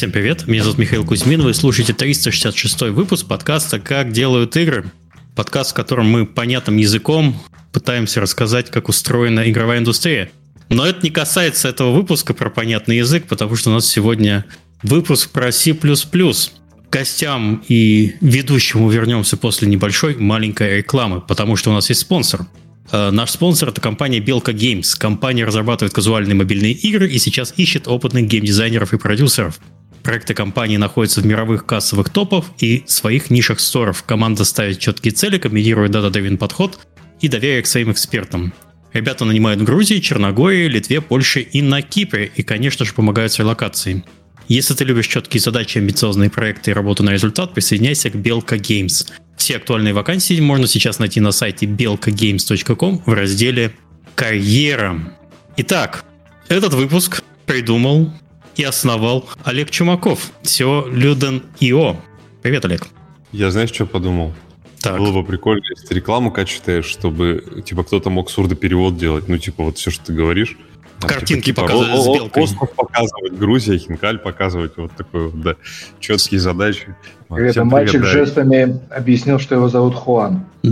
Всем привет, меня зовут Михаил Кузьмин, вы слушаете 366 выпуск подкаста «Как делают игры». Подкаст, в котором мы понятным языком пытаемся рассказать, как устроена игровая индустрия. Но это не касается этого выпуска про понятный язык, потому что у нас сегодня выпуск про C++. К гостям и ведущему вернемся после небольшой маленькой рекламы, потому что у нас есть спонсор. Э, наш спонсор это компания Белка Games. Компания разрабатывает казуальные мобильные игры и сейчас ищет опытных геймдизайнеров и продюсеров. Проекты компании находятся в мировых кассовых топах и своих нишах сторов. Команда ставит четкие цели, комбинирует дата-древен подход и доверие к своим экспертам. Ребята нанимают в Грузии, Черногории, Литве, Польше и на Кипре, и, конечно же, помогают с релокацией. Если ты любишь четкие задачи, амбициозные проекты и работу на результат, присоединяйся к Белка Games. Все актуальные вакансии можно сейчас найти на сайте belkagames.com в разделе «Карьера». Итак, этот выпуск придумал и основал Олег Чумаков, SEO Люден.io. Привет, Олег. Я знаешь, что подумал? Так. Было бы прикольно, если ты рекламу качаешь, чтобы типа кто-то мог сурдоперевод делать. Ну, типа, вот все, что ты говоришь. Там, Картинки типа, показывать о, с белкой. Остров показывать, Грузия, Хинкаль показывать, вот такой вот, да, четкие задачи. Привет, а мальчик привет, жестами объяснил, что его зовут Хуан.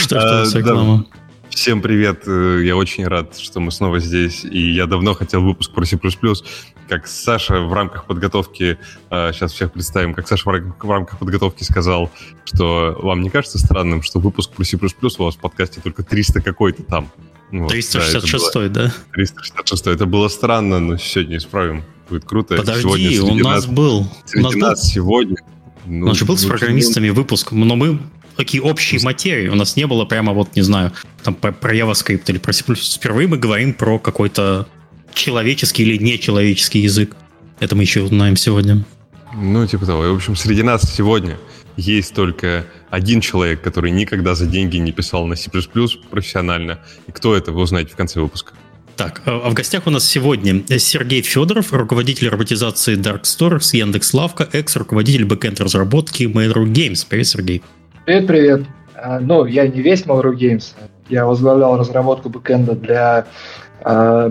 Что ж реклама? Всем привет, э, я очень рад, что мы снова здесь, и я давно хотел выпуск про C++, как Саша в рамках подготовки, сейчас э, всех представим, как Саша в рамках подготовки сказал, что вам не кажется странным, что выпуск про C++ у вас в подкасте только 300 какой-то там? Вот, 366, да, да? 366, это было странно, но сегодня исправим, будет круто. Подожди, сегодня у нас нас был... Среди у нас, нас был... сегодня... Ну, у нас же был с программистами выпуск, но мы такие общие материи. У нас не было прямо вот, не знаю, там про, про JavaScript или про C++. Впервые мы говорим про какой-то человеческий или нечеловеческий язык. Это мы еще узнаем сегодня. Ну, типа того. И, в общем, среди нас сегодня есть только один человек, который никогда за деньги не писал на C++ профессионально. И кто это, вы узнаете в конце выпуска. Так, а, а в гостях у нас сегодня Сергей Федоров, руководитель роботизации Dark Store с Яндекс.Лавка, экс-руководитель backend разработки Mail.ru Games. Привет, Сергей. Привет, привет. А, ну, я не весь Mail.ru Games. Я возглавлял разработку бэкэнда для э,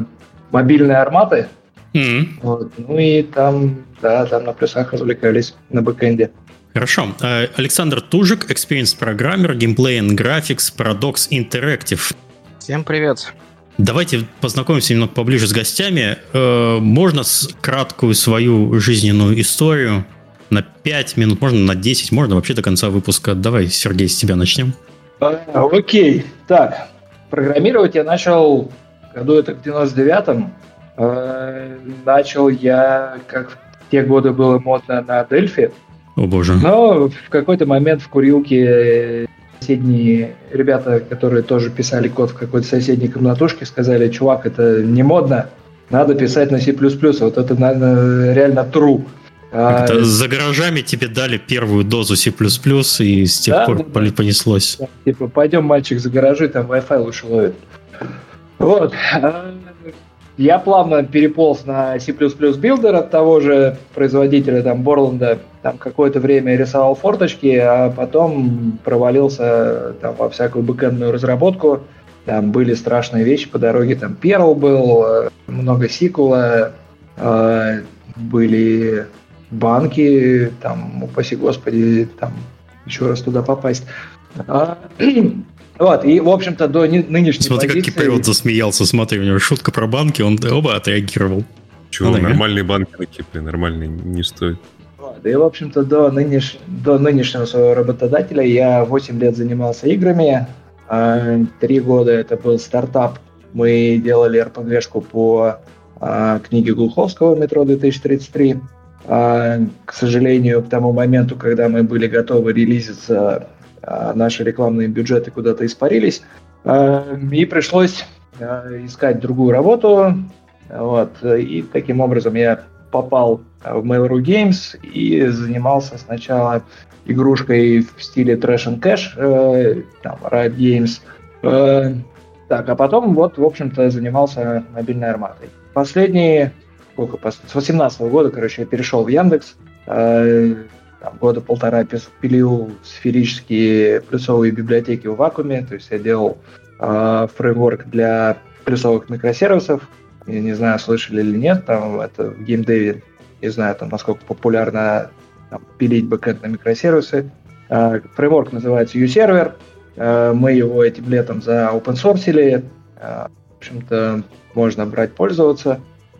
мобильной Арматы. Mm-hmm. Вот. Ну и там, да, там на плюсах развлекались на бэкэнде. Хорошо. А, Александр Тужик, experienced programmer, gameplay and graphics, Paradox Interactive. Всем привет. Давайте познакомимся немного поближе с гостями. Э, можно краткую свою жизненную историю на 5 минут, можно на 10, можно вообще до конца выпуска. Давай, Сергей, с тебя начнем. А, окей, так. Программировать я начал году это в 99-м. Э, начал я, как в те годы было модно, на Дельфи. О боже. Но в какой-то момент в курилке соседние ребята, которые тоже писали код в какой-то соседней комнатушке, сказали, чувак, это не модно, надо писать на C++. Вот это, наверное, реально true. А, за гаражами тебе дали первую дозу C++, и с тех да, пор да, понеслось. Да, типа, пойдем, мальчик, за гаражи, там Wi-Fi лучше ловит. Вот. А, я плавно переполз на C++ Builder от того же производителя, там, Борланда. Там какое-то время рисовал форточки, а потом провалился там во всякую бэкэндную разработку. Там были страшные вещи по дороге, там Perl был, э, много сикула, э, были банки, там, упаси господи, там, еще раз туда попасть. А, вот, и, в общем-то, до нынешней Смотри, позиции... как Киприот засмеялся, смотри, у него шутка про банки, он оба отреагировал. Чего, ну, нормальные да? банки на Кипре, нормальные не стоят. Да и, в общем-то, до, нынеш... до нынешнего своего работодателя я 8 лет занимался играми. А, три года это был стартап. Мы делали RPG-шку по а, книге Глуховского «Метро 2033». А, к сожалению, к тому моменту, когда мы были готовы релизиться, а, наши рекламные бюджеты куда-то испарились, а, и пришлось искать другую работу. Вот. И таким образом я попал в Mail.ru Games и занимался сначала игрушкой в стиле Trash and Cash, э, там, Riot Games. Э, так, а потом вот, в общем-то, занимался мобильной арматой. Последние сколько, с 18 года, короче, я перешел в Яндекс, э, там, года полтора пилил сферические плюсовые библиотеки в вакууме, то есть я делал э, фреймворк для плюсовых микросервисов, я не знаю, слышали или нет, там это в геймдеве, не знаю, там, насколько популярно там, пилить бэкэнд на микросервисы. Э, фреймворк называется uServer. Мы его этим летом заopen-source'или. В общем-то, можно брать, пользоваться.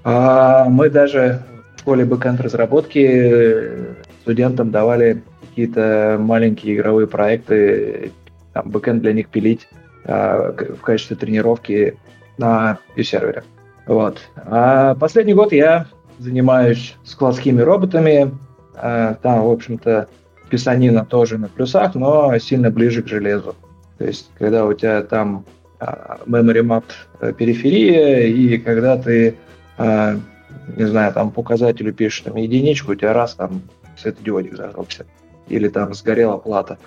А мы даже в школе бэкэнд разработки студентам давали какие-то маленькие игровые проекты, там, бэкэнд для них пилить а, в качестве тренировки на U-сервере. Вот. А последний год я занимаюсь складскими роботами. А, там, в общем-то, писанина тоже на плюсах, но сильно ближе к железу. То есть, когда у тебя там memory map э, периферия, и когда ты, а, не знаю, там показателю пишешь там единичку, у тебя раз там светодиодик зажегся. Или там сгорела плата.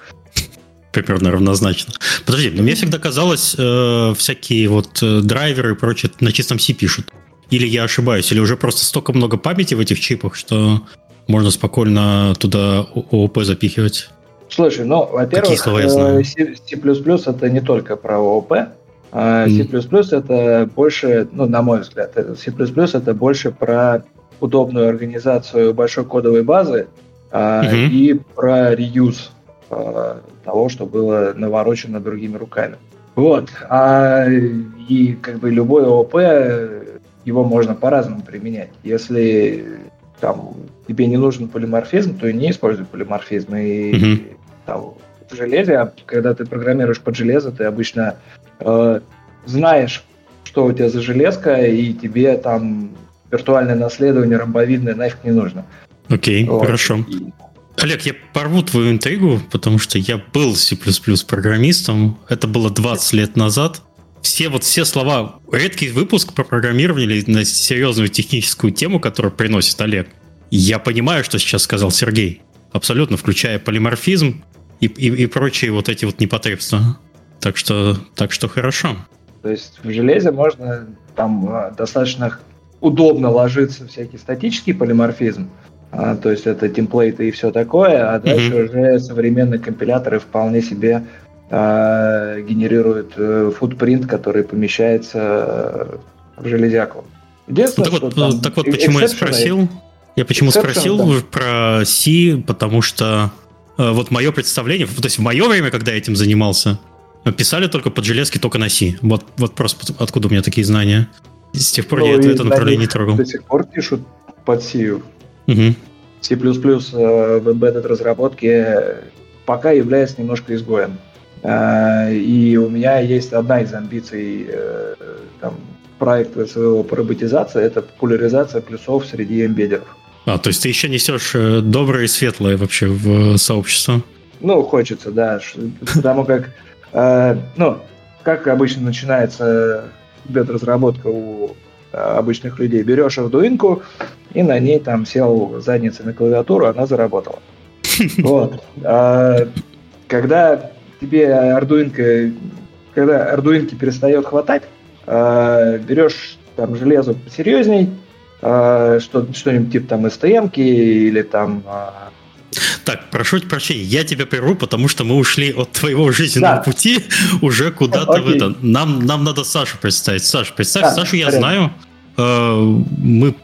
Примерно равнозначно. Подожди, но мне всегда казалось, э, всякие вот э, драйверы и прочее на чистом C пишут. Или я ошибаюсь, или уже просто столько много памяти в этих чипах, что можно спокойно туда ООП запихивать. Слушай, ну, во-первых, э, C++ это не только про ООП, а C++ это больше, ну, на мой взгляд, C++ это больше про удобную организацию большой кодовой базы mm-hmm. и про реюз а, того, что было наворочено другими руками. Вот. А, и как бы любой ООП, его можно по-разному применять. Если там, тебе не нужен полиморфизм, то и не используй полиморфизм. И mm-hmm. там, в железе, а когда ты программируешь под железо, ты обычно э, знаешь, что у тебя за железка, и тебе там виртуальное наследование ромбовидное нафиг не нужно. Окей, вот. хорошо. Олег, я порву твою интригу, потому что я был C++ программистом. Это было 20 лет назад. Все вот все слова, редкий выпуск про программирование на серьезную техническую тему, которую приносит Олег. Я понимаю, что сейчас сказал Сергей. Абсолютно, включая полиморфизм и, и, и прочие вот эти вот непотребства. Так что, так что хорошо. То есть в железе можно там а, достаточно удобно ложиться всякий статический полиморфизм, а, то есть это темплейты и все такое, а дальше mm-hmm. уже современные компиляторы вполне себе а, генерируют э, футпринт, который помещается э, в железяку. Единственное, ну, так, вот, так вот, почему я спросил, я почему спросил да. про C, потому что э, вот мое представление, то есть в мое время, когда я этим занимался, писали только под железки, только на C. Вот, вот просто откуда у меня такие знания. С тех пор ну, я это, это направление не трогал. До сих пор пишут под C. Угу. C++ в embedded разработке пока является немножко изгоем. Э, и у меня есть одна из амбиций э, там, проекта своего по роботизации, это популяризация плюсов среди эмбедеров. А, то есть ты еще несешь э, доброе и светлое вообще в сообщество? Ну, хочется, да. Потому как, ну, как обычно начинается бед-разработка у обычных людей. Берешь Arduino и на ней там сел задницей на клавиатуру, она заработала. Вот. А, когда тебе Arduino, когда Arduino перестает хватать, а, берешь там железо посерьезней, а, что, что-нибудь типа там STM или там а, так, прошу прощения, я тебя прерву, потому что мы ушли от твоего жизненного да. пути уже куда-то Окей. в это. Нам, нам надо Сашу представить. Саша, представь, да, Сашу я порядок. знаю. Э, мы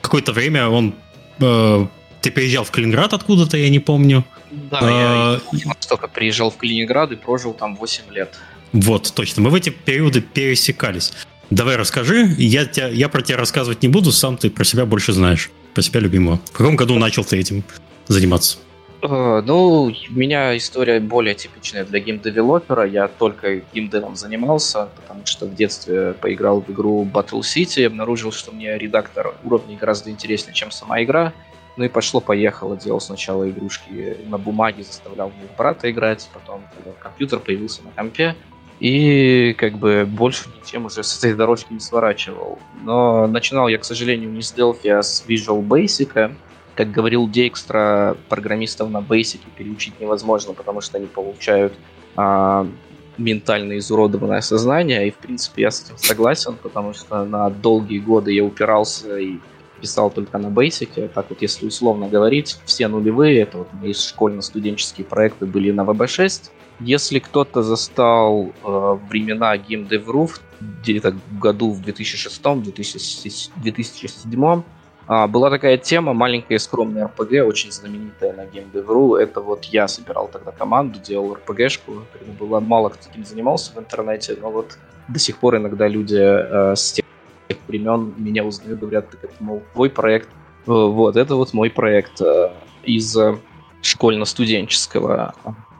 какое-то время он... Э, ты приезжал в Калининград откуда-то, я не помню. Да, я э, только приезжал в Калининград и прожил там 8 лет. Вот, точно. Мы в эти периоды пересекались. Давай расскажи, я, тебя, я про тебя рассказывать не буду, сам ты про себя больше знаешь, про себя любимого. В каком году начал ты этим заниматься? Uh, ну, у меня история более типичная для геймдевелопера. Я только геймдевом занимался, потому что в детстве поиграл в игру Battle City, обнаружил, что мне редактор уровней гораздо интереснее, чем сама игра. Ну и пошло-поехало. Делал сначала игрушки на бумаге, заставлял моего брата играть, потом когда компьютер появился на компе. И как бы больше ничем уже с этой дорожки не сворачивал. Но начинал я, к сожалению, не с Delphi, а с Visual Basic. Как говорил Декстра, программистов на Basic переучить невозможно, потому что они получают а, ментально изуродованное сознание. И, в принципе, я с этим согласен, потому что на долгие годы я упирался и писал только на Basic. Так вот, если условно говорить, все нулевые, это вот мои школьно-студенческие проекты были на VB6. Если кто-то застал э, времена GameDev.ru где-то году в 2006-2007, э, была такая тема, маленькая скромная RPG, очень знаменитая на GameDev.ru. Это вот я собирал тогда команду, делал RPG-шку. Было мало кто таким занимался в интернете, но вот до сих пор иногда люди э, с тех времен меня узнают, говорят, так это, мол, твой проект. Э, вот, это вот мой проект э, из школьно-студенческого.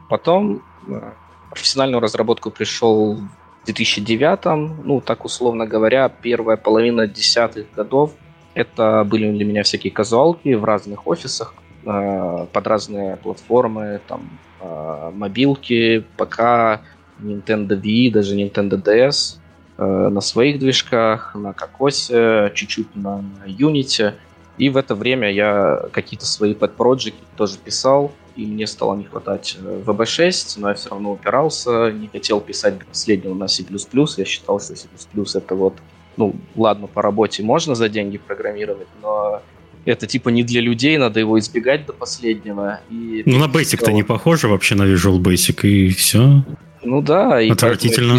Потом в профессиональную разработку пришел в 2009, ну, так условно говоря, первая половина десятых годов. Это были для меня всякие казуалки в разных офисах, под разные платформы, там, мобилки, ПК, Nintendo Wii, даже Nintendo DS э, на своих движках, на Кокосе, чуть-чуть на Unity. И в это время я какие-то свои pet тоже писал, и мне стало не хватать VB6, но я все равно упирался, не хотел писать последнего на C++. Я считал, что C++ это вот, ну, ладно, по работе можно за деньги программировать, но это типа не для людей, надо его избегать до последнего. И ну, на Basic-то не похоже вообще на Visual Basic, и все. Ну да. И Отвратительно.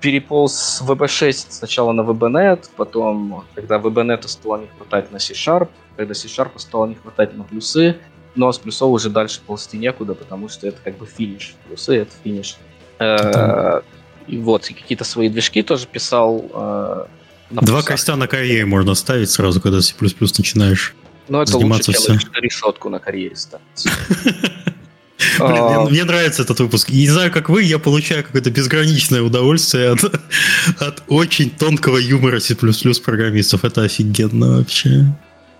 Переполз с VB6 сначала на VBNet, потом, когда VBNet стало не хватать на C-Sharp, когда C-Sharp стало не хватать на плюсы, но с плюсов уже дальше ползти некуда, потому что это как бы финиш. Плюсы — это финиш. Э, и вот, какие-то свои движки тоже писал. Э, Два костя на карьере можно ставить сразу, когда C++ начинаешь Но это лучше, чем решетку на карьере ставить. Блин, мне, нравится этот выпуск. Не знаю, как вы, я получаю какое-то безграничное удовольствие от, от очень тонкого юмора C++ программистов. Это офигенно вообще.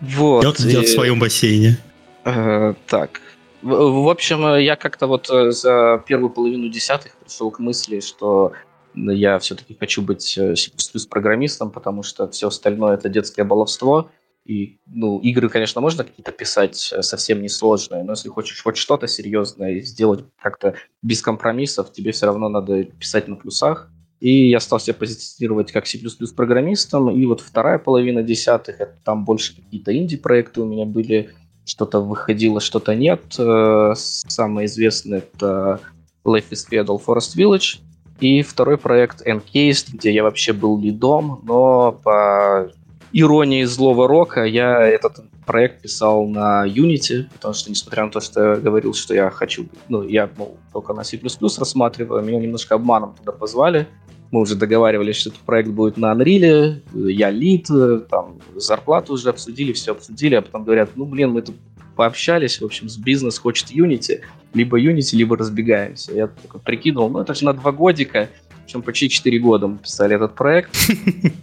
Вот. Я, я в своем бассейне. Э, так. В, в общем, я как-то вот э, за первую половину десятых пришел к мысли, что я все-таки хочу быть C++ э, потому что все остальное это детское баловство. И, ну, игры, конечно, можно какие-то писать э, совсем несложные, но если хочешь хоть что-то серьезное сделать как-то без компромиссов, тебе все равно надо писать на плюсах. И я стал себя позиционировать как C++ программистом. И вот вторая половина десятых, это там больше какие-то инди-проекты у меня были. Что-то выходило, что-то нет. Э, самое известное это Life is Feudal Forest Village. И второй проект Encased, где я вообще был лидом, но по иронии злого рока я этот проект писал на Unity, потому что, несмотря на то, что я говорил, что я хочу, ну, я, мол, только на C++ рассматриваю, меня немножко обманом туда позвали. Мы уже договаривались, что этот проект будет на Unreal, я лид, там, зарплату уже обсудили, все обсудили, а потом говорят, ну, блин, мы тут пообщались, в общем, с бизнес хочет Unity, либо Unity, либо разбегаемся. Я только прикидывал, ну, это же на два годика, причем почти 4 года мы писали этот проект.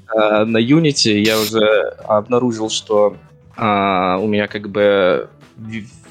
А, на Unity я уже обнаружил, что а, у меня как бы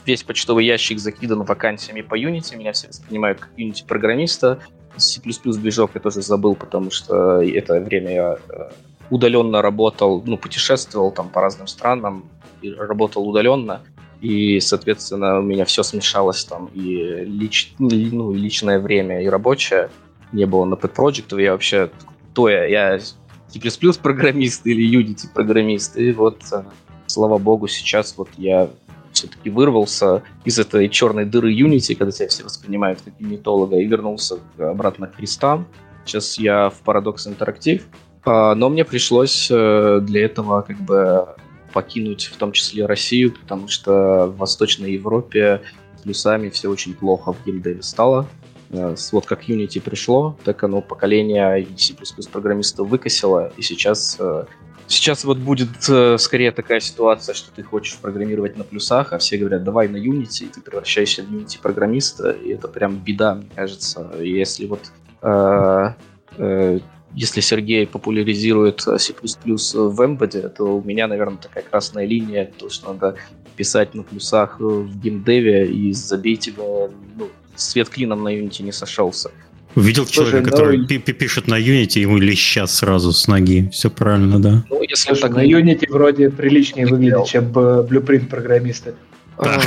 весь почтовый ящик закидан вакансиями по Unity. Меня все воспринимают как Unity-программиста. C++ движок я тоже забыл, потому что это время я э, удаленно работал, ну, путешествовал там по разным странам, работал удаленно. И, соответственно, у меня все смешалось там и, лич, ну, личное время, и рабочее не было на Pet Project, я вообще кто я? Я C++ программист или Unity программист. И вот, э, слава богу, сейчас вот я все-таки вырвался из этой черной дыры Unity, когда тебя все воспринимают как юнитолога, и вернулся обратно к крестам. Сейчас я в Paradox Interactive, а, но мне пришлось э, для этого как бы покинуть в том числе Россию, потому что в Восточной Европе плюсами все очень плохо в геймдеве стало. Э, вот как Unity пришло, так оно поколение C++ программистов выкосило, и сейчас э, Сейчас вот будет э, скорее такая ситуация, что ты хочешь программировать на плюсах, а все говорят, давай на Unity, и ты превращаешься в Unity программиста, и это прям беда, мне кажется. Если вот э, если Сергей популяризирует C++ в Embedded, то у меня, наверное, такая красная линия, то, что надо писать на плюсах в геймдеве и забейте его, ну, свет клином на Unity не сошелся. Видел Слушай, человека, ну... который пишет на Unity, ему леща сразу с ноги. Все правильно, да? Ну, если Слушай, так... на Unity вроде приличнее выглядит, чем Blueprint программисты. А,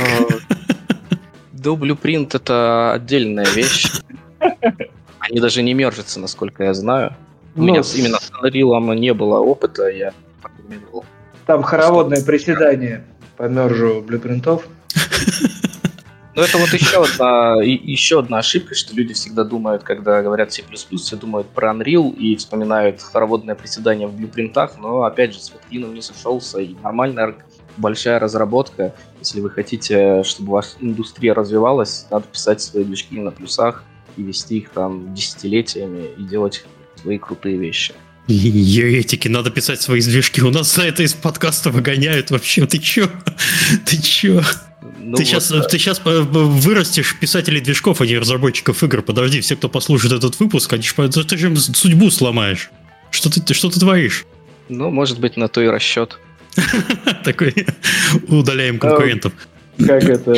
да, Blueprint это отдельная вещь. Они даже не мержатся, насколько я знаю. У меня ну, именно с Unreal не было опыта, я программировал там хороводное приседание по мержу блюпринтов. Ну, это вот еще одна, еще одна ошибка, что люди всегда думают, когда говорят C++, все думают про Unreal и вспоминают хороводное приседание в блюпринтах, но, опять же, с Kotlin не сошелся, и нормальная большая разработка. Если вы хотите, чтобы ваша индустрия развивалась, надо писать свои движки на плюсах и вести их там десятилетиями и делать свои крутые вещи. Еретики, надо писать свои движки. У нас за это из подкаста выгоняют вообще. Ты чё? Ты чё? Ну, ты, вот, сейчас, да. ты сейчас вырастешь писателей движков, а не разработчиков игр. Подожди, все, кто послушает этот выпуск, они же, ты же судьбу сломаешь. Что ты, что ты творишь? Ну, может быть, на то и расчет. Такой удаляем конкурентов. Как это,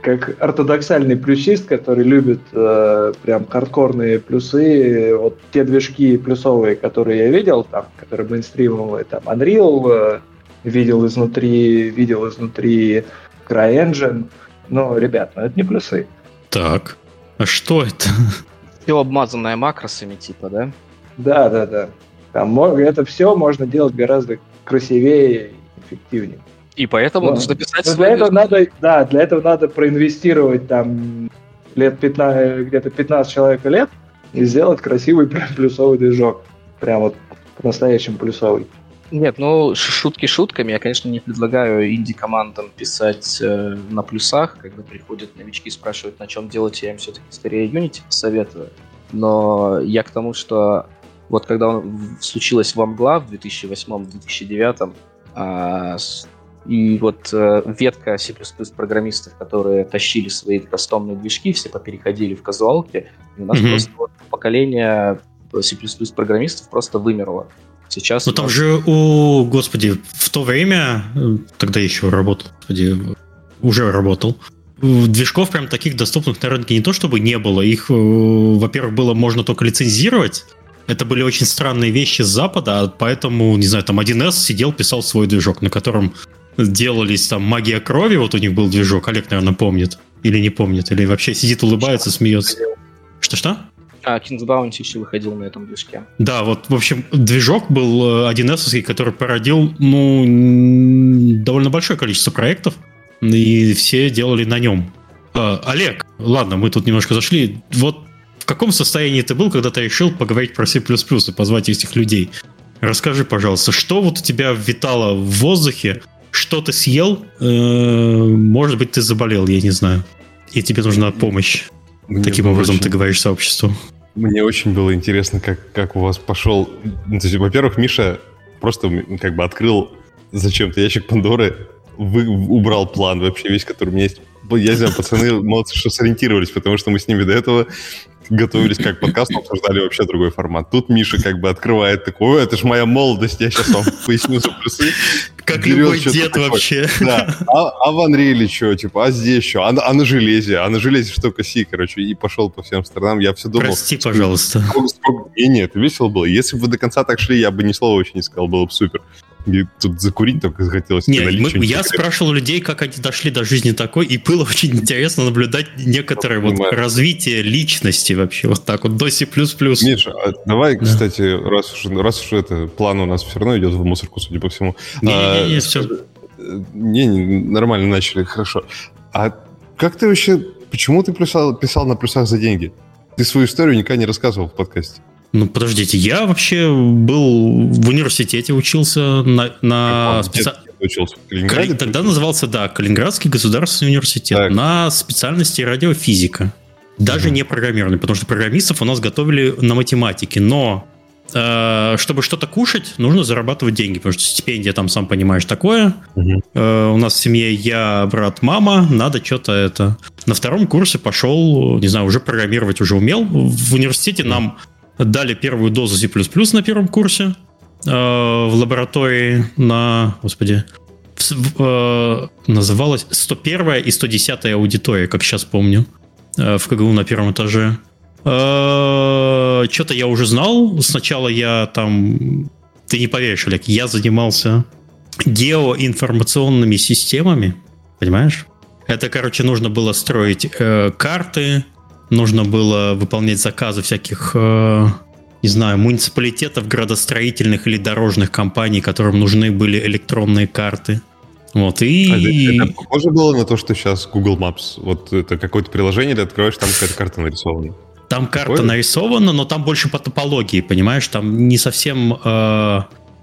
как ортодоксальный плюсист, который любит э, прям хардкорные плюсы, вот те движки плюсовые, которые я видел, там, которые мейнстримовые, там, Unreal, э, видел изнутри, видел изнутри CryEngine. Но, ребят, ну это не плюсы. Так, а что это? Все обмазанное макросами, типа, да? Да, да, да. Там это все можно делать гораздо красивее и эффективнее. И поэтому Но, нужно писать но для этого надо, Да, для этого надо проинвестировать там лет 15, где-то 15 человек лет и сделать красивый плюсовый движок. Прям вот по-настоящему плюсовый. Нет, ну шутки шутками. Я, конечно, не предлагаю инди-командам писать э, на плюсах, когда приходят новички и спрашивают, на чем делать, я им все-таки скорее Unity посоветую. Но я к тому, что вот когда случилась Вамгла в 2008-2009, а, и вот э, ветка C++ программистов, которые тащили свои кастомные движки, все попереходили в казуалки, и у нас mm-hmm. просто вот, поколение C++ программистов просто вымерло. Сейчас... Ну там же у, господи, в то время, тогда еще работал, господи, уже работал, движков прям таких доступных на рынке не то чтобы не было, их, э, во-первых, было можно только лицензировать, это были очень странные вещи с Запада, а поэтому, не знаю, там 1С сидел, писал свой движок, на котором делались там магия крови, вот у них был движок, Олег, наверное, помнит. Или не помнит, или вообще сидит, улыбается, смеется. Что-что? А, King's Bounty еще выходил на этом движке. Да, вот, в общем, движок был 1С, э, который породил, ну, довольно большое количество проектов, и все делали на нем. А, Олег, ладно, мы тут немножко зашли. Вот в каком состоянии ты был, когда ты решил поговорить про C++ и позвать этих людей? Расскажи, пожалуйста, что вот у тебя витало в воздухе, что ты съел, э, может быть, ты заболел, я не знаю, и тебе нужна помощь. Мне Таким образом очень... ты говоришь сообществу. Мне очень было интересно, как, как у вас пошел... Ну, во-первых, Миша просто как бы открыл зачем-то ящик Пандоры, вы, убрал план вообще весь, который у меня есть. Я знаю, пацаны молодцы, что сориентировались, потому что мы с ними до этого готовились как подкаст, обсуждали вообще другой формат. Тут Миша как бы открывает такой, это ж моя молодость, я сейчас вам поясню за плюсы. Как любой дед вообще. Да. А, а в Unreal что, типа, а здесь что? А, а на железе? А на железе что коси, короче, и пошел по всем сторонам. Я все думал... Прости, пожалуйста. И нет, весело было. Если бы вы до конца так шли, я бы ни слова вообще не сказал, было бы супер. И тут закурить только захотелось. Не, мы, я спрашивал людей, как они дошли до жизни такой, и было очень интересно наблюдать некоторое вот развитие личности вообще, вот так вот, до C++. Миша, а давай, да. кстати, раз уж, раз уж это план у нас все равно идет в мусорку, судя по всему. Не-не-не, а, все. Не, не, нормально начали, хорошо. А как ты вообще, почему ты писал, писал на плюсах за деньги? Ты свою историю никогда не рассказывал в подкасте. Ну, подождите, я вообще был в университете, учился на... на специ... учился в Калининграде? Тогда назывался, да, Калининградский государственный университет так. на специальности радиофизика. Даже угу. не программирование, потому что программистов у нас готовили на математике, но э, чтобы что-то кушать, нужно зарабатывать деньги, потому что стипендия там, сам понимаешь, такое. Угу. Э, у нас в семье я, брат, мама, надо что-то это... На втором курсе пошел, не знаю, уже программировать уже умел. В университете нам дали первую дозу C++ на первом курсе э, в лаборатории на, господи, в, э, называлась 101 и 110 аудитория, как сейчас помню, э, в КГУ на первом этаже. Э, Что-то я уже знал. Сначала я там... Ты не поверишь, Олег, я занимался геоинформационными системами, понимаешь? Это, короче, нужно было строить э, карты, нужно было выполнять заказы всяких э, не знаю, муниципалитетов, градостроительных или дорожных компаний, которым нужны были электронные карты. Вот, и... А это, это похоже было на то, что сейчас Google Maps? Вот это какое-то приложение, ты откроешь, там какая-то карта нарисована. Там карта Такое? нарисована, но там больше по топологии, понимаешь? Там не совсем, э,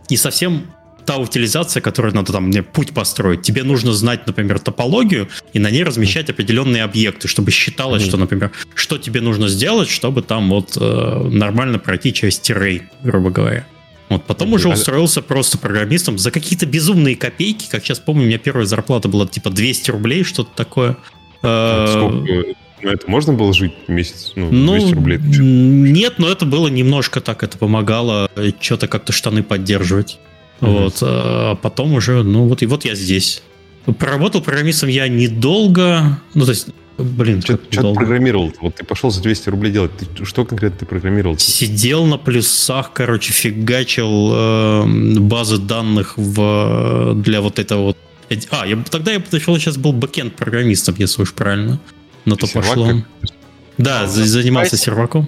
не совсем та утилизация, которую надо там мне путь построить. Тебе нужно знать, например, топологию и на ней размещать определенные объекты, чтобы считалось, mm-hmm. что, например, что тебе нужно сделать, чтобы там вот э, нормально пройти через террей, грубо говоря. Вот потом уже устроился просто программистом за какие-то безумные копейки. Как сейчас помню, у меня первая зарплата была типа 200 рублей, что-то такое. А сколько? Ну, это можно было жить месяц? Ну, 200 ну, рублей? Нет, но это было немножко так, это помогало что-то как-то штаны поддерживать. Mm-hmm. Вот, а потом уже, ну вот и вот я здесь. Проработал программистом я недолго, ну то есть Блин, что ты программировал? Вот ты пошел за 200 рублей делать. Ты, что конкретно ты программировал? Сидел на плюсах, короче, фигачил э, базы данных в, для вот этого вот. А, я, тогда я подошел, сейчас был backend программистом, если уж правильно. На то пошло. Да, а, занимался серваком.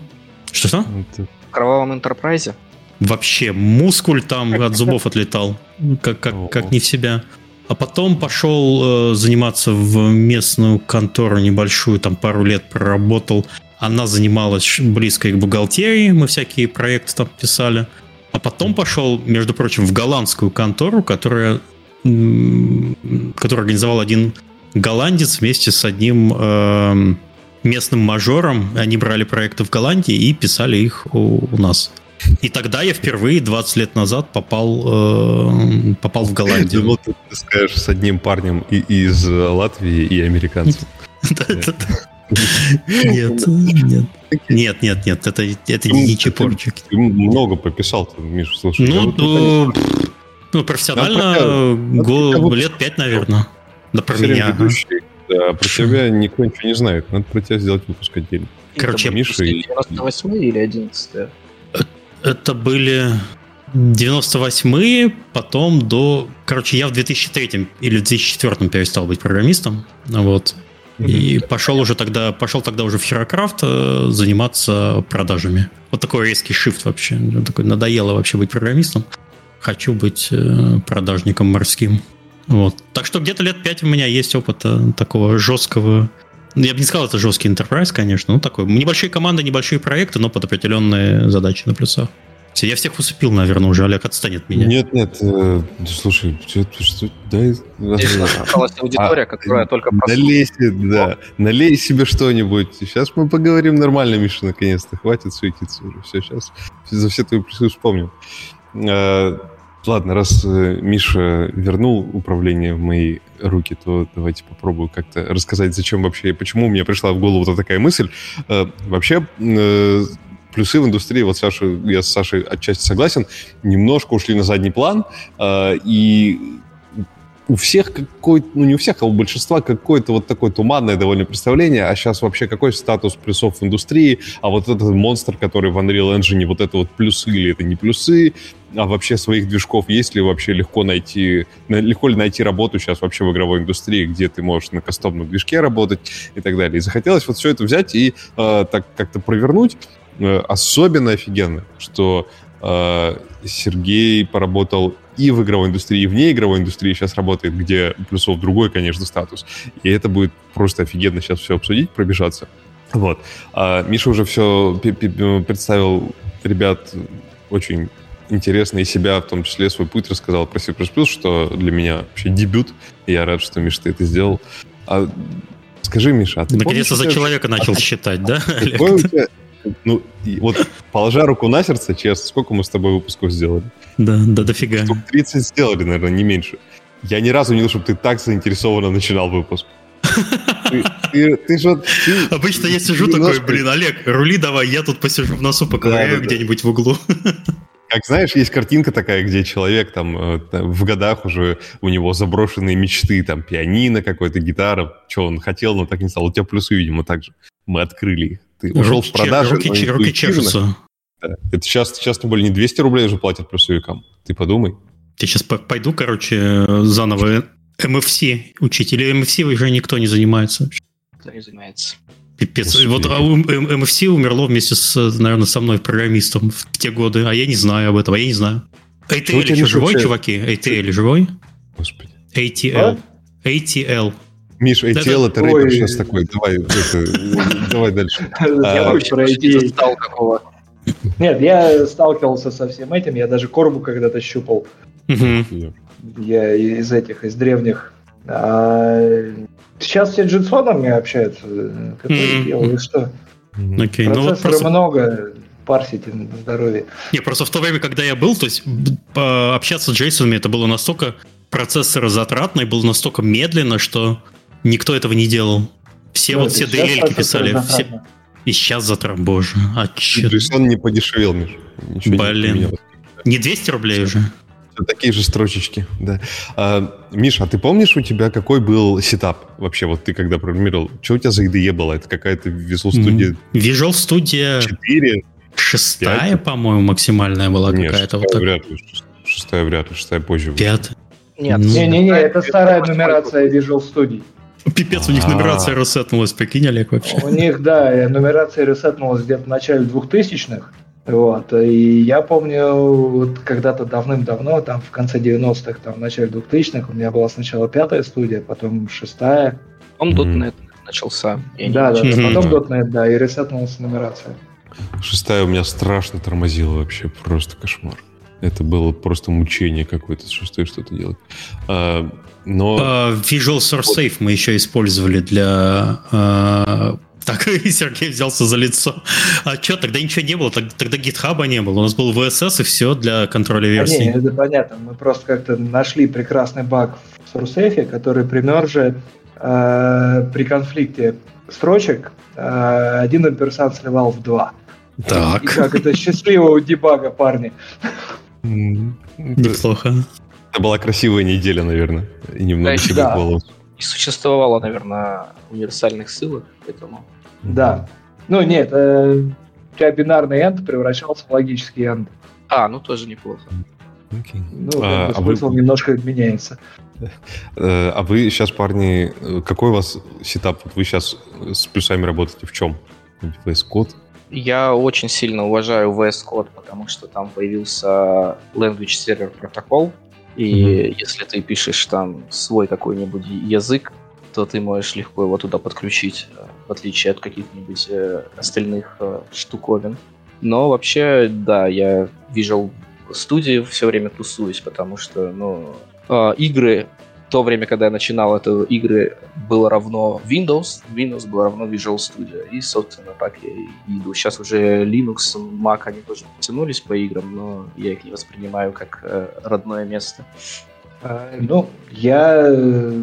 Что-что? В кровавом интерпрайзе? Вообще, мускуль там от зубов отлетал. Как, как, как не в себя. А потом пошел э, заниматься в местную контору небольшую, там пару лет проработал. Она занималась близко к бухгалтерии, мы всякие проекты там писали. А потом пошел, между прочим, в голландскую контору, которая, которую организовал один голландец вместе с одним э, местным мажором. Они брали проекты в Голландии и писали их у, у нас. И тогда я впервые 20 лет назад попал, э, попал в Голландию. Думал, ты скажешь с одним парнем и, из Латвии и американцем. Нет, нет. Нет, нет, нет, это, это не чепорчик. Ты много пописал, Миша, слушай. Ну, ну, ну, профессионально год, лет пять, наверное. Да, про меня. Да, про тебя никто ничего не знает. Надо про тебя сделать выпуск отдельно. Короче, Миша и... 98 или 11 это были 98-е, потом до... Короче, я в 2003 или в 2004 перестал быть программистом. Вот. И пошел уже тогда, пошел тогда уже в Херокрафт э, заниматься продажами. Вот такой резкий шифт вообще. Такой надоело вообще быть программистом. Хочу быть э, продажником морским. Вот. Так что где-то лет пять у меня есть опыта такого жесткого я бы не сказал, это жесткий enterprise, конечно. Ну, такой. Небольшие команды, небольшие проекты, но под определенные задачи на плюсах. Я всех усыпил, наверное, уже. Олег отстанет от меня. Нет, нет. Э, слушай, что, что дай... Осталась аудитория, а, которая только налей, да, налей себе что-нибудь. Сейчас мы поговорим нормально, Миша, наконец-то. Хватит суетиться уже. Все, сейчас за все твои плюсы вспомним. Ладно, раз э, Миша вернул управление в мои руки, то давайте попробую как-то рассказать, зачем вообще, почему у меня пришла в голову вот такая мысль. Э, вообще, э, плюсы в индустрии, вот Саша, я с Сашей отчасти согласен, немножко ушли на задний план, и у всех какой ну не у всех, а у большинства какое-то вот такое туманное довольно представление, а сейчас вообще какой статус плюсов в индустрии, а вот этот монстр, который в Unreal Engine, вот это вот плюсы или это не плюсы, а вообще своих движков есть ли вообще легко найти, легко ли найти работу сейчас вообще в игровой индустрии, где ты можешь на кастомном движке работать и так далее. И захотелось вот все это взять и э, так как-то провернуть. Э, особенно офигенно, что э, Сергей поработал и в игровой индустрии, и вне игровой индустрии сейчас работает, где плюсов другой, конечно, статус. И это будет просто офигенно сейчас все обсудить, пробежаться. Вот. А Миша уже все представил ребят очень интересно и себя, в том числе свой путь рассказал про C++, что для меня вообще дебют. И я рад, что, Миша, ты это сделал. А скажи, Миша, а ты Наконец-то за человека начал а, считать, да, ну, вот положа руку на сердце, честно, сколько мы с тобой выпусков сделали? Да, да, дофига. Штук 30 сделали, наверное, не меньше. Я ни разу не видел, чтобы ты так заинтересованно начинал выпуск. Ты, ты, ты же, ты, Обычно я сижу такой, блин, Олег, рули давай, я тут посижу в носу, поковыряю да, да, где-нибудь в углу. Как знаешь, есть картинка такая, где человек там э, в годах уже у него заброшенные мечты, там пианино какой-то, гитара, что он хотел, но так не стал. У тебя плюсы, видимо, так же. Мы открыли их. Ты ушел руки, в продажу. Руки, руки чешутся. Да. Это сейчас, сейчас тем более не 200 рублей уже платят плюсовикам. Ты подумай. Я сейчас пойду, короче, заново MFC учить. Или MFC уже никто не занимается? Никто не занимается. Пипец. Господи. Вот а MFC умерло вместе с, наверное, со мной программистом в те годы, а я не знаю об этом, а я не знаю. ATL еще живой, чуваки? ATL живой? Господи. ATL. А? ATL. Миш, ATL это, это рэпер сейчас такой. Давай, это, давай дальше. Я а, вообще про ATL стал какого. Нет, я сталкивался со всем этим, я даже корбу когда-то щупал. Я из этих, из древних. Сейчас все джинсонами общаются, которые делают что? Окей, ну вот просто... много, парсите на здоровье. Не, просто в то время, когда я был, то есть общаться с Джейсонами это было настолько процессорозатратно и было настолько медленно, что никто этого не делал. Все ну, вот все DLL писали. Все... И сейчас затрат, боже. А че? JSON не подешевел, Миш. Ничего Блин. Не, не 200 рублей уже? Такие же строчечки, да. А, Миша, а ты помнишь у тебя какой был сетап вообще? Вот ты когда программировал, что у тебя за IDE было? Это какая-то Visual Studio? Visual Studio 4? Шестая, по-моему, максимальная была какая-то. Вот вряд ли. Шестая вряд ли, шестая позже. Пятая. Нет, не-не-не, это старая нумерация Visual Studio. Пипец, у них нумерация ресетнулась, прикинь, Олег, вообще. У них, да, нумерация ресетнулась где-то в начале 2000-х. Вот, и я помню, вот когда-то давным-давно, там в конце 90-х, там в начале 2000-х, у меня была сначала пятая студия, потом шестая. Потом .NET начался. Да, да, потом .NET, да, и ресетнулась нумерация. Шестая у меня страшно тормозила вообще, просто кошмар. Это было просто мучение какое-то с шестой что-то делать. А, но... Uh, Visual Source Safe мы еще использовали для... Так, Сергей взялся за лицо. А что, тогда ничего не было, тогда гитхаба не было. У нас был VSS и все для контроля версий. не, это понятно. Мы просто как-то нашли прекрасный баг в SourceSafe, который при мерже э, при конфликте строчек э, один амперсант сливал в два. Так. И как это счастливого дебага, парни. Неплохо. Это была красивая неделя, наверное. И немного себе да. голову. И существовало, наверное, универсальных ссылок, поэтому... Да. Ну, нет, э, у тебя бинарный end превращался в логический end. А, ну тоже неплохо. Okay. Ну, а, а смысл вы... немножко меняется. Э, а вы сейчас, парни, какой у вас сетап? Вот вы сейчас с плюсами работаете в чем? VS Code? Я очень сильно уважаю VS Code, потому что там появился Language Server Protocol, и mm-hmm. если ты пишешь там свой какой-нибудь язык, то ты можешь легко его туда подключить, э, в отличие от каких-нибудь э, остальных э, штуковин. Но вообще, да, я Visual Studio все время тусуюсь, потому что, ну, э, игры в то время, когда я начинал это игры, было равно Windows, Windows было равно Visual Studio. И, собственно, так я и иду. Сейчас уже Linux, Mac, они тоже потянулись по играм, но я их не воспринимаю как э, родное место. А, ну, я э,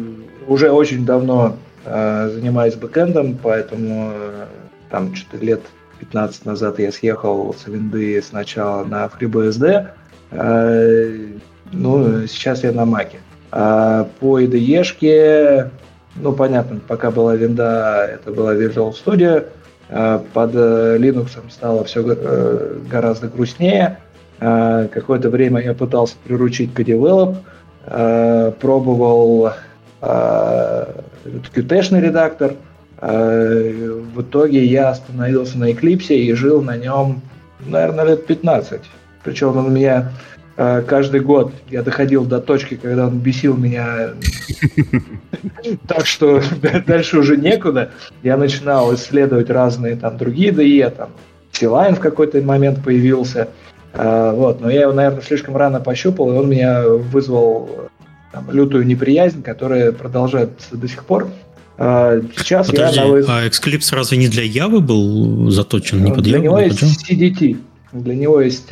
уже очень давно занимаюсь бэкэндом, поэтому э, там что-то лет 15 назад я съехал с винды сначала на FreeBSD, э, ну, сейчас я на Маке. А по IDE, ну, понятно, пока была винда, это была Visual Studio, под э, Linux стало все э, гораздо грустнее. Какое-то время я пытался приручить Codevelop, а, пробовал Qt-шный редактор. В итоге я остановился на Eclipse и жил на нем, наверное, лет 15. Причем он у меня Э, каждый год я доходил до точки, когда он бесил меня так, что дальше уже некуда. Я начинал исследовать разные там другие DE, там Силайн в какой-то момент появился. Э, вот, но я его, наверное, слишком рано пощупал, и он меня вызвал там, лютую неприязнь, которая продолжается до сих пор. Э, сейчас Подожди, я на... а Xclipse разве не для Явы был заточен, не под Для него есть CDT. Для него есть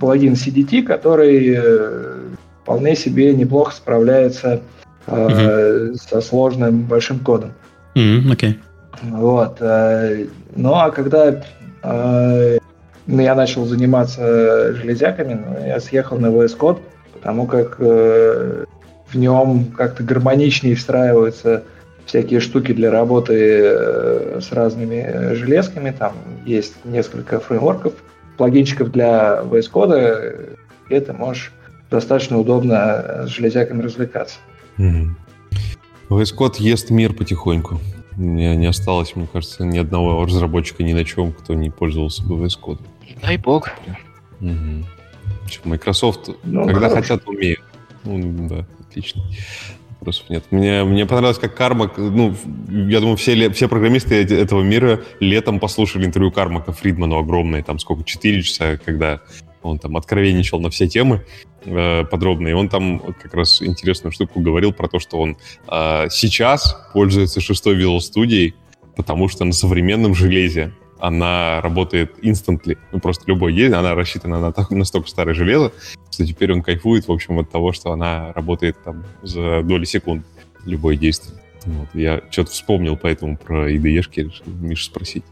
плагин CDT, который э, вполне себе неплохо справляется uh-huh. со сложным большим кодом. Mm-hmm, okay. Вот. Э, ну а когда э, я начал заниматься железяками, ну, я съехал на VS Code, потому как э, в нем как-то гармоничнее встраиваются всякие штуки для работы э, с разными железками. Там есть несколько фреймворков, плагинчиков для VS Code, где ты можешь достаточно удобно с железяками развлекаться. Mm-hmm. VS Code ест мир потихоньку. Меня не осталось, мне кажется, ни одного разработчика ни на чем, кто не пользовался бы VS Code. Дай бог. Угу. Microsoft, ну, когда хорош. хотят, умеют. Ну, да, отлично. Вопросов нет. Мне, мне понравилось, как Кармак, ну, я думаю, все, все программисты этого мира летом послушали интервью Кармака Фридману огромное, там сколько, 4 часа, когда он там откровенничал на все темы э, подробно, и он там как раз интересную штуку говорил про то, что он э, сейчас пользуется шестой Visual Studio, потому что на современном железе она работает instantly. Ну, просто любой есть, она рассчитана на так, настолько старое железо, что теперь он кайфует, в общем, от того, что она работает там за доли секунд любое действие. Вот. Я что-то вспомнил поэтому про IDE-шки, решил Миша спросить.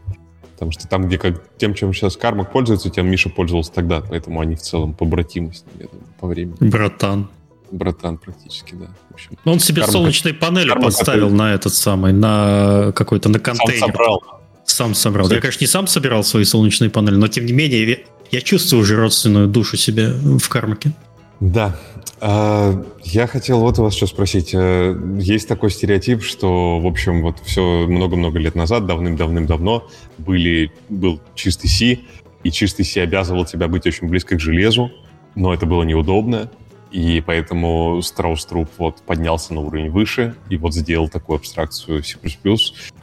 Потому что там, где как, тем, чем сейчас Кармак пользуется, тем Миша пользовался тогда. Поэтому они в целом побратимы я думаю, по времени. Братан. Братан практически, да. В общем, ну, он себе Кармак, солнечные панели Кармак поставил на этот самый, на какой-то, на контейнер. Сам собрал. Сам собрал. Я, конечно, не сам собирал свои солнечные панели, но тем не менее я чувствую уже родственную душу себе в кармаке. Да. А, я хотел вот у вас что спросить. Э, есть такой стереотип, что, в общем, вот все много-много лет назад, давным-давным-давно, были, был чистый C, и чистый C обязывал тебя быть очень близко к железу, но это было неудобно, и поэтому Страус Труп вот поднялся на уровень выше и вот сделал такую абстракцию C++,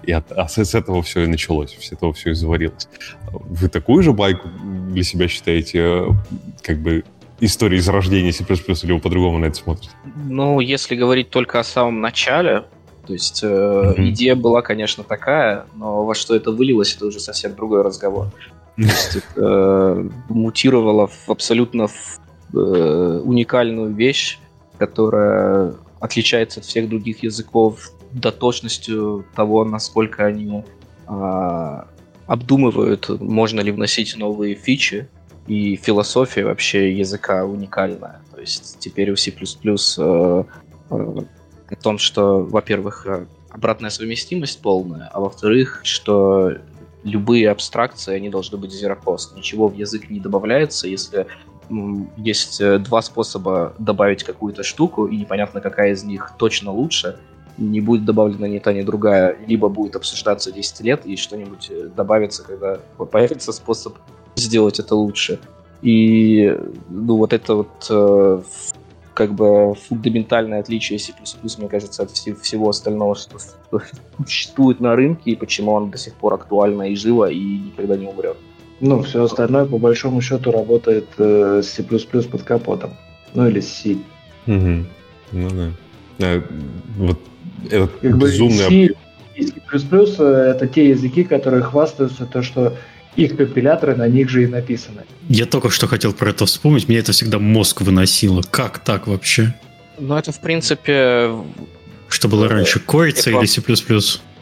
и от, а с, этого все и началось, с этого все и заварилось. Вы такую же байку для себя считаете как бы историей зарождения C++, или вы по-другому на это смотрите? Ну, если говорить только о самом начале, то есть э, mm-hmm. идея была, конечно, такая, но во что это вылилось, это уже совсем другой разговор. То есть э, мутировало в абсолютно в э, уникальную вещь, которая отличается от всех других языков до точностью того, насколько они э, обдумывают, можно ли вносить новые фичи, и философия вообще языка уникальная. То есть теперь у C++ э, э, о том, что, во-первых, э, обратная совместимость полная, а во-вторых, что любые абстракции, они должны быть cost. Ничего в язык не добавляется, если есть э, два способа добавить какую-то штуку, и непонятно, какая из них точно лучше. Не будет добавлена ни та, ни другая, либо будет обсуждаться 10 лет, и что-нибудь э, добавится, когда появится способ сделать это лучше. И ну, вот это вот э, как бы фундаментальное отличие C++, мне кажется, от всего остального, что существует на рынке, и почему он до сих пор актуально и живо, и никогда не умрет. Ну, все остальное, по большому счету, работает э, с C++ под капотом. Ну, или с C. Угу. Ну, да. А, вот этот как безумный... C и C++ э, это те языки, которые хвастаются то, что их компиляторы на них же и написаны. Я только что хотел про это вспомнить, мне это всегда мозг выносило. Как так вообще? Ну, это, в принципе... Что было раньше, корица или C++?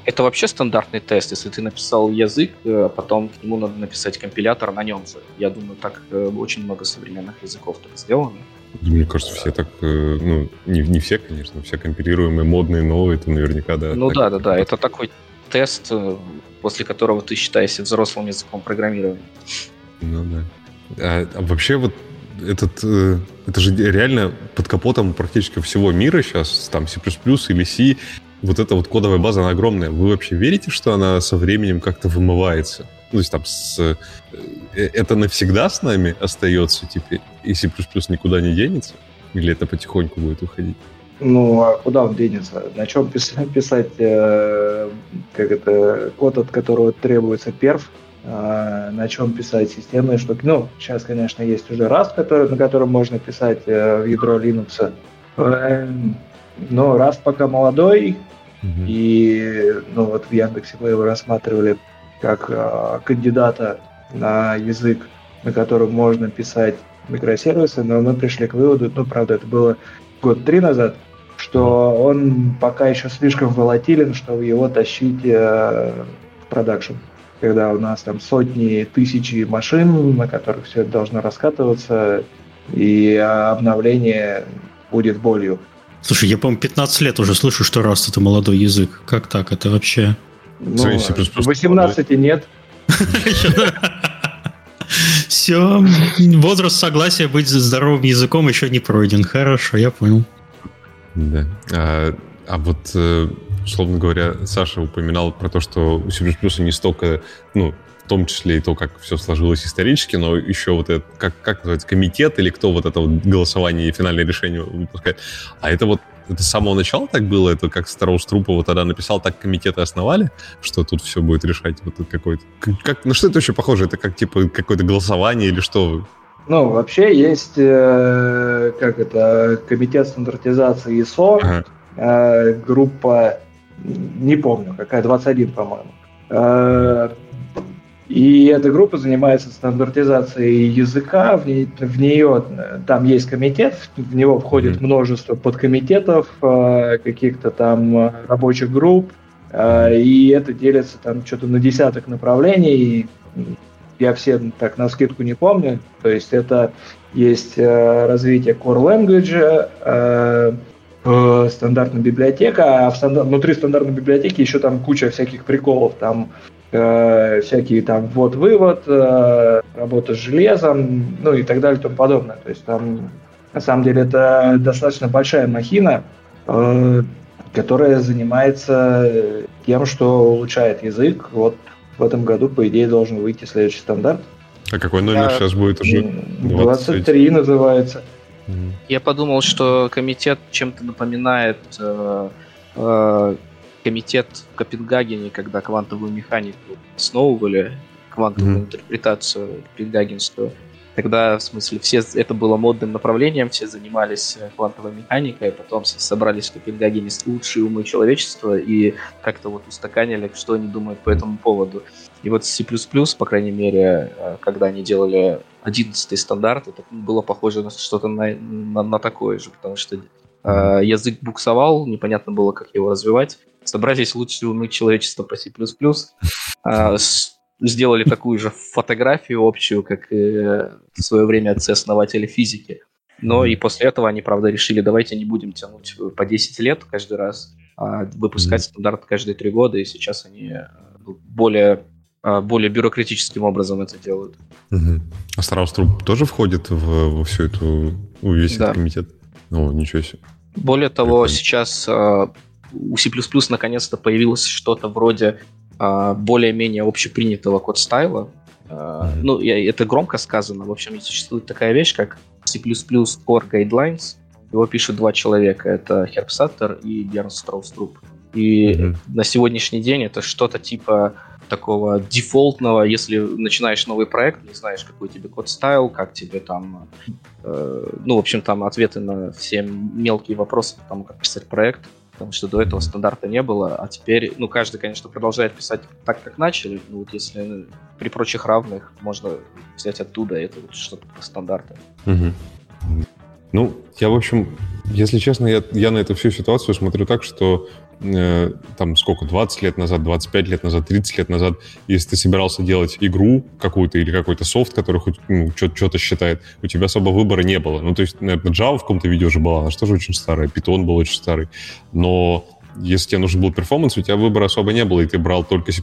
Это вообще стандартный тест. Если ты написал язык, а потом к нему надо написать компилятор на нем же. Я думаю, так э, очень много современных языков так сделано. Мне кажется, все так, э, ну, не, не все, конечно, все компилируемые, модные, новые, это наверняка, да. Ну да, да, да, это такой тест, после которого ты считаешься взрослым языком программирования. Ну да. А, а вообще вот этот, это же реально под капотом практически всего мира сейчас, там C++ или C, вот эта вот кодовая база, она огромная. Вы вообще верите, что она со временем как-то вымывается? Ну, то есть там с... Э, это навсегда с нами остается теперь? И C++ никуда не денется? Или это потихоньку будет уходить? Ну, а куда он денется? На чем писать, писать э, как это, код, от которого требуется перф? Э, на чем писать системные штуки? Ну, сейчас, конечно, есть уже Rust, который, на котором можно писать э, в ядро Linux. Э, но Rust пока молодой, и ну вот в Яндексе мы его рассматривали как э, кандидата на язык, на котором можно писать микросервисы, но мы пришли к выводу, ну, правда, это было год три назад, что он пока еще слишком волатилен, чтобы его тащить э, в продакшн. Когда у нас там сотни, тысячи машин, на которых все это должно раскатываться, и обновление будет болью. Слушай, я, по-моему, 15 лет уже слышу, что раз это молодой язык. Как так? Это вообще... Ну, 18 нет. Все, возраст согласия быть здоровым языком еще не пройден. Хорошо, я понял. Да. А, а вот э, условно говоря, Саша упоминал про то, что у C++ не столько, ну, в том числе и то, как все сложилось исторически, но еще вот это, как, как называется, комитет или кто вот это вот голосование и финальное решение выпускает. А это вот это с самого начала так было? Это как Староус Трупова тогда написал, так комитеты основали, что тут все будет решать вот какой-то... Как, на что это вообще похоже? Это как типа какое-то голосование или что? Ну, вообще есть, э, как это, комитет стандартизации ИСО, ага. э, группа, не помню, какая, 21, по-моему. Э, и эта группа занимается стандартизацией языка, в, ней, в нее там есть комитет, в него входит mm-hmm. множество подкомитетов, э, каких-то там рабочих групп, э, и это делится там что-то на десяток направлений. Я все так на скидку не помню. То есть это есть э, развитие core language, стандартная библиотека, а в стандар... внутри стандартной библиотеки еще там куча всяких приколов, там э, всякие там ввод-вывод, э, работа с железом, ну и так далее и тому подобное. То есть там на самом деле это достаточно большая махина, э, которая занимается тем, что улучшает язык. Вот в этом году, по идее, должен выйти следующий стандарт. А какой номер а, сейчас будет уже? 23 20... называется. Я подумал, что комитет чем-то напоминает э, э, комитет в Копенгагене, когда квантовую механику основывали, квантовую mm-hmm. интерпретацию копенгагенскую. Тогда, в смысле, все это было модным направлением, все занимались э, квантовой механикой, потом собрались в Копенгагене лучшие умы человечества и как-то вот устаканили, что они думают по этому поводу. И вот C++, по крайней мере, э, когда они делали 11 стандарт, это было похоже на что-то на, на, на такое же, потому что э, язык буксовал, непонятно было, как его развивать собрались лучшие умы человечества по C++, а, сделали такую же фотографию общую, как в свое время отцы-основатели физики. Но и после этого они, правда, решили, давайте не будем тянуть по 10 лет каждый раз, а выпускать стандарт каждые 3 года, и сейчас они э, более, а, более бюрократическим образом это делают. Угу. А Страуструп тоже входит в, во всю эту, весь да. этот комитет? О, ничего себе. Более того, Прикольно. сейчас а, у C++ наконец-то появилось что-то вроде а, более-менее общепринятого код-стайла. А, mm-hmm. Ну, я, это громко сказано. В общем, существует такая вещь, как C++ Core Guidelines. Его пишут два человека. Это Herb Sutter и Björn Straustrup. И mm-hmm. на сегодняшний день это что-то типа такого дефолтного, если начинаешь новый проект, не знаешь, какой тебе код стайл, как тебе там, э, ну, в общем, там ответы на все мелкие вопросы тому, как писать проект, потому что до этого стандарта не было, а теперь, ну, каждый, конечно, продолжает писать так, как начали, ну, вот если при прочих равных можно взять оттуда, это вот что-то по стандарту. Угу. Ну, я, в общем, если честно, я, я на эту всю ситуацию смотрю так, что э, там сколько, 20 лет назад, 25 лет назад, 30 лет назад, если ты собирался делать игру какую-то или какой-то софт, который хоть ну, что-то считает, у тебя особо выбора не было. Ну, то есть, наверное, Java в каком-то видео уже была, она что же очень старая, Python был очень старый. Но если тебе нужен был перформанс, у тебя выбора особо не было, и ты брал только C++,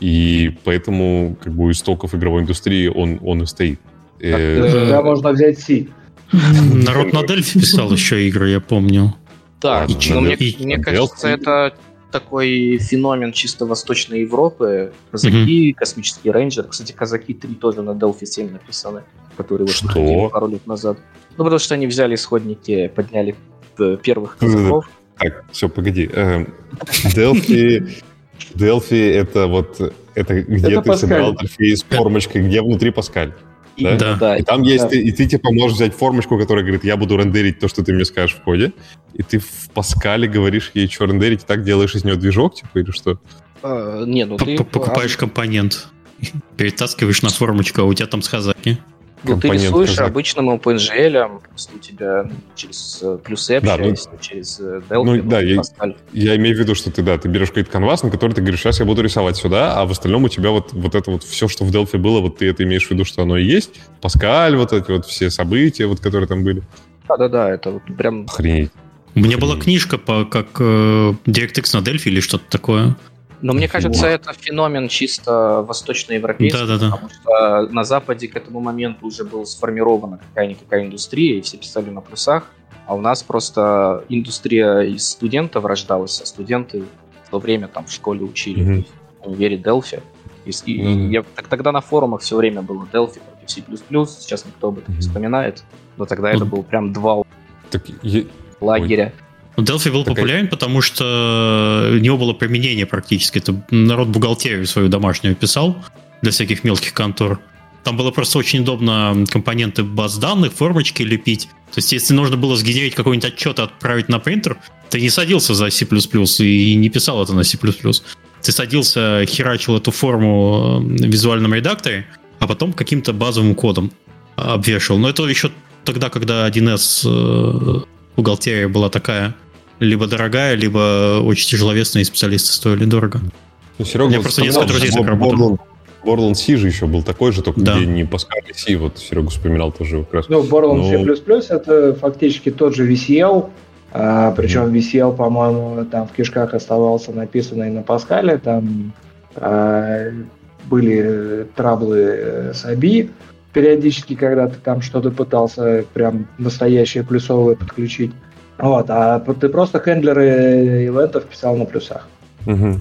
и поэтому как бы у истоков игровой индустрии он, он и стоит. Тогда э, можно взять C. Народ на Дельфи писал еще игры, я помню. Да, и, но мне, и, мне кажется, это такой феномен чисто Восточной Европы. Казаки, mm-hmm. космический рейнджер. Кстати, Казаки 3 тоже на Delphi 7 написаны, которые вот пару лет назад. Ну, потому что они взяли исходники, подняли первых казаков. Так, все, погоди. Эм, Delphi... Delphi это вот это где это ты Паскаль. собирал с формочкой, где внутри Паскаль. Да? Да. да. И там есть, да. и ты типа можешь взять формочку, которая говорит, я буду рендерить то, что ты мне скажешь в коде, и ты в Паскале говоришь ей, что рендерить, и так делаешь из нее движок, типа, или что? А, не, ну ты... Покупаешь компонент, перетаскиваешь на формочку, а у тебя там с хазаки. Ну, ты рисуешь казак. обычным OpenGL, просто у тебя через э, плюсы да, ну, через э, Delphi, ну, да, я, я имею в виду, что ты, да, ты берешь какой-то канвас, на который ты говоришь, сейчас я буду рисовать сюда, а в остальном у тебя вот, вот это вот все, что в Delphi было, вот ты это имеешь в виду, что оно и есть, Паскаль, вот эти вот все события, вот, которые там были. Да-да-да, это вот прям... Охренеть. У меня была книжка по как э, DirectX на Delphi или что-то такое. Но мне кажется, О. это феномен чисто восточноевропейский, да, да, да. потому что на Западе к этому моменту уже была сформирована какая-никакая индустрия, и все писали на плюсах. А у нас просто индустрия из студентов рождалась, а студенты в то время там в школе учили mm-hmm. в универе Delphi. И, mm-hmm. я, так, тогда на форумах все время было Delphi против C++, сейчас никто об этом не вспоминает, но тогда mm-hmm. это был прям два так, я... лагеря. Ой. Delphi был так популярен, потому что у него было применение практически. Это народ бухгалтерию свою домашнюю писал для всяких мелких контор. Там было просто очень удобно компоненты баз данных, формочки лепить. То есть, если нужно было сгенерить какой-нибудь отчет и отправить на принтер, ты не садился за C++ и не писал это на C++ ты садился, херачил эту форму в визуальном редакторе, а потом каким-то базовым кодом обвешивал. Но это еще тогда, когда 1С э, бухгалтерия была такая либо дорогая, либо очень тяжеловесная, и специалисты стоили дорого. Ну, Серега, У меня просто несколько друзей так работали. Borland C же еще был такой же, только да. где не Pascal C, вот Серега вспоминал тоже как раз. Ну, Borland Но... C++ это фактически тот же VCL, а, причем VCL, по-моему, там в кишках оставался написанный на Паскале, там а, были траблы с ABI, периодически, когда ты там что-то пытался прям настоящее плюсовое подключить. Вот, а ты просто хендлеры ивентов писал на плюсах. Угу.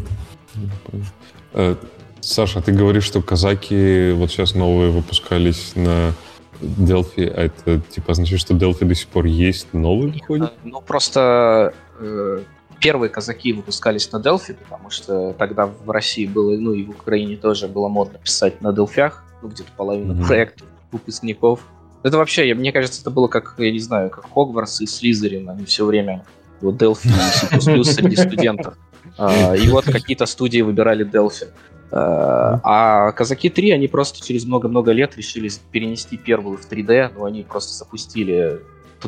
Саша, ты говоришь, что казаки вот сейчас новые выпускались на Delphi, а это типа означает, что Delphi до сих пор есть, новый выходит? Ну, просто э, первые казаки выпускались на Delphi, потому что тогда в России было, ну и в Украине тоже было модно писать на Delphi, ну где-то половина mm-hmm. проектов выпускников. Это вообще, мне кажется, это было как, я не знаю, как Хогвартс и Слизерин, они все время вот Delphi и C++ среди студентов. А, и вот какие-то студии выбирали Delphi. Э, а Казаки 3, они просто через много-много лет решили перенести первую в 3D, но они просто запустили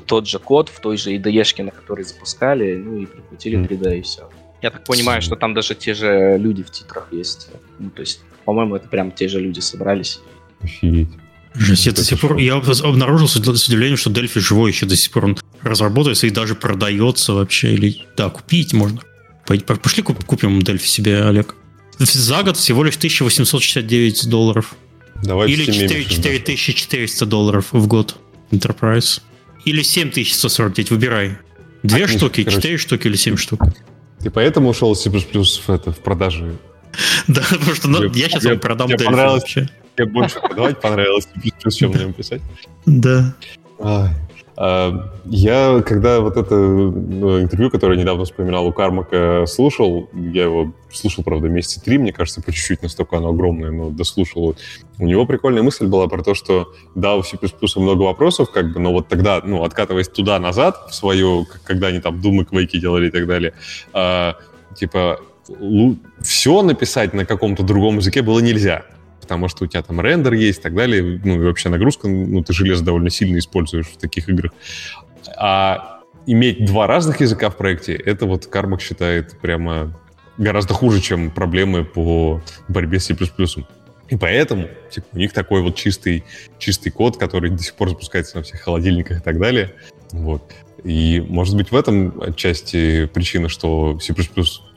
тот же код в той же IDE, на которой запускали, ну и прикрутили 3D и все. Я так понимаю, что там даже те же люди в титрах есть. Ну, то есть, по-моему, это прям те же люди собрались. Офигеть. Жесть, я до сих пор, я обнаружил с удивлением, что Дельфи живой еще до сих пор он разработается и даже продается вообще. Или да, купить можно. Пошли купим Дельфи себе, Олег за год всего лишь 1869 долларов. Давайте Или 4, 4400 долларов в год Enterprise. Или 7149, выбирай. Две а, штуки, короче, 4 штуки или 7 штук. Ты поэтому ушел C++ в, это, в продажу? Да, потому что ну, я сейчас вам продам Тебе понравилось, Тебе больше продавать понравилось чем на нем писать? Да. А, я, когда вот это ну, интервью, которое я недавно вспоминал у Кармака, слушал, я его слушал, правда, месяца три, мне кажется, по чуть-чуть, настолько оно огромное, но дослушал. У него прикольная мысль была про то, что да, у C++ много вопросов, как бы, но вот тогда, ну, откатываясь туда-назад, в свою, когда они там думы, квейки делали и так далее, а, типа, все написать на каком-то другом языке было нельзя потому что у тебя там рендер есть и так далее, ну и вообще нагрузка, ну ты железо довольно сильно используешь в таких играх. А иметь два разных языка в проекте, это вот Кармак считает прямо гораздо хуже, чем проблемы по борьбе с C++. И поэтому типа, у них такой вот чистый, чистый код, который до сих пор запускается на всех холодильниках и так далее. Вот. И, может быть, в этом отчасти причина, что C++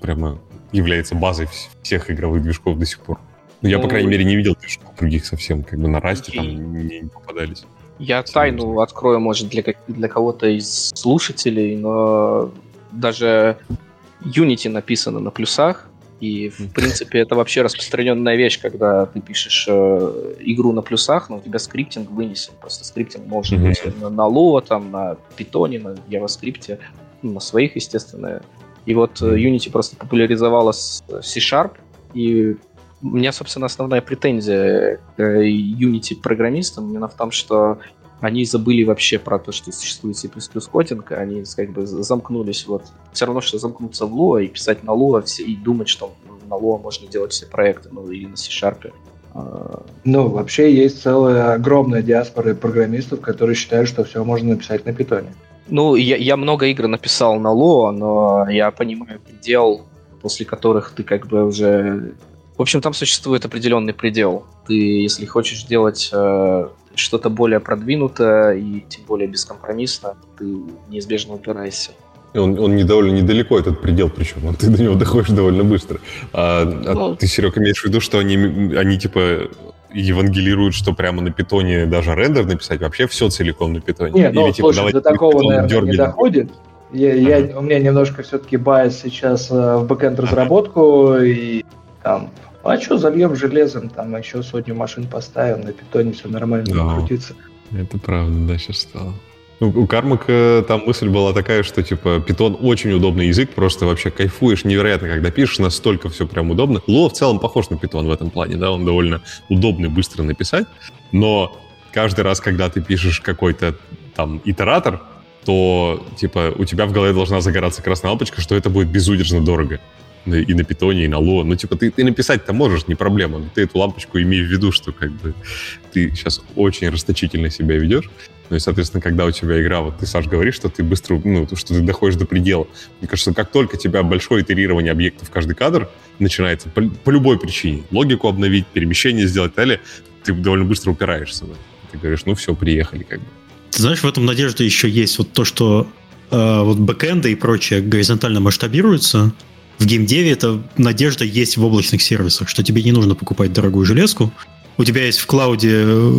прямо является базой всех игровых движков до сих пор. Ну, я, по крайней ну, мере, не видел других совсем, как бы на расте там не, не попадались. Я тайну открою, может, для, для кого-то из слушателей, но даже Unity написано на плюсах, и, в принципе, это вообще распространенная вещь, когда ты пишешь э, игру на плюсах, но у тебя скриптинг вынесен. Просто скриптинг может быть на, на Lua, там, на Python, на JavaScript, ну, на своих, естественно. И вот э, Unity просто популяризовала C-Sharp, и у меня, собственно, основная претензия к Unity-программистам именно в том, что они забыли вообще про то, что существует C++ кодинг, они как бы замкнулись вот. Все равно, что замкнуться в Lua и писать на Lua все, и думать, что на Lua можно делать все проекты, ну или на C-Sharp. А, ну, вообще есть целая огромная диаспора программистов, которые считают, что все можно написать на питоне. Ну, я, я много игр написал на Lua, но я понимаю предел, после которых ты как бы уже в общем, там существует определенный предел. Ты, если хочешь делать э, что-то более продвинутое и тем более бескомпромиссно, ты неизбежно упираешься. Он, он не довольно недалеко, этот предел, причем ты до него доходишь довольно быстро. А, а ну, ты, Серег, имеешь в виду, что они, они типа евангелируют, что прямо на питоне даже рендер написать, вообще все целиком на питоне? Нет, ну, Или, типа, слушай, до такого, наверное, дергали. не доходит. Я, я, у меня немножко все-таки bias сейчас э, в backend разработку и там а что, зальем железом, там еще сотню машин поставим, на Python'е все нормально да. крутится. Это правда, да, сейчас стало. У, у Кармака там мысль была такая, что типа Python очень удобный язык, просто вообще кайфуешь невероятно, когда пишешь, настолько все прям удобно. Lua в целом похож на Python в этом плане, да, он довольно удобный, быстро написать, но каждый раз, когда ты пишешь какой-то там итератор, то типа у тебя в голове должна загораться красная лампочка, что это будет безудержно дорого и на питоне, и на ло. Ну, типа, ты, ты написать-то можешь, не проблема, но ты эту лампочку имей в виду, что как бы ты сейчас очень расточительно себя ведешь. Ну и, соответственно, когда у тебя игра, вот ты, Саш, говоришь, что ты быстро, ну, что ты доходишь до предела. Мне кажется, как только тебя большое итерирование объектов в каждый кадр начинается, по, по любой причине, логику обновить, перемещение сделать и далее, ты довольно быстро упираешься. Да? Ты говоришь, ну все, приехали как бы. Ты знаешь, в этом надежда еще есть вот то, что э, вот бэкэнды и прочее горизонтально масштабируются, в геймдеве эта надежда есть в облачных сервисах, что тебе не нужно покупать дорогую железку. У тебя есть в клауде э,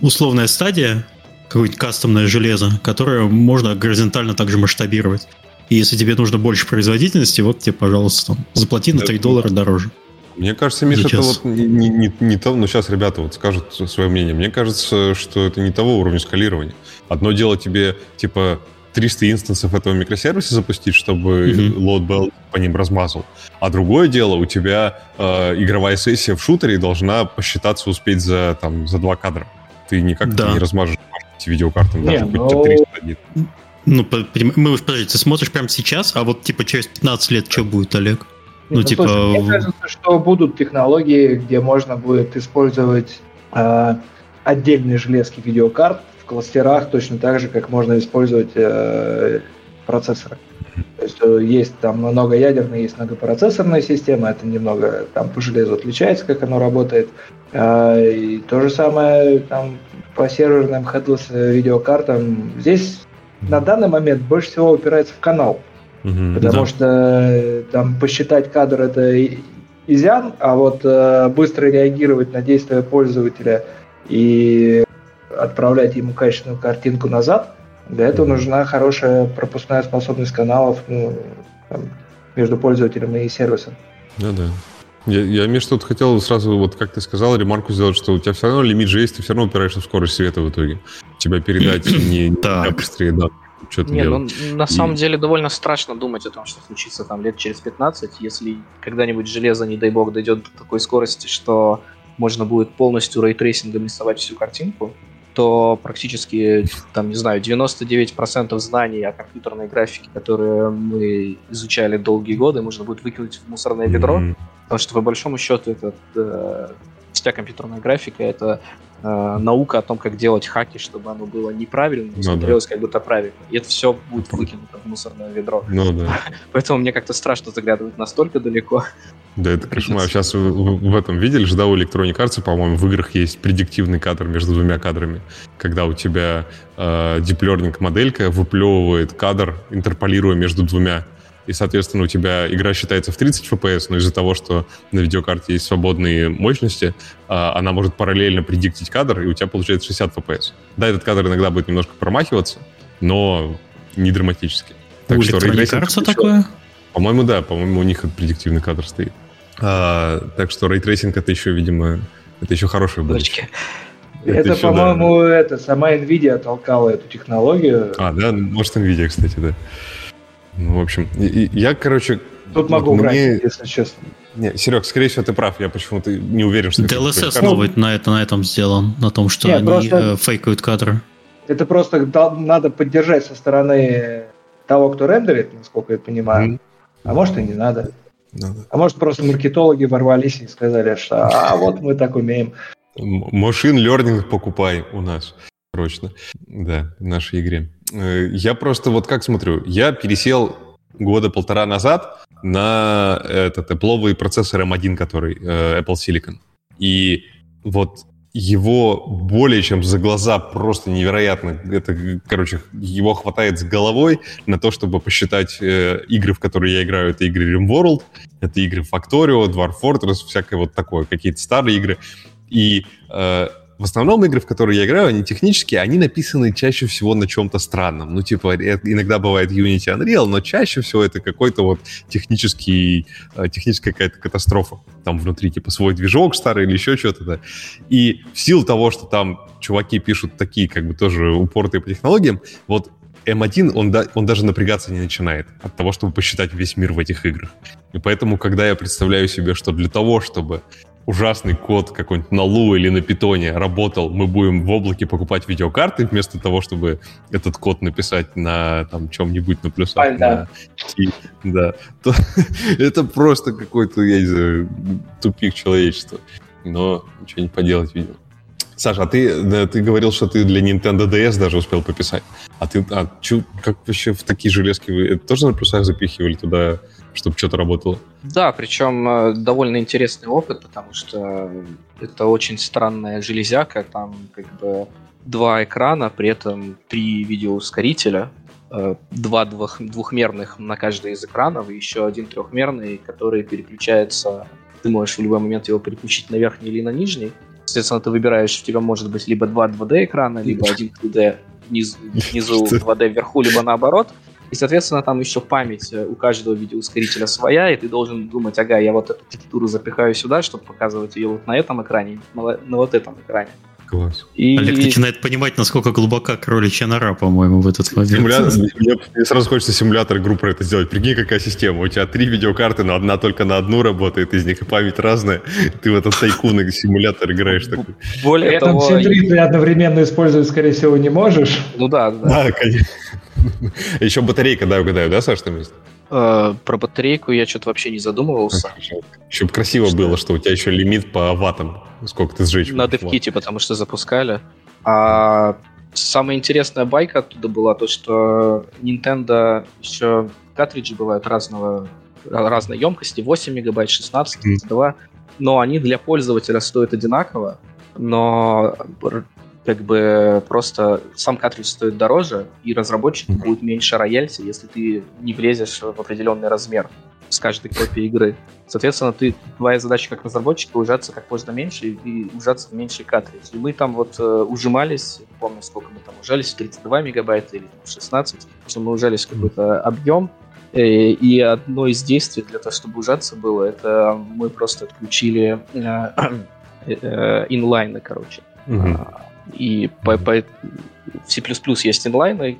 условная стадия, какое-нибудь кастомное железо, которое можно горизонтально также масштабировать. И если тебе нужно больше производительности, вот тебе, пожалуйста, там, заплати на 3 доллара дороже. Мне кажется, Миша, это вот не, не, не то, ну сейчас ребята вот скажут свое мнение. Мне кажется, что это не того уровня скалирования. Одно дело тебе, типа, 300 инстансов этого микросервиса запустить, чтобы mm-hmm. load по ним размазал. А другое дело, у тебя э, игровая сессия в шутере должна посчитаться успеть за, там, за два кадра. Ты никак да. не размажешь видеокартам, даже не, хоть но... 300 нет. Ну, мы, подожди, ты смотришь прямо сейчас, а вот типа через 15 лет что будет, Олег? Ну, ну типа... Слушай, мне кажется, что будут технологии, где можно будет использовать э, отдельные железки видеокарт, кластерах точно так же, как можно использовать э, процессоры. То есть э, есть там многоядерные, есть многопроцессорная система, это немного там по железу отличается, как оно работает. Э, и то же самое там по серверным headless видеокартам. Здесь на данный момент больше всего упирается в канал. Mm-hmm, потому да. что э, там посчитать кадр это изян, а вот э, быстро реагировать на действия пользователя и отправлять ему качественную картинку назад. Для этого нужна хорошая пропускная способность каналов ну, там, между пользователем и сервисом. Да-да. Я, я, Миш, тут хотел сразу, вот как ты сказал, ремарку сделать, что у тебя все равно лимит же есть, ты все равно упираешься в скорость света в итоге. Тебя передать не, не быстрее да, что-то Не, ну, на самом деле довольно страшно думать о том, что случится там лет через 15, если когда-нибудь железо, не дай бог, дойдет до такой скорости, что можно будет полностью рейтрейсингом рисовать всю картинку, то практически, там, не знаю, 99% знаний о компьютерной графике, которые мы изучали долгие годы, можно будет выкинуть в мусорное ведро, mm-hmm. потому что, по большому счету, это э, вся компьютерная графика — это э, наука о том, как делать хаки, чтобы оно было неправильно, но ну, смотрелось да. как будто правильно. И это все будет выкинуто в мусорное ведро. Ну, да. Поэтому мне как-то страшно заглядывать настолько далеко. Да, это кошмар. Сейчас в, в этом видели же, да, у Electronic Arts, по-моему, в играх есть предиктивный кадр между двумя кадрами, когда у тебя э, Deep Learning моделька выплевывает кадр, интерполируя между двумя и, соответственно, у тебя игра считается в 30 FPS, но из-за того, что на видеокарте есть свободные мощности, а, она может параллельно предиктить кадр, и у тебя получается 60 FPS. Да, этот кадр иногда будет немножко промахиваться, но не драматически. Так у что рейтрейсинг... такое? По-моему, да, по-моему, у них предиктивный кадр стоит. А, так что рейтрейсинг это еще, видимо, это еще хорошее будущее. Это, это по-моему, да. это сама Nvidia толкала эту технологию. А, да, может Nvidia, кстати, да. Ну, в общем, и, и, я, короче... Тут вот могу врать, мне... если честно. Не, Серег, скорее всего, ты прав. Я почему-то не уверен, что... DLSS новый на, это, на этом сделан, на том, что не, они просто... э, фейкают кадры. Это просто надо поддержать со стороны того, кто рендерит, насколько я понимаю. Mm-hmm. А может и не надо. Надо. А может просто маркетологи ворвались и сказали, что а вот мы так умеем. Машин learning покупай у нас срочно. Да, в нашей игре. Э, я просто вот как смотрю, я пересел года полтора назад на этот Apple процессор M1, который э, Apple Silicon. И вот его более чем за глаза просто невероятно. Это, короче, его хватает с головой на то, чтобы посчитать э, игры, в которые я играю. Это игры RimWorld, это игры Factorio, Dwarf Fortress, всякое вот такое, какие-то старые игры. И э, в основном игры, в которые я играю, они технические, они написаны чаще всего на чем-то странном. Ну, типа, иногда бывает Unity Unreal, но чаще всего это какой-то вот технический, э, техническая какая-то катастрофа. Там внутри, типа, свой движок старый или еще что-то. Да. И в силу того, что там чуваки пишут такие, как бы, тоже упортые по технологиям, вот M1, он, он даже напрягаться не начинает от того, чтобы посчитать весь мир в этих играх. И поэтому, когда я представляю себе, что для того, чтобы ужасный код какой-нибудь на Лу или на Питоне работал, мы будем в облаке покупать видеокарты вместо того, чтобы этот код написать на там чем-нибудь на плюсах. А, да. На, да. То, это просто какой-то, я не знаю, тупик человечества. Но ничего не поделать, видимо. Саша, а ты, да, ты говорил, что ты для Nintendo DS даже успел пописать. А ты, а, чё, как вообще в такие железки вы это тоже на плюсах запихивали туда чтобы что-то работало. Да, причем э, довольно интересный опыт, потому что это очень странная железяка, там как бы два экрана, при этом три видеоускорителя, э, два двух, двухмерных на каждый из экранов и еще один трехмерный, который переключается, ты можешь в любой момент его переключить на верхний или на нижний. Соответственно, ты выбираешь, у тебя может быть либо два 2D экрана, либо один 3D внизу, внизу 2D вверху, либо наоборот. И, соответственно, там еще память э, у каждого видеоускорителя своя, и ты должен думать, ага, я вот эту текстуру запихаю сюда, чтобы показывать ее вот на этом экране, на, на вот этом экране. Класс. И... Олег начинает понимать, насколько глубока кроличья нора, по-моему, в этот момент. Симулятор, мне, мне сразу хочется симулятор игру про это сделать. Прикинь, какая система. У тебя три видеокарты, но одна только на одну работает, из них и память разная. Ты в этот тайкун симулятор играешь такой. Более того... все три ты одновременно использовать, скорее всего, не можешь. Ну да, да. Да, конечно. Еще батарейка, да, угадаю, да, Саш, там есть? Э, про батарейку я что-то вообще не задумывался. Чтобы красиво что? было, что у тебя еще лимит по ватам, сколько ты сжечь. На DevKit, потому что запускали. А самая интересная байка оттуда была то, что Nintendo еще картриджи бывают разного разной емкости, 8 мегабайт, 16, 32, но они для пользователя стоят одинаково, но как бы просто сам картридж стоит дороже, и разработчику mm-hmm. будет меньше рояльти, если ты не влезешь в определенный размер с каждой копией игры. Соответственно, ты, твоя задача как разработчика ужаться как можно меньше и ужаться в меньший картридж. И мы там вот э, ужимались, не помню, сколько мы там ужались, 32 мегабайта или 16, что мы ужались какой-то объем, э, и одно из действий для того, чтобы ужаться было, это мы просто отключили э, э, инлайны, короче. Mm-hmm. И по, по, в C++ есть инлайны,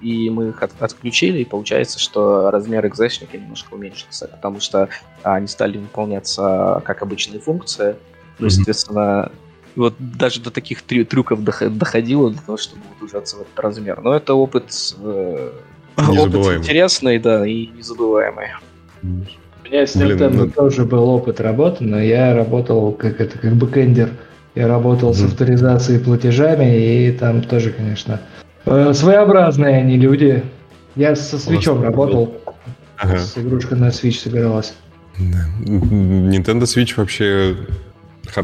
и мы их от, отключили, и получается, что размер экзешника немножко уменьшился, потому что они стали выполняться как обычные функции. Ну, mm-hmm. естественно, вот даже до таких трю- трюков доходило для того, чтобы удержаться в этот размер. Но это опыт, э, опыт интересный, да, и незабываемый. У меня с Nintendo ну... тоже был опыт работы, но я работал как это как бэкэндер я работал с авторизацией платежами, и там тоже, конечно, э, своеобразные они люди. Я со Switch'ом работал. Ага. С игрушкой на Switch собиралась. Nintendo Switch вообще,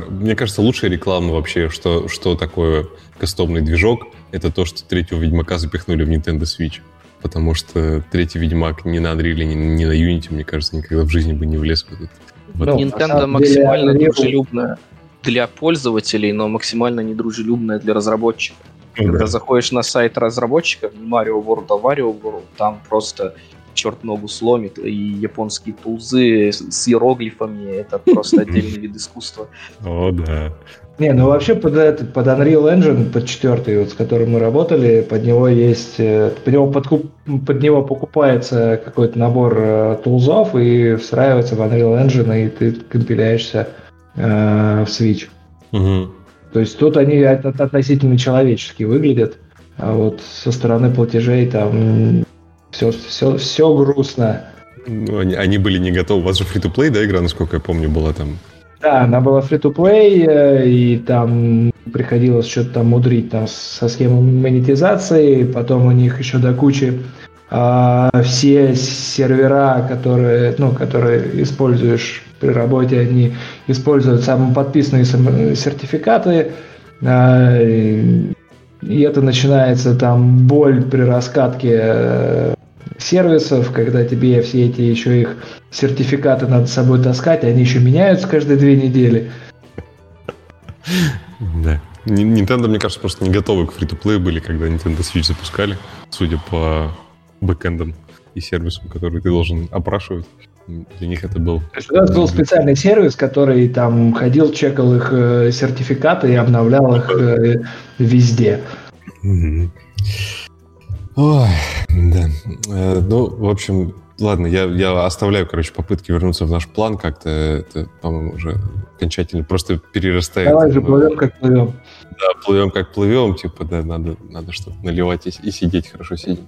мне кажется, лучшая реклама вообще, что, что такое кастомный движок, это то, что третьего Ведьмака запихнули в Nintendo Switch. Потому что третий Ведьмак ни на Unreal, ни, ни на Unity, мне кажется, никогда в жизни бы не влез в этот. В этот. Ну, Nintendo максимально дружелюбная для пользователей, но максимально недружелюбная для разработчиков. Ну, Когда да. заходишь на сайт разработчиков, не Mario World, а Wario World, там просто черт ногу сломит, и японские тулзы с иероглифами, это просто отдельный вид искусства. О, да. Не, ну вообще под, этот, под Unreal Engine, под четвертый, вот, с которым мы работали, под него есть, э, под него, подкуп, под него покупается какой-то набор э, тулзов и встраивается в Unreal Engine, и ты компиляешься э, в Switch. Угу. То есть тут они относительно человечески выглядят, а вот со стороны платежей там все, все, все грустно. Ну, они, они были не готовы. У вас же free-to-play, да, игра, насколько я помню, была там? Да, она была free-to-play, э, и там приходилось что-то там мудрить там со схемой монетизации, потом у них еще до кучи все сервера, которые, ну, которые используешь при работе, они используют самоподписанные сертификаты, а, и это начинается там боль при раскатке э, сервисов, когда тебе все эти еще их сертификаты надо с собой таскать, они еще меняются каждые две недели. Да. Nintendo, мне кажется, просто не готовы к фри-то-плей были, когда Nintendo Switch запускали, судя по бэкэндам и сервисам, которые ты должен опрашивать. Для них это был... То есть у нас был специальный сервис, который там ходил, чекал их э, сертификаты и обновлял их э, везде. Ой, да. Э, ну, в общем, ладно, я, я оставляю, короче, попытки вернуться в наш план как-то. Это, по-моему, уже окончательно просто перерастает. Давай же плывем, как плывем. Да, плывем, как плывем. Типа, да, надо, надо что-то наливать и, и сидеть хорошо сидеть.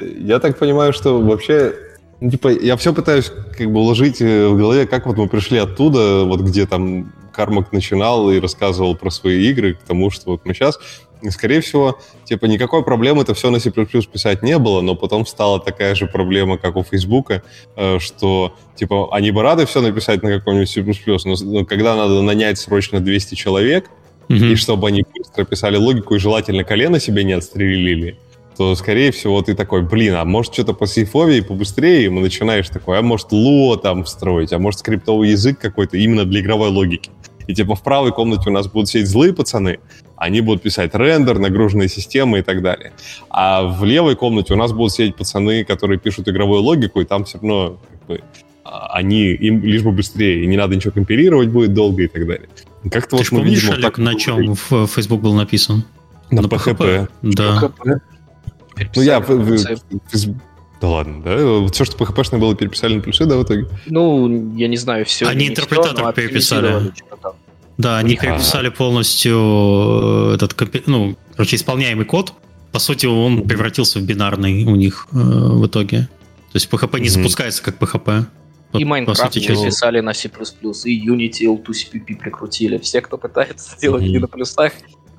Я так понимаю, что вообще ну, типа, я все пытаюсь как бы уложить э, в голове, как вот мы пришли оттуда, вот где там Кармак начинал и рассказывал про свои игры, к тому, что вот мы сейчас. И, скорее всего, типа, никакой проблемы это все на C++ писать не было, но потом стала такая же проблема, как у Фейсбука, э, что, типа, они бы рады все написать на каком-нибудь C++, но, но когда надо нанять срочно 200 человек, mm-hmm. и чтобы они быстро писали логику и желательно колено себе не отстрелили, то, скорее всего, ты такой, блин, а может что-то по сейфовее побыстрее, и мы начинаешь такой, а может ло там строить, а может скриптовый язык какой-то именно для игровой логики. И типа в правой комнате у нас будут сидеть злые пацаны, они будут писать рендер, нагруженные системы и так далее. А в левой комнате у нас будут сидеть пацаны, которые пишут игровую логику, и там все равно как бы, а, они, им лишь бы быстрее, и не надо ничего компилировать будет долго и так далее. Как-то Ты вот мы помнишь, видим, Олег, так на чем в Facebook был написан? На, на PHP. Да. PHP. Ну, я... Да ладно, да? Все, что PHP-шное было, переписали на плюсы, да, в итоге? Ну, я не знаю, все. Они интерпретатор переписали. Да, они переписали полностью э, этот, ну, короче, исполняемый код. По сути, он превратился в бинарный у них э, в итоге. То есть PHP не запускается как PHP. И Майнкрафт переписали на C++, и Unity L2CPP прикрутили. Все, кто пытается сделать не на плюсах,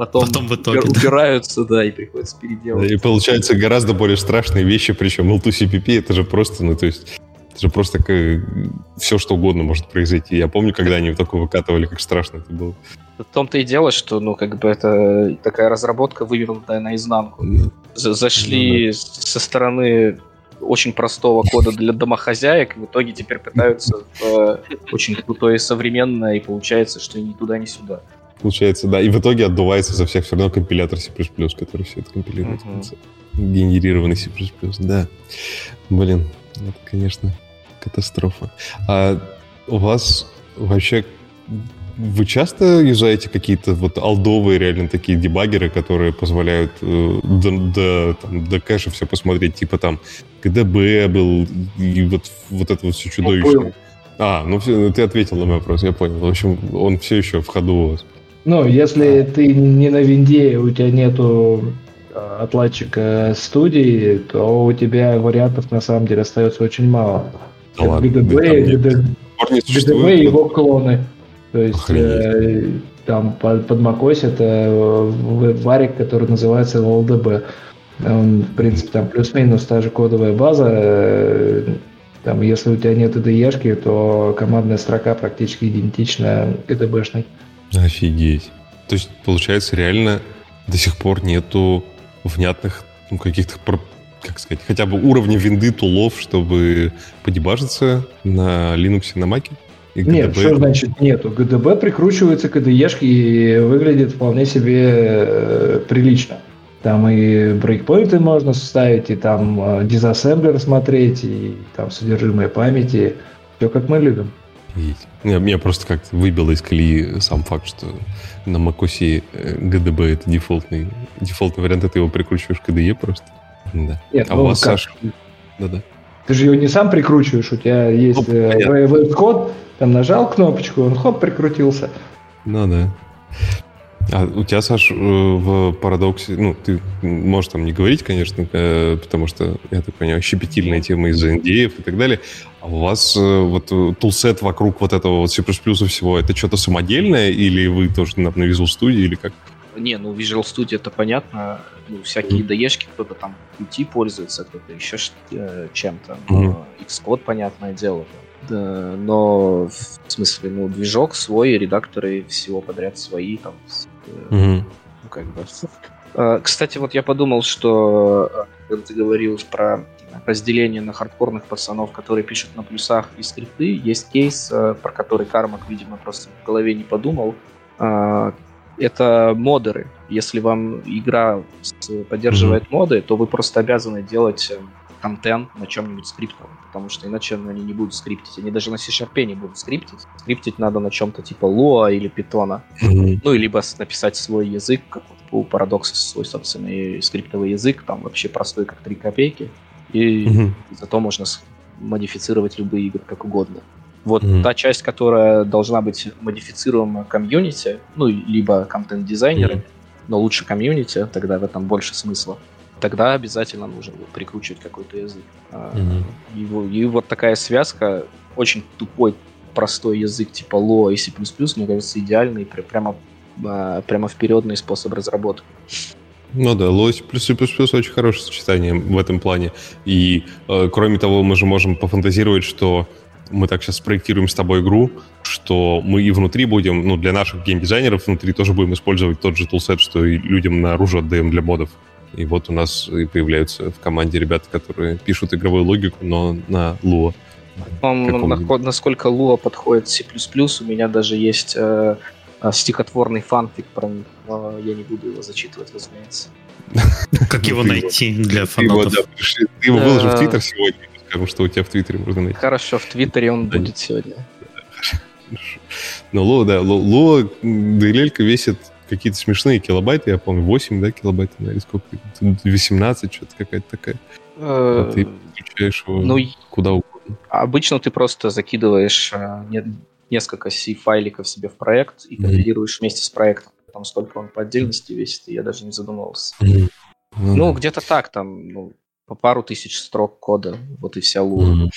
потом, потом в итоге, убираются, да. да, и приходится переделывать. И получаются гораздо более страшные вещи, причем L2CPP это же просто, ну то есть, это же просто как, все что угодно может произойти. Я помню, когда они только выкатывали, как страшно это было. В том-то и дело, что, ну, как бы это такая разработка вывернутая наизнанку. Зашли ну, да. со стороны очень простого кода для домохозяек, в итоге теперь пытаются в очень крутое современное, и получается, что ни туда, ни сюда получается, да. И в итоге отдувается за всех все равно компилятор C++, который все это компилирует. Uh-huh. Генерированный C++, да. Блин, это, конечно, катастрофа. А у вас вообще вы часто юзаете какие-то вот алдовые реально такие дебаггеры, которые позволяют э, до, до, там, до кэша все посмотреть, типа там КДБ был, и вот, вот это вот все чудовищное. А, ну ты ответил на мой вопрос, я понял. В общем, он все еще в ходу у вас. Ну, если ты не на винде, у тебя нету а, отладчика студии, то у тебя вариантов на самом деле остается очень мало. Да ладно, GDB, GDB и его клоны. То есть э, там под, под macOS это э, варик, который называется LDB. Он, в принципе, там плюс-минус та же кодовая база. Э, там, если у тебя нет IDE, то командная строка практически идентична GDB-шной. Офигеть. То есть, получается, реально до сих пор нету внятных ну, каких-то как сказать, хотя бы уровня винды тулов, чтобы подебажиться на Linux и на Mac? И Нет, что значит нету? GDB прикручивается к IDE и выглядит вполне себе э, прилично. Там и брейкпоинты можно составить, и там э, дизассемблер смотреть, и там содержимое памяти. Все как мы любим. Меня, меня просто как-то выбило из колеи сам факт, что на macOS GDB э, это дефолтный, дефолтный вариант, ты его прикручиваешь к KDE просто. Да. Нет, а ну, у вас, как? Саша... Да-да. Ты же его не сам прикручиваешь, у тебя есть ну, код, там нажал кнопочку, он хоп, прикрутился. Ну да. А у тебя, Саш, э, в парадоксе, ну, ты можешь там не говорить, конечно, э, потому что, я так понимаю, щепетильная тема из-за NDA и так далее, а у вас э, вот тулсет вокруг вот этого вот C++ всего, это что-то самодельное, или вы тоже на, на Visual Studio, или как? Не, ну Visual Studio это понятно, ну, всякие mm-hmm. кто-то там Qt пользуется, кто-то еще чем-то, mm-hmm. Xcode, понятное дело, но в смысле, ну, движок свой, редакторы всего подряд свои, там, Mm-hmm. Ну, как бы. А, кстати, вот я подумал, что когда ты говорил про разделение на хардкорных пацанов, которые пишут на плюсах и скрипты, есть кейс, про который Кармак, видимо, просто в голове не подумал. Это модеры. Если вам игра поддерживает mm-hmm. моды, то вы просто обязаны делать э, контент на чем-нибудь скриптовом, потому что иначе они не будут скриптить. Они даже на C-Sharp не будут скриптить. Скриптить надо на чем-то типа Lua или Python. Mm-hmm. Ну, и либо написать свой язык, как вот у Paradox свой собственный скриптовый язык, там вообще простой, как 3 копейки. И mm-hmm. зато можно модифицировать любые игры как угодно. Вот mm-hmm. та часть, которая должна быть модифицируема комьюнити, ну, либо контент-дизайнерами, mm-hmm. но лучше комьюнити, тогда в этом больше смысла. Тогда обязательно нужно прикручивать какой-то язык. Mm-hmm. И, и вот такая связка, очень тупой, простой язык типа Lua и C++, мне кажется, идеальный, прямо, а, прямо впередный способ разработки. Ну да, лось плюс и плюс очень хорошее сочетание в этом плане. И э, кроме того, мы же можем пофантазировать, что мы так сейчас спроектируем с тобой игру, что мы и внутри будем, ну, для наших геймдизайнеров внутри тоже будем использовать тот же тулсет, что и людям наружу отдаем для модов. И вот у нас и появляются в команде ребята, которые пишут игровую логику, но на Lua. Насколько Lua подходит C++, у меня даже есть э, э, стихотворный фанфик про них, но я не буду его зачитывать, разумеется. Как его найти для фанатов? Ты его выложил в Твиттер сегодня скажем, что у тебя в Твиттере можно найти. Хорошо, в Твиттере он будет сегодня. Ну, Ло, да, Ло, Ло DLL весит какие-то смешные килобайты, я помню, 8, да, килобайт, или сколько? 18, что-то какая-то такая. А ты включаешь его ну, куда угодно. Обычно ты просто закидываешь э, несколько C-файликов себе в проект и компилируешь mm-hmm. вместе с проектом. Там сколько он по отдельности весит, я даже не задумывался. Mm-hmm. Ну, ну где-то так, там, ну, по пару тысяч строк кода, вот и вся лура. Mm-hmm.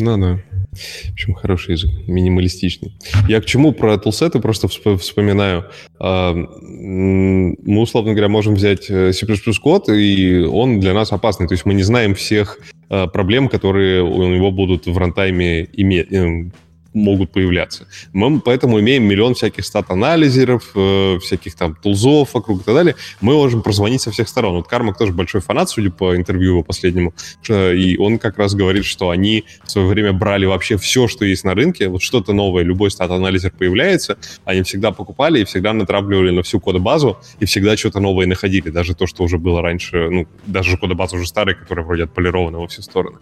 Ну да. В общем, хороший язык, минималистичный. Я к чему про тулсеты просто вспоминаю. А, мы, условно говоря, можем взять э, C++ код, и он для нас опасный. То есть мы не знаем всех а, проблем, которые у него будут в рантайме иметь эм, могут появляться. Мы поэтому имеем миллион всяких стат-анализеров, э, всяких там тулзов вокруг и так далее. Мы можем прозвонить со всех сторон. Вот Кармак тоже большой фанат, судя по интервью его последнему, и он как раз говорит, что они в свое время брали вообще все, что есть на рынке, вот что-то новое, любой стат-анализер появляется, они всегда покупали и всегда натравливали на всю кодобазу, и всегда что-то новое находили, даже то, что уже было раньше, ну, даже кодобаза уже старая, которая вроде отполирована во все стороны.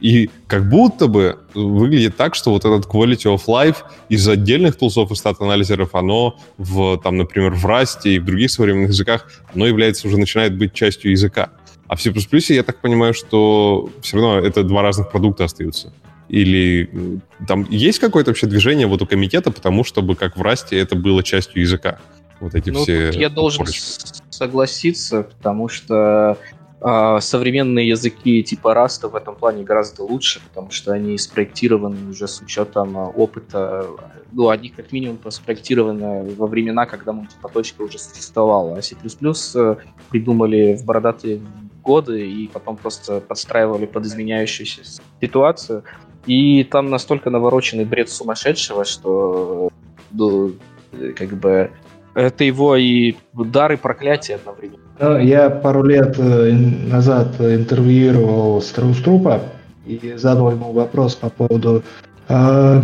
И как будто бы выглядит так, что вот этот quality of life из отдельных тулсов и стат-анализеров, оно в, там, например, в Rust и в других современных языках, оно является уже начинает быть частью языка. А в C++ я так понимаю, что все равно это два разных продукта остаются. Или там есть какое-то вообще движение вот у комитета, потому чтобы как в Расте это было частью языка? Вот эти ну, все... Я должен согласиться, потому что а, современные языки типа Rust в этом плане гораздо лучше, потому что они спроектированы уже с учетом а, опыта. Ну, они как минимум спроектированы во времена, когда мультипоточка уже существовала. А C++ э, придумали в бородатые годы и потом просто подстраивали под изменяющуюся ситуацию. И там настолько навороченный бред сумасшедшего, что ну, как бы это его и дар, и проклятие одновременно. Я пару лет э, назад интервьюировал Страуструпа и задал ему вопрос по поводу э,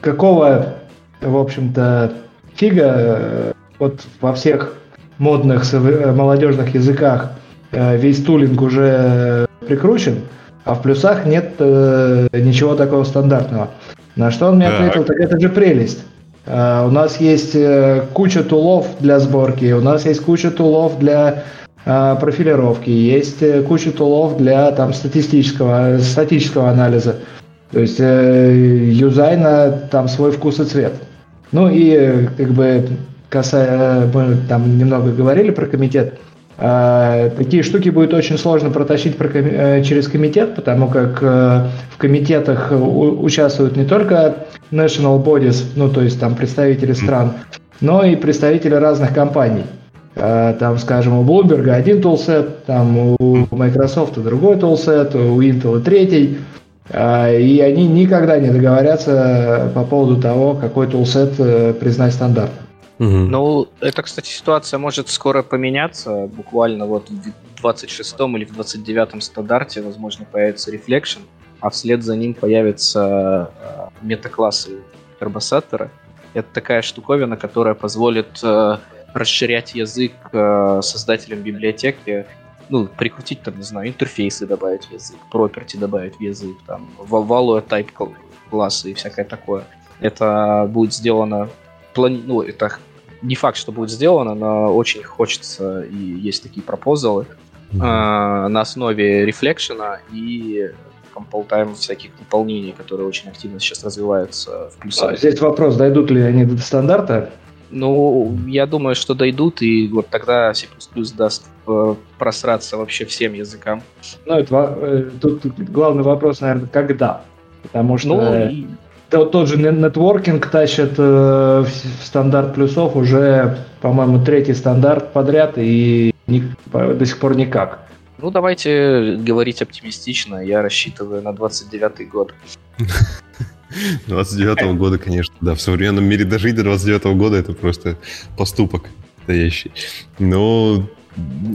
какого, в общем-то, фига э, вот во всех модных э, молодежных языках э, весь тулинг уже прикручен, а в плюсах нет э, ничего такого стандартного. На что он мне ответил, так это же прелесть. Uh, у нас есть uh, куча тулов для сборки, у нас есть куча тулов для uh, профилировки, есть куча тулов для там статистического, статического анализа. То есть uh, юзайна там свой вкус и цвет. Ну и как бы касая, мы там немного говорили про комитет, такие штуки будет очень сложно протащить э, через комитет, потому как э, в комитетах участвуют не только national bodies, ну то есть там представители стран, но и представители разных компаний. Там, скажем, у Bloomberg один тулсет, там у Microsoft другой тулсет, у Intel третий. И они никогда не договорятся по поводу того, какой тулсет э, признать стандартом. Угу. Ну, это, кстати, ситуация может скоро поменяться. Буквально вот в 26-м или в 29-м стандарте, возможно, появится Reflection, а вслед за ним появятся э, метаклассы карбосаттера. Это такая штуковина, которая позволит э, расширять язык э, создателям библиотеки, ну, прикрутить там, не знаю, интерфейсы добавить в язык, property добавить в язык, там, value type классы и всякое такое. Это будет сделано, плани... ну, это не факт, что будет сделано, но очень хочется, и есть такие пропозалы, mm-hmm. э, на основе рефлекшена и compile всяких дополнений, которые очень активно сейчас развиваются в плюсах. А здесь вопрос, дойдут ли они до стандарта? Ну, я думаю, что дойдут, и вот тогда C++ даст э, просраться вообще всем языкам. Ну, это, э, тут, тут главный вопрос, наверное, когда? Потому что ну, и... тот, тот же нетворкинг тащит э, в стандарт плюсов уже, по-моему, третий стандарт подряд, и ни, до сих пор никак. Ну, давайте говорить оптимистично. Я рассчитываю на 29-й год. 29-го года, конечно, да. В современном мире дожить до 29-го года это просто поступок настоящий. Но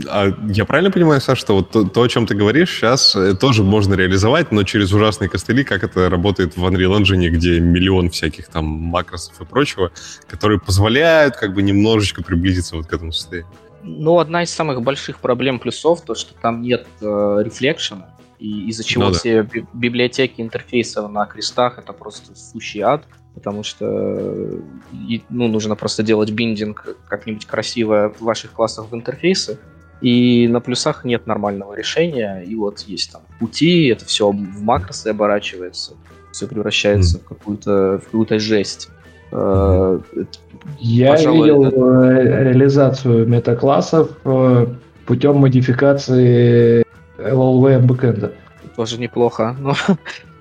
а я правильно понимаю, Саша, что вот то, то, о чем ты говоришь, сейчас э, тоже можно реализовать, но через ужасные костыли, как это работает в Unreal Engine, где миллион всяких там макросов и прочего, которые позволяют как бы немножечко приблизиться вот к этому состоянию. Ну, одна из самых больших проблем плюсов, то, что там нет э, рефлекшена, и из-за чего ну, все да. библиотеки интерфейсов на крестах это просто сущий ад, потому что ну, нужно просто делать биндинг как-нибудь красиво в ваших классах в интерфейсы, и на плюсах нет нормального решения, и вот есть там пути, это все в макросы оборачивается, все превращается mm. в какую-то в какую-то жесть. Mm. Я Пожалуй, видел это... реализацию метаклассов э, путем модификации LLVM backend'а. Тоже неплохо, но...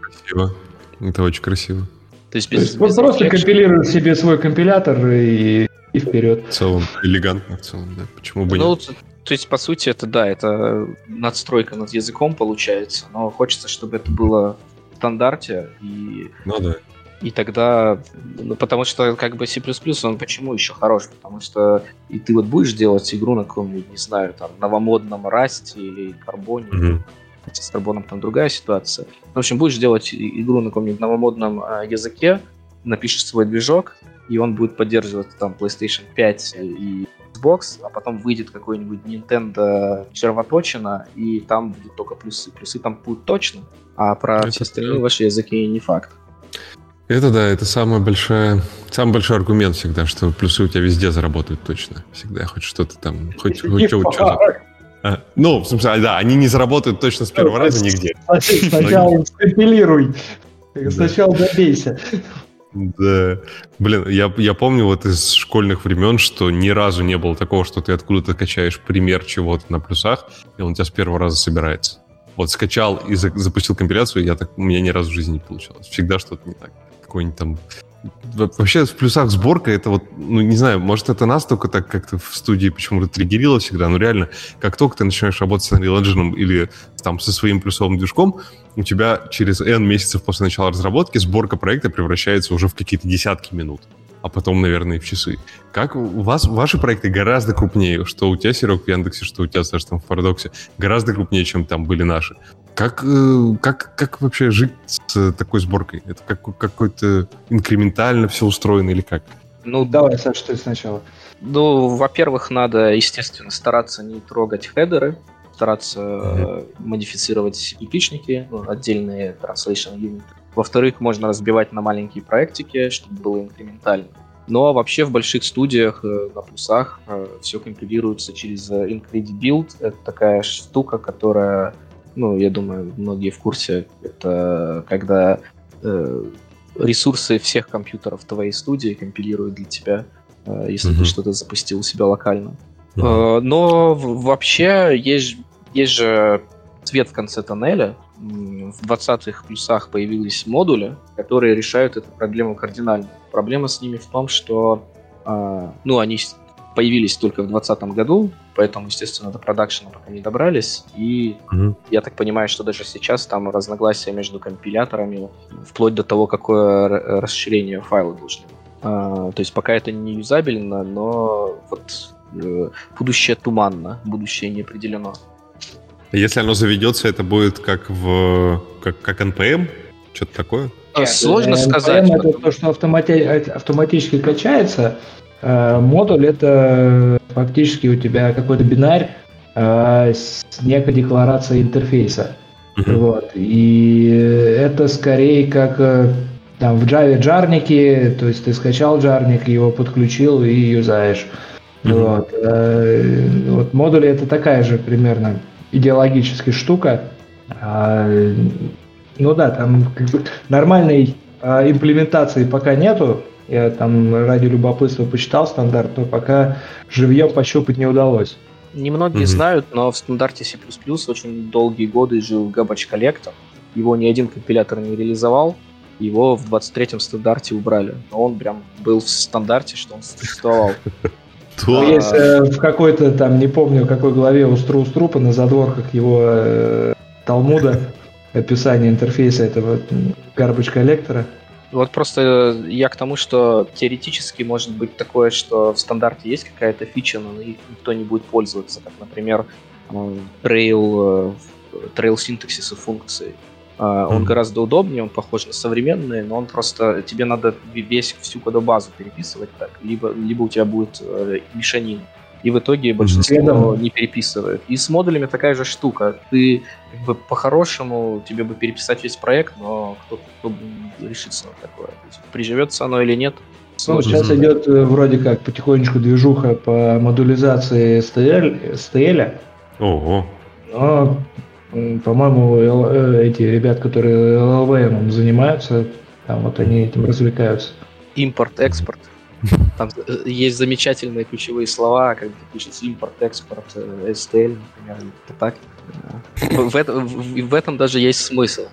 Красиво. Это очень красиво. То есть, без, То есть без просто reflection. компилируешь себе свой компилятор и, и вперед. В целом, элегантно в целом, да. Почему бы ну, нет? То есть, по сути, это да, это надстройка над языком получается, но хочется, чтобы это было в стандарте. И, ну да. И тогда, ну, потому что как бы C++, он почему еще хорош? Потому что и ты вот будешь делать игру на каком-нибудь, не знаю, там, новомодном расте или карбоне, mm-hmm. Хотя с карбоном там другая ситуация. В общем, будешь делать игру на каком-нибудь новомодном э, языке, напишешь свой движок, и он будет поддерживать там PlayStation 5 и Xbox, а потом выйдет какой-нибудь Nintendo червоточина, и там будут только плюсы. Плюсы там будут точно, а про Это все остальные ваши языки не факт. Это да, это самая большая, самый большой аргумент всегда, что плюсы у тебя везде заработают точно. Всегда хоть что-то там, хоть, хоть что-то. А, ну, в смысле, да, они не заработают точно с первого раза нигде. Сначала скомпилируй. Сначала добейся. Да. Блин, я, я помню вот из школьных времен, что ни разу не было такого, что ты откуда-то качаешь пример чего-то на плюсах, и он у тебя с первого раза собирается. Вот скачал и за, запустил компиляцию, я так, у меня ни разу в жизни не получалось. Всегда что-то не так какой-нибудь там... Вообще в плюсах сборка это вот, ну не знаю, может это нас только так как-то в студии почему-то триггерило всегда, но реально, как только ты начинаешь работать с Unreal Engine или там со своим плюсовым движком, у тебя через N месяцев после начала разработки сборка проекта превращается уже в какие-то десятки минут а потом, наверное, в часы. Как у вас, ваши проекты гораздо крупнее, что у тебя, Серег, в Яндексе, что у тебя, Саша, там в Парадоксе, гораздо крупнее, чем там были наши. Как, э, как, как вообще жить с такой сборкой? Это как, какой-то инкрементально все устроено или как? Ну, давай, Саша, ты сначала. Ну, во-первых, надо, естественно, стараться не трогать хедеры, стараться mm-hmm. модифицировать эпичники, ну, отдельные translation unit. Во-вторых, можно разбивать на маленькие проектики, чтобы было инкрементально. Но ну, а вообще в больших студиях э, на плюсах все компилируется через Incredibuild. Это такая штука, которая ну, я думаю, многие в курсе, это когда э, ресурсы всех компьютеров твоей студии компилируют для тебя, э, если mm-hmm. ты что-то запустил у себя локально. Mm-hmm. Э, но вообще есть, есть же свет в конце тоннеля. В 20-х плюсах появились модули, которые решают эту проблему кардинально. Проблема с ними в том, что э, ну, они появились только в 2020 году, поэтому, естественно, до продакшена пока не добрались. И mm-hmm. я так понимаю, что даже сейчас там разногласия между компиляторами, вплоть до того, какое расширение файла должны. А, то есть пока это не юзабельно, но вот э, будущее туманно, будущее не определено. Если оно заведется, это будет как в как, как NPM? Что-то такое? Нет, сложно NPM сказать. это то, что автомати- автоматически качается. Э, модуль это фактически у тебя какой-то бинарь э, с некой декларацией интерфейса. Uh-huh. Вот. И это скорее как э, там в Java джарники, то есть ты скачал джарник, его подключил и юзаешь. Uh-huh. Вот. вот модули это такая же примерно идеологическая штука. А, ну да, там нормальной имплементации пока нету. Я там ради любопытства почитал стандарт, но пока живьем пощупать не удалось. Немногие mm-hmm. знают, но в стандарте C++ очень долгие годы жил Garbage Collector. Его ни один компилятор не реализовал, его в 23-м стандарте убрали. Но он прям был в стандарте, что он существовал. Ну, есть э, в какой-то там, не помню, какой главе у Стру Струпа на задворках его э, Талмуда описание интерфейса этого garbage коллектора. Вот просто я к тому, что теоретически может быть такое, что в стандарте есть какая-то фича, но никто не будет пользоваться, как, например, trail, trail синтаксиса функции. Uh, он mm-hmm. гораздо удобнее, он похож на современные, но он просто тебе надо весь всю кодобазу переписывать так, либо либо у тебя будет э, мешанина и в итоге большинство mm-hmm. не переписывает. И с модулями такая же штука. Ты как бы по-хорошему тебе бы переписать весь проект, но кто-то кто решится на такое. Приживется оно или нет. Ну, сейчас идет э, вроде как потихонечку движуха по модулизации STL. STL. Ого. Но, по-моему, э, эти ребят, которые LLVM занимаются, там вот они этим развлекаются. Импорт-экспорт. Там э, есть замечательные ключевые слова, как пишется import, export, STL, например, это так. В, этом, в, в этом даже есть смысл.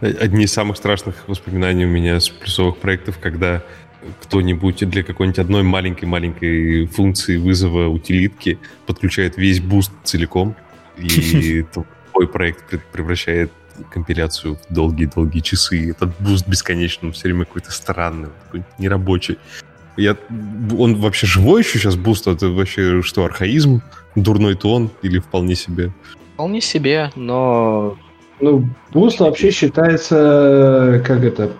Одни из самых страшных воспоминаний у меня с плюсовых проектов, когда кто-нибудь для какой-нибудь одной маленькой-маленькой функции вызова утилитки подключает весь Boost целиком, и твой проект превращает компиляцию в долгие-долгие часы. Этот Boost бесконечно, все время какой-то странный, какой нерабочий. Я, он вообще живой еще сейчас Boost? Это вообще что, архаизм? Дурной тон или вполне себе? Вполне себе, но... Ну, Boost вообще считается, как это,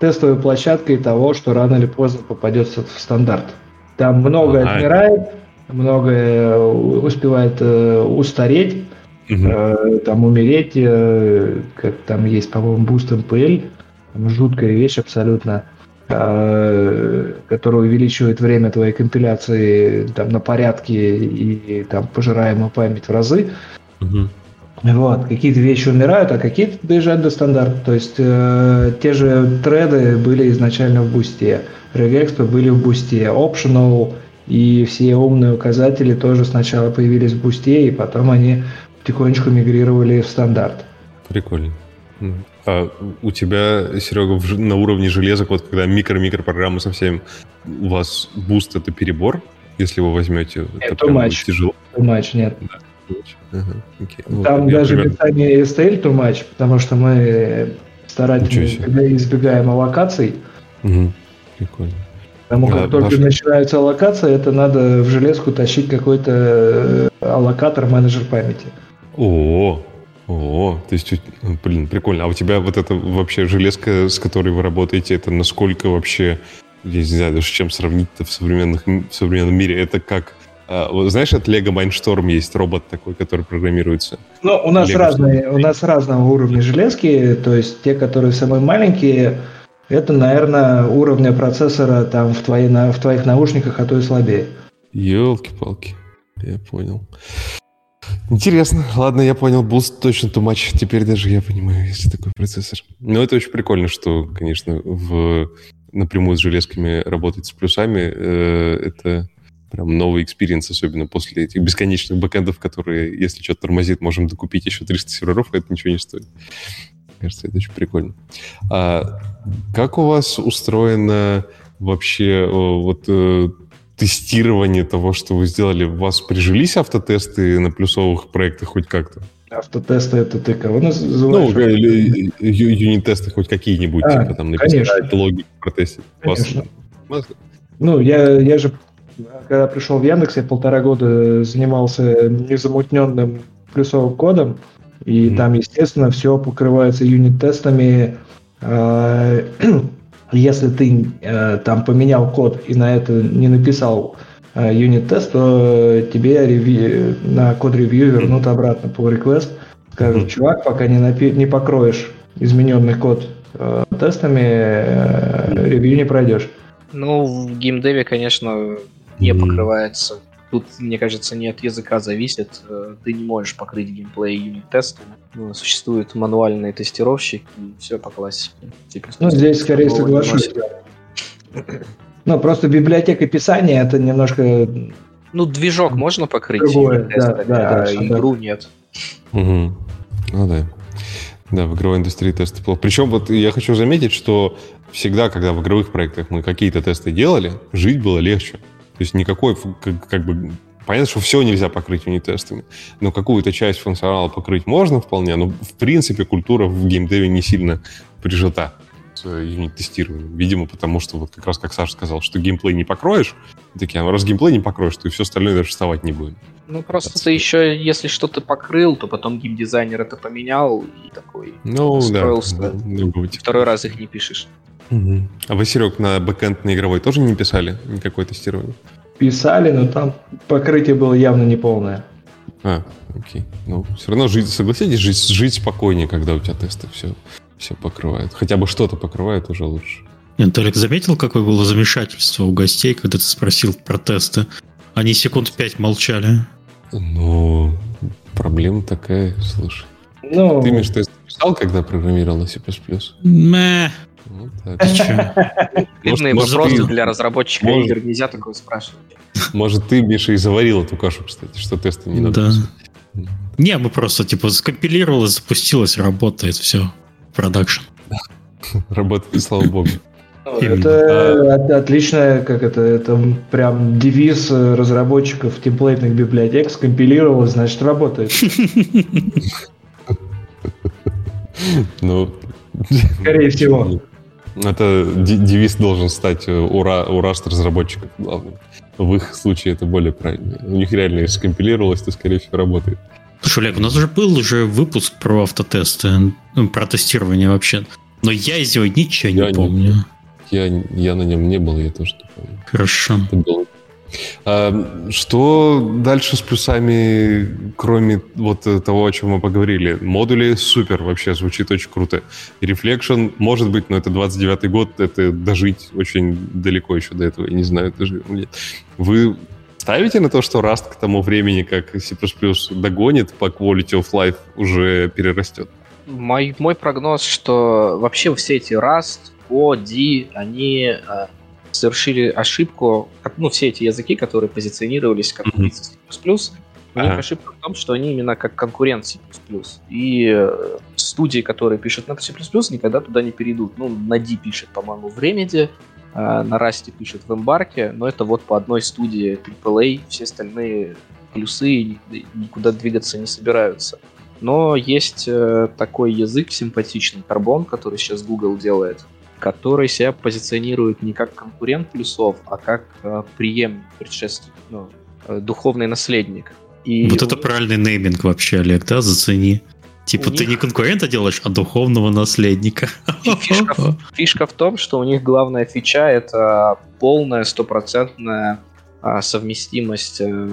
тестовой площадкой того, что рано или поздно попадется в стандарт. Там многое а, отмирает, многое успевает э, устареть, угу. там умереть, э, как там есть, по-моему, MPL, там жуткая вещь абсолютно, э, которая увеличивает время твоей компиляции там на порядке и там пожираемую память в разы. Угу. Вот, какие-то вещи умирают, а какие-то доезжают до стандарта. То есть э, те же треды были изначально в бусте, регэкспы были в бусте, optional и все умные указатели тоже сначала появились в бусте, и потом они потихонечку мигрировали в стандарт. Прикольно. А у тебя, Серега, на уровне железок, вот когда микро-микро программы совсем, у вас Boost это перебор, если вы возьмете? Нет, это prям тяжело? Too much, нет. Да. Ага, okay. Там вот, даже примерно... STL too much, потому что мы старательно избегаем аллокаций. Угу. Прикольно. Потому как да, только ваш... начинается аллокация, это надо в железку тащить какой-то э, аллокатор менеджер памяти. О, о, то есть, блин, прикольно. А у тебя вот это вообще железка, с которой вы работаете, это насколько вообще, я не знаю даже с чем сравнить-то в, современных, в современном мире, это как а, знаешь, от Lego Mindstorm есть робот такой, который программируется. Ну, у нас разные, у нас разного уровня железки, то есть те, которые самые маленькие, это, наверное, уровня процессора там в, твоей, в твоих наушниках, а то и слабее. Елки-палки, я понял. Интересно. Ладно, я понял. Был точно too much. Теперь даже я понимаю, если такой процессор. Но это очень прикольно, что, конечно, в напрямую с железками работать с плюсами. Э, это прям новый experience, особенно после этих бесконечных бэкэндов, которые, если что-то тормозит, можем докупить еще 300 серверов, а это ничего не стоит. Кажется, это очень прикольно. А как у вас устроено вообще вот э, тестирование того, что вы сделали, у вас прижились автотесты на плюсовых проектах хоть как-то? Автотесты это ты кого называешь? Ну, или юнит-тесты хоть какие-нибудь, а, типа там написать логику протестить. Конечно. Ну, я, я же, когда пришел в Яндекс, я полтора года занимался незамутненным плюсовым кодом, И mm-hmm. там, естественно, все покрывается юнит-тестами. Э, если ты э, там поменял код и на это не написал э, юнит-тест, то тебе реви... на код-ревью вернут обратно по request. Скажут, чувак, пока не, напи... не покроешь измененный код тестами, ревью не пройдешь. Ну, в геймдеве, конечно, не покрывается Тут, мне кажется, не от языка зависит. Э, ты не можешь покрыть геймплей юнит-тестами. Ну, существуют мануальные тестировщики, и все по классике. Типа, ну, здесь скорее соглашусь. Ну, просто библиотека писания это немножко... Ну, движок можно покрыть Другое, да, да, а да, игру да. нет. Угу. Ну да. Да, в игровой индустрии тесты плохо. Причем вот я хочу заметить, что всегда, когда в игровых проектах мы какие-то тесты делали, жить было легче. То есть никакой, как, как бы, понятно, что все нельзя покрыть юнит-тестами, но какую-то часть функционала покрыть можно вполне, но в принципе культура в геймдеве не сильно прижита с юнит-тестированием. Видимо, потому что вот как раз как Саша сказал, что геймплей не покроешь, такие, а раз геймплей не покроешь, то и все остальное даже вставать не будет. Ну, просто это... ты еще, если что-то покрыл, то потом геймдизайнер это поменял и такой ну, устроился. Да, да, Второй раз их не пишешь. Угу. А вы, Серег, на бэкэнд на игровой тоже не писали никакое тестирование? Писали, но там покрытие было явно неполное. А, окей. Ну, все равно жить, согласитесь, жить, жить спокойнее, когда у тебя тесты все, все покрывают. Хотя бы что-то покрывает уже лучше. Нет, Толик, заметил, какое было замешательство у гостей, когда ты спросил про тесты? Они секунд пять молчали. Ну, проблема такая, слушай. Ну... Ты, Миш, тест писал, когда программировал на C++? Мэ. Ну, Стыдные вопросы для разработчика игр, нельзя такое спрашивать. Может, ты, Миша, и заварил эту кашу, кстати, что тесты не надо. Да. Не, мы просто, типа, скомпилировалось, запустилось, работает, все. Продакшн. Работает, слава богу. Это а... отличная, как это, это прям девиз разработчиков темплейтных библиотек. Скомпилировалось, значит, работает. Ну, скорее всего. Это девиз должен стать э, ура, у Rust разработчиков главным. В их случае это более правильно. У них реально, если скомпилировалось, то, скорее всего, работает. Слушай, Олег, у нас уже был уже выпуск про автотесты, ну, про тестирование вообще. Но я из него ничего я не помню. Не, я, я на нем не был, я тоже не помню. Хорошо. Это было что дальше с плюсами, кроме вот того, о чем мы поговорили? Модули супер, вообще звучит очень круто. Reflection, может быть, но это 29-й год, это дожить очень далеко еще до этого, я не знаю, даже нет. Вы ставите на то, что Rust к тому времени, как C++ догонит по quality of life, уже перерастет? Мой, мой прогноз, что вообще все эти Rust, O, D, они а, совершили ошибку, ну, все эти языки, которые позиционировались как убийцы C++, у них ага. ошибка в том, что они именно как конкурент C++. И э, студии, которые пишут на C++, никогда туда не перейдут. Ну, на D пишет, по-моему, в Remedy, а на Rust пишет в Embark, но это вот по одной студии AAA, все остальные плюсы никуда двигаться не собираются. Но есть э, такой язык симпатичный, Carbon, который сейчас Google делает, который себя позиционирует не как конкурент плюсов, а как э, преемник, предшественник, ну, э, духовный наследник. И вот это них... правильный нейминг вообще, Олег, да, зацени. Типа ты них... не конкурента делаешь, а духовного наследника. Фишка, фишка в том, что у них главная фича это полная стопроцентная а, совместимость э,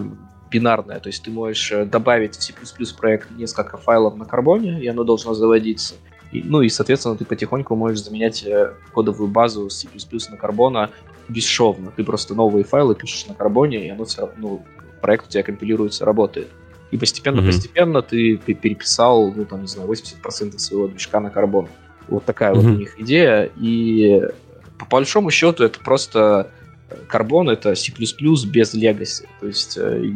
бинарная. То есть ты можешь э, добавить в C++ проект несколько файлов на карбоне, и оно должно заводиться. И, ну и, соответственно, ты потихоньку можешь заменять э, кодовую базу C++ на карбона бесшовно. Ты просто новые файлы пишешь на карбоне, и оно все равно, ну, проект у тебя компилируется, работает. И постепенно-постепенно mm-hmm. ты переписал, ну, там, не знаю, 80% своего движка на карбон. Вот такая mm-hmm. вот у них идея. И по большому счету это просто карбон это C++ без legacy. То есть э,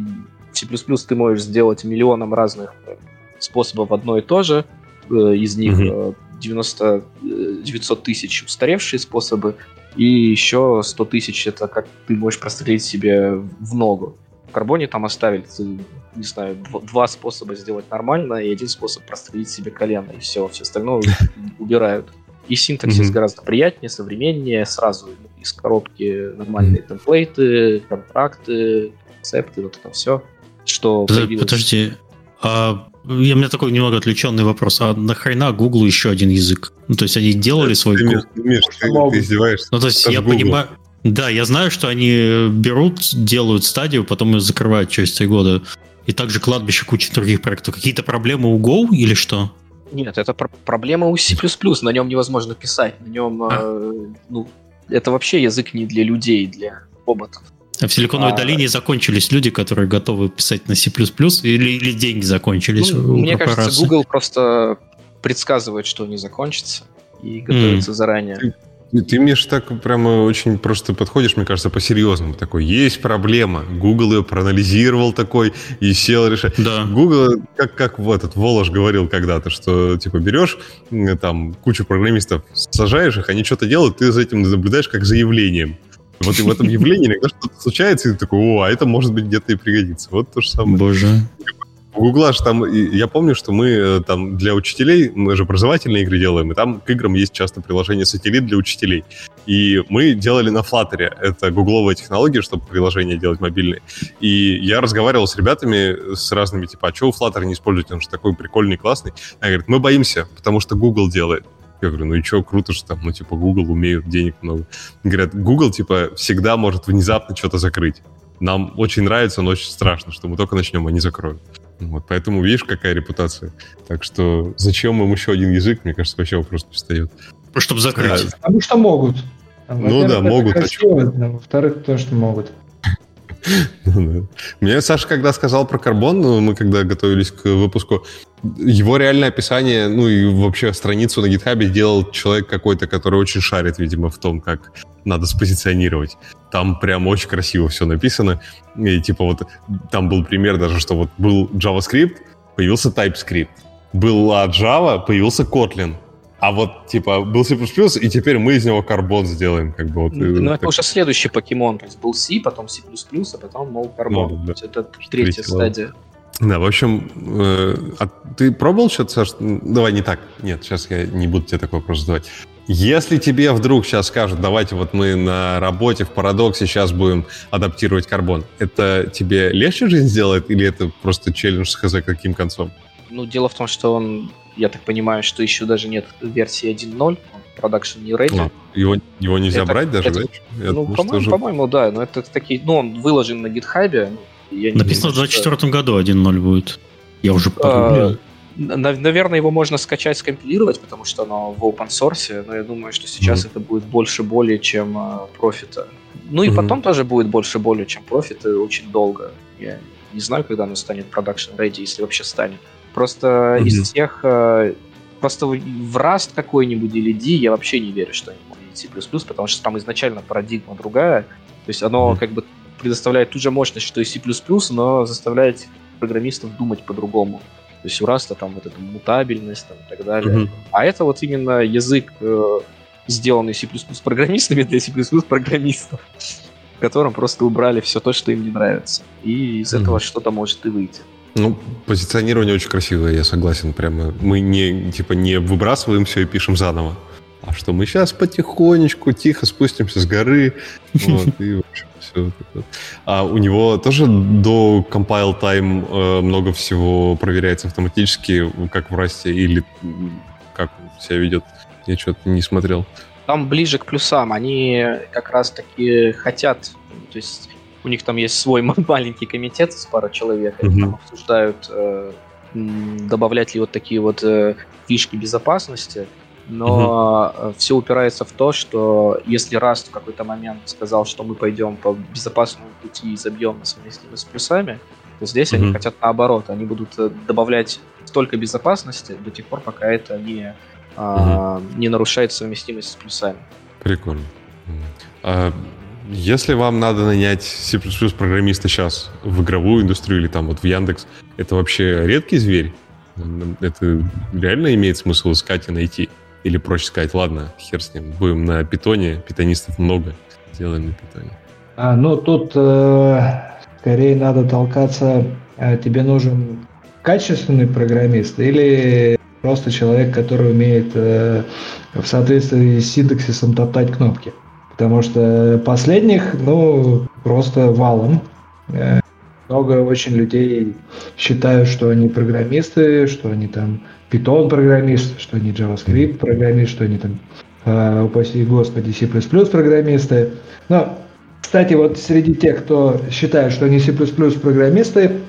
C++ ты можешь сделать миллионом разных способов одно и то же, Э, из них mm-hmm. 90, 900 тысяч устаревшие способы, и еще 100 тысяч это как ты можешь прострелить себе в ногу. В карбоне там оставили, не знаю, два способа сделать нормально и один способ прострелить себе колено, и все, все остальное убирают. И синтаксис mm-hmm. гораздо приятнее, современнее, сразу из коробки нормальные темплейты, контракты, концепты, вот это все. Что Подожди, а у меня такой немного отвлеченный вопрос. А нахрена Google еще один язык? Ну, то есть они делали свой ты, Google. Миш, ты, ты издеваешься? Ну, то есть Это я понимаю... Да, я знаю, что они берут, делают стадию, потом ее закрывают через три года. И также кладбище куча других проектов. Какие-то проблемы у Go или что? Нет, это пр- проблема у C++, на нем невозможно писать. На нем, а. э, ну, это вообще язык не для людей, для роботов. В Силиконовой а... долине закончились люди, которые готовы писать на C++, или, или деньги закончились? Ну, мне кажется, Google просто предсказывает, что не закончится, и готовится mm. заранее. Ты, ты, Миш, так прямо очень просто подходишь, мне кажется, по-серьезному. Такой, есть проблема. Google ее проанализировал такой и сел решать. Да. Google, как, как в этот Волош говорил когда-то, что типа берешь там кучу программистов, сажаешь их, они что-то делают, ты за этим наблюдаешь как за явлением. Вот и в этом явлении иногда что-то случается, и ты такой, о, а это может быть где-то и пригодится. Вот то же самое. Боже. Гугла же там, я помню, что мы э, там для учителей, мы же образовательные игры делаем, и там к играм есть часто приложение сателлит для учителей. И мы делали на Flutter. Это гугловая технология, чтобы приложения делать мобильные. И я разговаривал с ребятами, с разными, типа, а что вы Flutter не используете? Он же такой прикольный, классный. Они говорят, мы боимся, потому что Google делает. Я говорю, ну и что, круто, что там, ну, типа, Google умеют, денег много. Говорят, Google, типа, всегда может внезапно что-то закрыть. Нам очень нравится, но очень страшно, что мы только начнем, они закроют. Вот, поэтому видишь, какая репутация. Так что зачем им еще один язык, мне кажется, вообще вопрос не встает. Чтобы закрыть. Да. Потому что могут. Ну да, могут. Красиво, а во-вторых, то, что могут. Ну Мне Саша, когда сказал про карбон, ну, мы когда готовились к выпуску, его реальное описание, ну и вообще страницу на гитхабе делал человек какой-то, который очень шарит, видимо, в том, как надо спозиционировать. Там прям очень красиво все написано. И типа вот там был пример даже, что вот был JavaScript, появился TypeScript. Была Java, появился Kotlin. А вот, типа, был C++, и теперь мы из него карбон сделаем, как бы. Вот, ну, ну это уже следующий покемон. То есть был C, потом C++, а потом, мол, карбон. Ну, да. Это третья стадия. Да, в общем, э, а ты пробовал что-то, Саш? Давай не так. Нет, сейчас я не буду тебе такой вопрос задавать. Если тебе вдруг сейчас скажут, давайте вот мы на работе в парадоксе сейчас будем адаптировать карбон, это тебе легче жизнь сделает или это просто челлендж с хз каким концом? Ну, дело в том, что он я так понимаю, что еще даже нет версии 1.0, продакшн не ready. А, его, его нельзя это, брать даже, это, да? ну, по-моему, по-моему, да, но это такие, ну, он выложен на гитхабе. Ну, Написано в 2024 что... году 1.0 будет. Я уже погуглил. А, наверное, его можно скачать, скомпилировать, потому что оно в open source, но я думаю, что сейчас mm-hmm. это будет больше более, чем uh, профита. Ну и mm-hmm. потом тоже будет больше более, чем профита, очень долго. Я не знаю, когда оно станет production ready, если вообще станет. Просто mm-hmm. из тех... Э, просто в Rust какой-нибудь или D я вообще не верю, что они могут C++, потому что там изначально парадигма другая. То есть оно mm-hmm. как бы предоставляет ту же мощность, что и C++, но заставляет программистов думать по-другому. То есть у Rust там вот эта мутабельность там, и так далее. Mm-hmm. А это вот именно язык, э, сделанный C++ программистами для C++ программистов, в котором просто убрали все то, что им не нравится. И из mm-hmm. этого что-то может и выйти. Ну, позиционирование очень красивое, я согласен. Прямо мы не, типа, не выбрасываем все и пишем заново. А что мы сейчас потихонечку, тихо спустимся с горы. Вот, и, в общем, все вот А у него тоже до compile time э, много всего проверяется автоматически, как в расте, или как себя ведет? Я что-то не смотрел. Там ближе к плюсам. Они как раз таки хотят, то есть у них там есть свой маленький комитет с парой человек, они там обсуждают, э, добавлять ли вот такие вот э, фишки безопасности. Но uh все упирается в то, что если Rust в какой-то момент сказал, что мы пойдем по безопасному пути и забьем на совместимость с плюсами, то здесь uh они хотят наоборот. Они будут э, добавлять столько безопасности до тех пор, пока это не, uh а, не нарушает совместимость с плюсами. Прикольно. А если вам надо нанять C++ программиста сейчас в игровую индустрию или там вот в Яндекс, это вообще редкий зверь? Это реально имеет смысл искать и найти? Или проще сказать, ладно, хер с ним, будем на питоне, питонистов много, сделаем на питоне. А, ну, тут э, скорее надо толкаться, э, тебе нужен качественный программист или просто человек, который умеет э, в соответствии с синтаксисом топтать кнопки? Потому что последних, ну, просто валом. Э, много очень людей считают, что они программисты, что они там Python программисты, что они JavaScript программисты, что они там, э, упаси господи, C++ программисты. Но, кстати, вот среди тех, кто считает, что они C++ программисты,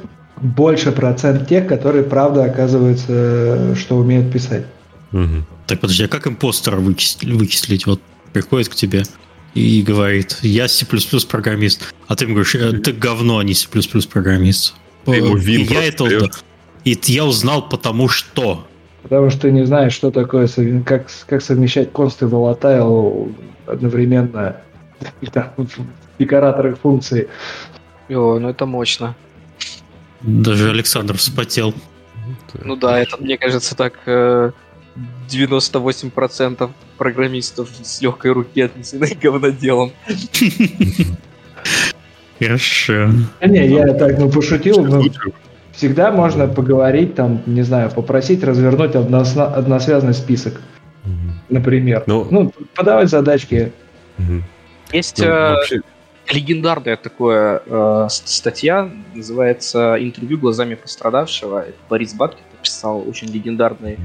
больше процент тех, которые правда оказывается, что умеют писать. Угу. Так подожди, а как импостера вычислить? вычислить? Вот приходит к тебе и говорит, я C++ программист, а ты ему говоришь, «Э, ты говно, а не C++ программист. Ты ему вин я это, и я узнал потому что. Потому что ты не знаешь, что такое, как, как совмещать конст и volatile одновременно в декораторах функций. О, ну это мощно. Даже Александр вспотел. Ну да, это, мне кажется, так 98% э, программистов с легкой руки отнесены к говноделам. Хорошо. Не, я так, ну, пошутил, но всегда можно поговорить, там, не знаю, попросить развернуть односвязанный список, например. Ну, ну подавать задачки. Есть ну, э, вообще легендарная такая э, статья, называется «Интервью глазами пострадавшего». Это Борис Баткин написал, очень легендарный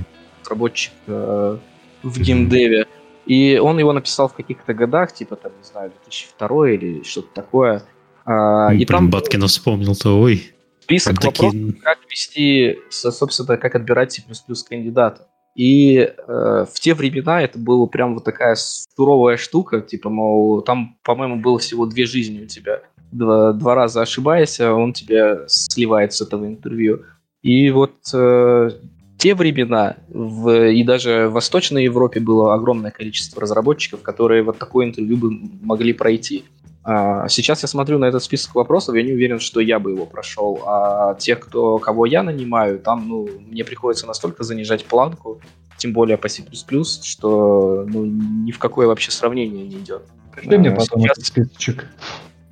разработчик э, в геймдеве. И он его написал в каких-то годах, типа, там, не знаю, 2002 или что-то такое. А, и там Баткина вспомнил-то, ой. Список вопросов, как вести, собственно, как отбирать C++ кандидата. И э, в те времена это была прям вот такая суровая штука, типа, мол, там, по-моему, было всего две жизни у тебя. Два, два раза ошибаясь, он тебя сливает с этого интервью. И вот э, те времена, в, и даже в Восточной Европе было огромное количество разработчиков, которые вот такое интервью бы могли пройти. А сейчас я смотрю на этот список вопросов, я не уверен, что я бы его прошел. А тех, кто, кого я нанимаю, там, ну, мне приходится настолько занижать планку, тем более по C++, что ну, ни в какое вообще сравнение не идет. Пришли а, мне потом сейчас... этот списочек.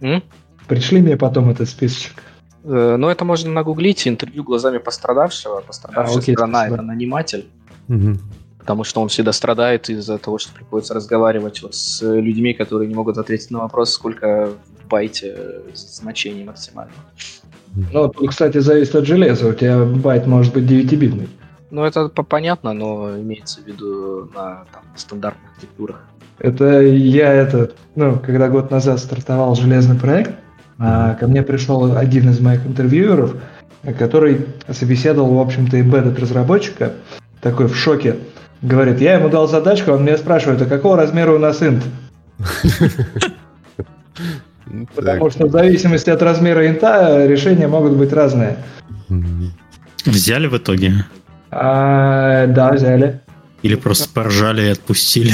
М? Пришли мне потом этот списочек. Э, ну, это можно нагуглить. Интервью глазами пострадавшего. Пострадавшая а, окей, сторона спасибо. – это наниматель. Угу потому что он всегда страдает из-за того, что приходится разговаривать вот с людьми, которые не могут ответить на вопрос, сколько в байте значений максимально. Ну, тут, кстати, зависит от железа. У тебя байт может быть 9-битный. Ну, это понятно, но имеется в виду на там, стандартных архитектурах. Это я это, ну, когда год назад стартовал железный проект, ко мне пришел один из моих интервьюеров, который собеседовал, в общем-то, embedded разработчика, такой в шоке Говорит, я ему дал задачку, он меня спрашивает, а какого размера у нас инт? Потому что в зависимости от размера инта решения могут быть разные. Взяли в итоге? А, да, взяли. Или просто поржали и отпустили?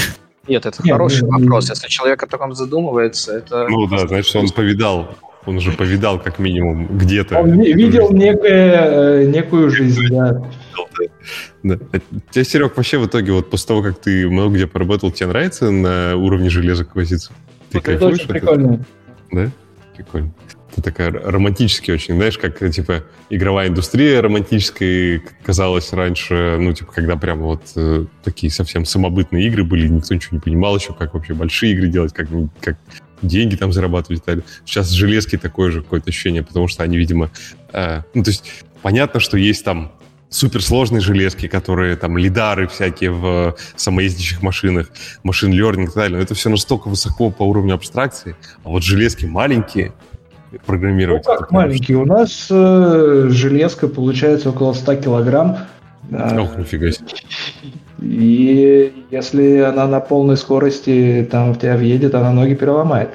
Нет, это нет, хороший нет, вопрос. Нет. Если человек о таком задумывается, это... Ну да, значит, он повидал. Он уже повидал, как минимум, где-то. Он видел некое, э, некую жизнь, да. Да. Тебе, Серег, вообще в итоге, вот после того, как ты много где поработал, тебе нравится на уровне железок возиться? Ты вот это очень прикольно. Да? Прикольно. Это такая романтически очень, знаешь, как, типа, игровая индустрия романтическая казалась раньше, ну, типа, когда прям вот э, такие совсем самобытные игры были, никто ничего не понимал еще, как вообще большие игры делать, как, как деньги там зарабатывать и так далее. Сейчас железки такое же какое-то ощущение, потому что они, видимо... Э, ну, то есть, понятно, что есть там суперсложные железки, которые там лидары всякие в самоездящих машинах, машин learning и так далее. Но это все настолько высоко по уровню абстракции. А вот железки маленькие, программировать. Ну, как маленькие. У нас э, железка получается около 100 килограмм. Ох, нифига себе. И если она на полной скорости там в тебя въедет, она ноги переломает.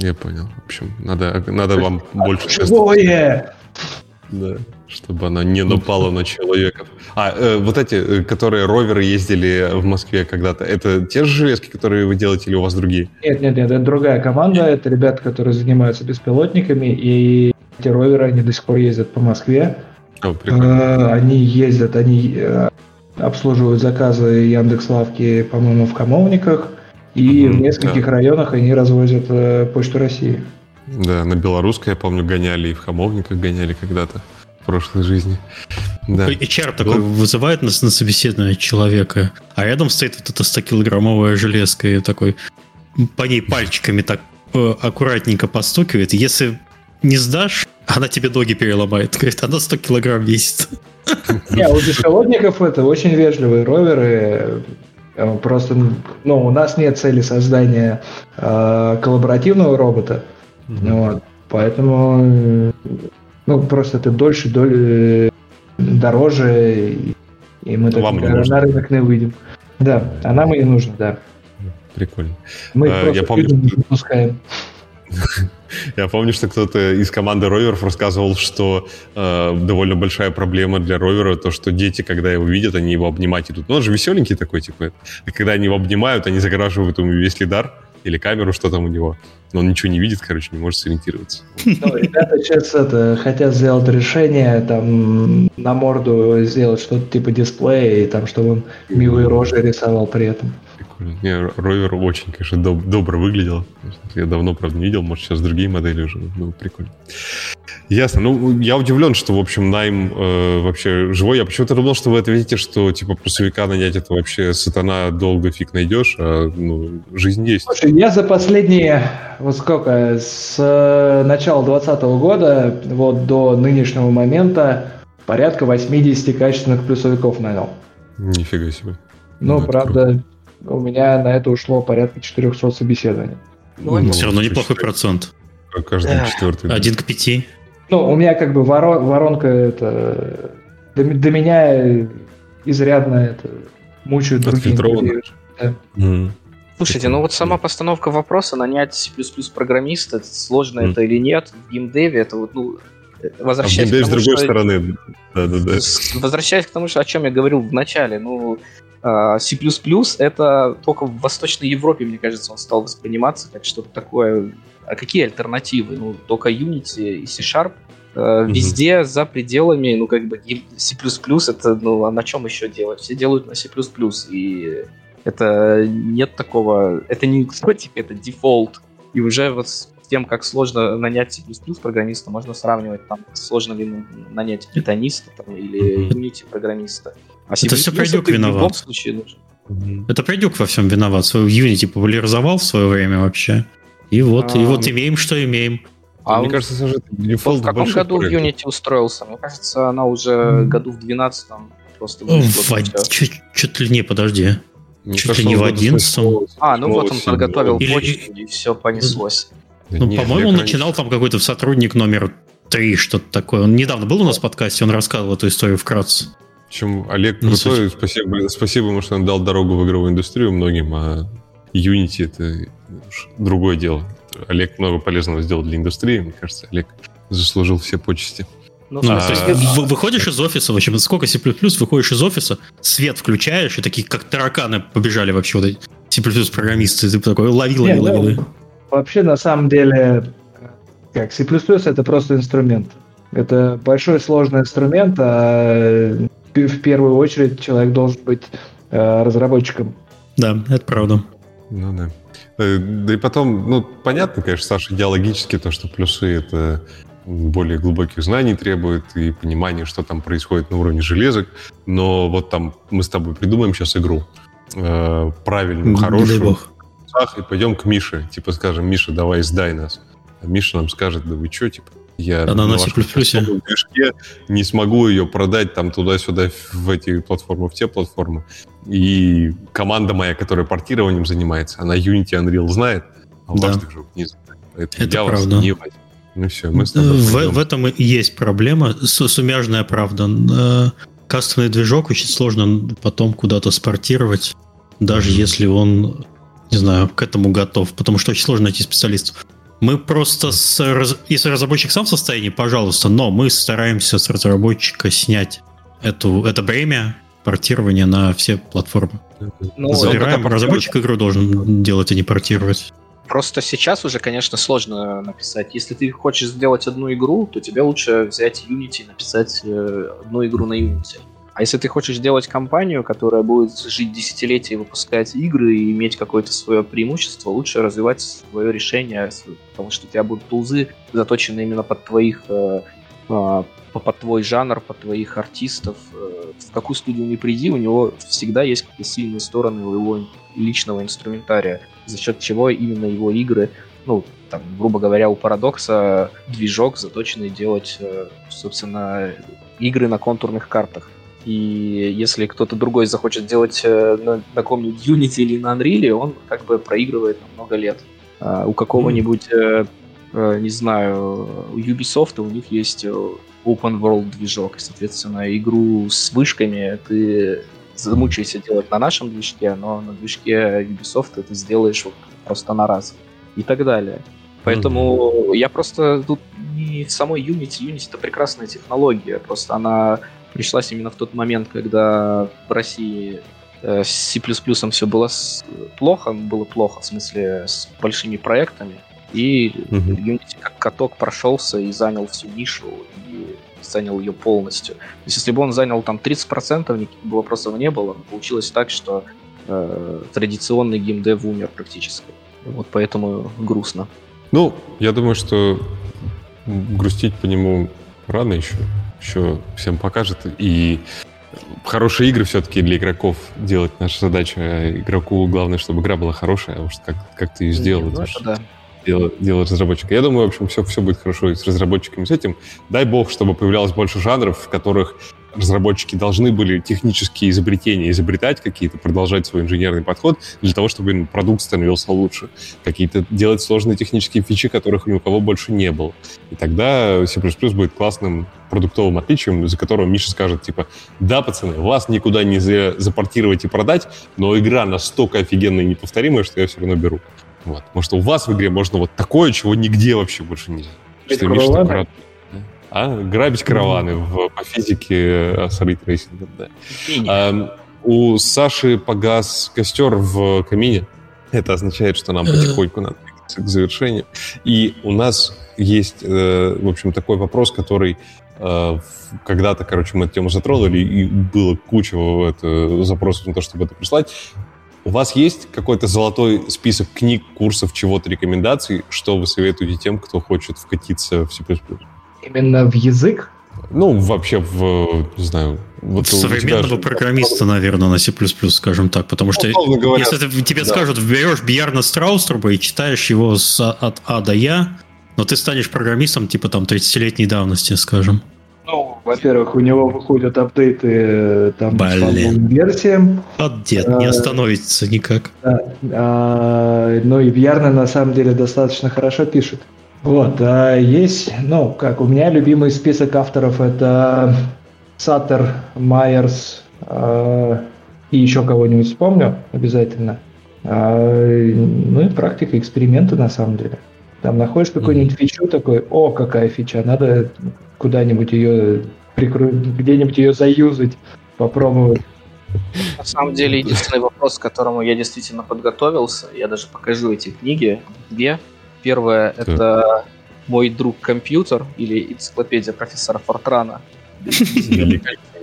Я понял. В общем, надо, надо вам больше... Живое! Да чтобы она не напала на человеков. А, э, вот эти, э, которые роверы ездили в Москве когда-то, это те же железки, которые вы делаете, или у вас другие? Нет, нет, нет, это другая команда, это ребята, которые занимаются беспилотниками, и эти роверы, они до сих пор ездят по Москве. О, прикольно. Они ездят, они э, обслуживают заказы Яндекс Лавки, по-моему, в Камовниках, и mm в нескольких да. районах они развозят э, Почту России. Да, на белорусской, я помню, гоняли и в Хамовниках гоняли когда-то в прошлой жизни. Да. HR такой Был... вызывает нас на собеседование человека, а рядом стоит вот эта 100-килограммовая железка и такой по ней пальчиками так э, аккуратненько постукивает. Если не сдашь, она тебе ноги переломает. Говорит, она 100 килограмм весит. Не, у беспилотников это очень вежливые роверы. Э, просто, ну, у нас нет цели создания э, коллаборативного робота. Mm-hmm. Вот, поэтому, ну, просто это дольше, дольше дороже, и мы так на рынок не выйдем. Да, а нам и не нужно, да. Прикольно. Мы а, просто я помню, не выпускаем. Я помню, что кто-то из команды роверов рассказывал, что э, довольно большая проблема для ровера то, что дети, когда его видят, они его обнимать идут. Ну, он же веселенький такой, типа. И когда они его обнимают, они загораживают ему весь лидар или камеру, что там у него. Но он ничего не видит, короче, не может сориентироваться. Ну, ребята сейчас это, хотят сделать решение, там, на морду сделать что-то типа дисплея, и там, чтобы он милые рожи рисовал при этом. Не, ровер очень, конечно, доб- добро выглядел. Я давно, правда, не видел. Может, сейчас другие модели уже. Ну, прикольно. Ясно. Ну, я удивлен, что, в общем, найм э, вообще живой. Я почему-то думал, что вы ответите, что, типа, плюсовика нанять это вообще сатана долго фиг найдешь, а, ну, жизнь есть. Слушай, я за последние, вот сколько, с э, начала 2020 года вот до нынешнего момента порядка 80 качественных плюсовиков нанял. Нифига себе. Ну, ну правда, круто у меня на это ушло порядка 400 собеседований. Ну, ну все равно неплохой процент. Каждый да. четвертый. Один к пяти. Ну, у меня как бы ворон, воронка это... До, до меня изрядно это мучают другие. Да. Mm. Слушайте, ну вот сама постановка вопроса, нанять C++ программиста, сложно mm. это или нет, в геймдеве, это вот, ну, возвращаясь а в к тому, с другой что... стороны. Да, да, да. Возвращаясь к тому, что, о чем я говорил в начале, ну, C++ это только в Восточной Европе, мне кажется, он стал восприниматься как что-то такое. А какие альтернативы? Ну, только Unity и C-Sharp. Mm-hmm. Везде за пределами, ну, как бы C++ это, ну, а на чем еще делать? Все делают на C++, и это нет такого, это не экзотика, это дефолт. И уже вот с тем, как сложно нанять C++ программиста, можно сравнивать, там, сложно ли нанять питаниста там, или Unity программиста. А это все Придюк виноват. В любом случае нужен. Это Придюк во всем виноват. Свою Unity популяризовал в свое время вообще. И вот, а, и вот имеем, что имеем. А мне кажется, уже дефолт в каком году проектов. Unity устроился? Мне кажется, она уже mm. году в 12 просто вышла. Чуть ли не, подожди. Мне Чуть ли не в 11 А, ну вот он подготовил Или... почту, и все понеслось. Ну, Нет, по-моему, он начинал там какой-то сотрудник номер три, что-то такое. Он недавно был у нас в подкасте, он рассказывал эту историю вкратце. Причем Олег ну, крутой, спасибо, спасибо ему, что он дал дорогу в игровую индустрию многим, а Unity это другое дело. Олег много полезного сделал для индустрии, мне кажется, Олег заслужил все почести. Ну, а, то есть, выходишь из офиса, в общем, сколько C++, выходишь из офиса, свет включаешь, и такие, как тараканы, побежали вообще вот эти C++ программисты, ты такой ловил, ловил, ловил. Вообще, на самом деле, как C++ это просто инструмент. Это большой сложный инструмент, а в первую очередь человек должен быть э, разработчиком. Да, это правда. Ну да. Э, да и потом, ну, понятно, конечно, Саша, идеологически то, что плюсы это более глубоких знаний требует и понимания, что там происходит на уровне железок. Но вот там мы с тобой придумаем сейчас игру э, правильную, хорошую. И пойдем к Мише. Типа скажем, Миша, давай сдай нас. А Миша нам скажет, да вы что, типа, я Она на C++. Движке не смогу ее продать там туда-сюда в эти платформы, в те платформы. И команда моя, которая портированием занимается, она Unity Unreal знает, а да. ваших же не знает. Поэтому Это я правда. вас не возьму. Ну все, мы с тобой в, в этом и есть проблема, сумяжная правда. Э, кастомный движок очень сложно потом куда-то спортировать, даже mm-hmm. если он, не знаю, к этому готов, потому что очень сложно найти специалистов. Мы просто, с, если разработчик сам в состоянии, пожалуйста, но мы стараемся с разработчика снять эту, это бремя портирования на все платформы. Ну, Забираем, разработчик игру должен делать, а не портировать. Просто сейчас уже, конечно, сложно написать. Если ты хочешь сделать одну игру, то тебе лучше взять Unity и написать э, одну игру на Unity. А если ты хочешь делать компанию, которая будет жить десятилетия выпускать игры и иметь какое-то свое преимущество, лучше развивать свое решение, потому что у тебя будут тулзы, заточенные именно под твоих э, а, под твой жанр, под твоих артистов. Э, в какую студию не приди, у него всегда есть какие-то сильные стороны у его личного инструментария, за счет чего именно его игры ну, там, грубо говоря, у парадокса движок заточенный делать, э, собственно, игры на контурных картах. И если кто-то другой захочет делать э, на, на каком-нибудь Unity или на Unreal, он как бы проигрывает на много лет. А у какого-нибудь, mm. не знаю, у Ubisoft у них есть open world движок, и, соответственно, игру с вышками ты замучаешься делать на нашем движке, но на движке Ubisoft ты сделаешь вот просто на раз и так далее. Поэтому mm-hmm. я просто тут не в самой Unity. Unity это прекрасная технология, просто она пришлась именно в тот момент, когда в России э, с C++ все было плохо, было плохо, в смысле, с большими проектами. И mm-hmm. Unity как каток прошелся и занял всю нишу, и занял ее полностью. То есть, если бы он занял там 30%, никаких вопросов не было. Получилось так, что э, традиционный геймдев умер практически. Вот поэтому грустно. Ну, я думаю, что грустить по нему рано еще. Еще всем покажет. И хорошие игры все-таки для игроков делать наша задача. Игроку главное, чтобы игра была хорошая, а уж как, как ты ее сделал. Ну, это да. Дело, дело разработчика. Я думаю, в общем, все, все будет хорошо и с разработчиками, с этим. Дай бог, чтобы появлялось больше жанров, в которых разработчики должны были технические изобретения изобретать какие-то, продолжать свой инженерный подход для того, чтобы продукт становился лучше. Какие-то делать сложные технические фичи, которых ни у кого больше не было. И тогда C++ будет классным продуктовым отличием, за которым Миша скажет, типа, да, пацаны, вас никуда не запортировать и продать, но игра настолько офигенная и неповторимая, что я все равно беру. Вот. Потому что у вас в игре можно вот такое, чего нигде вообще больше нельзя. Что Миша так а? Грабить караваны в, по физике э, с рейтрейсингом, да. А, у Саши погас костер в камине. Это означает, что нам потихоньку надо к завершению. И у нас есть, э, в общем, такой вопрос, который э, когда-то, короче, мы эту тему затронули, и было куча это, запросов на то, чтобы это прислать. У вас есть какой-то золотой список книг, курсов, чего-то, рекомендаций, что вы советуете тем, кто хочет вкатиться в C++? Именно в язык? Ну, вообще в, не знаю... Вот Современного тебя... программиста, наверное, на C++, скажем так, потому что говоря, если ты, тебе да. скажут, берешь Бьярна Страуструба и читаешь его с, от А до Я, но ты станешь программистом типа там 30-летней давности, скажем. Ну, во-первых, у него выходят апдейты э, там Блин. по версиям. Вот дед, а, не остановится никак. Да, а, ну и Бьярна на самом деле достаточно хорошо пишет. Вот, а есть, ну, как у меня любимый список авторов это Саттер, Майерс э, и еще кого-нибудь вспомню обязательно. Э, ну и практика, эксперименты на самом деле. Там находишь какую-нибудь фичу такой, о, какая фича, надо куда-нибудь ее прикрыть, где-нибудь ее заюзать, попробовать. На самом деле, единственный вопрос, к которому я действительно подготовился, я даже покажу эти книги, две, Первое — это мой друг компьютер или энциклопедия профессора Фортрана.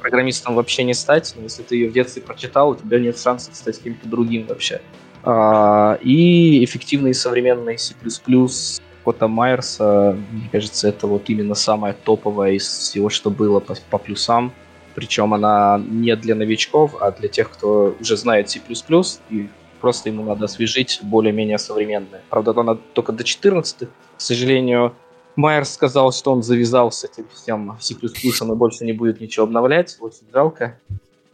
Программистом вообще не стать, но если ты ее в детстве прочитал, у тебя нет шансов стать кем-то другим вообще. А, и эффективный современный C++ Кота Майерса, мне кажется, это вот именно самая топовая из всего, что было по, по плюсам. Причем она не для новичков, а для тех, кто уже знает C++ и просто ему надо освежить более-менее современное. Правда, она только до 14 К сожалению, Майерс сказал, что он завязал с этим всем C++, и больше не будет ничего обновлять. Очень жалко.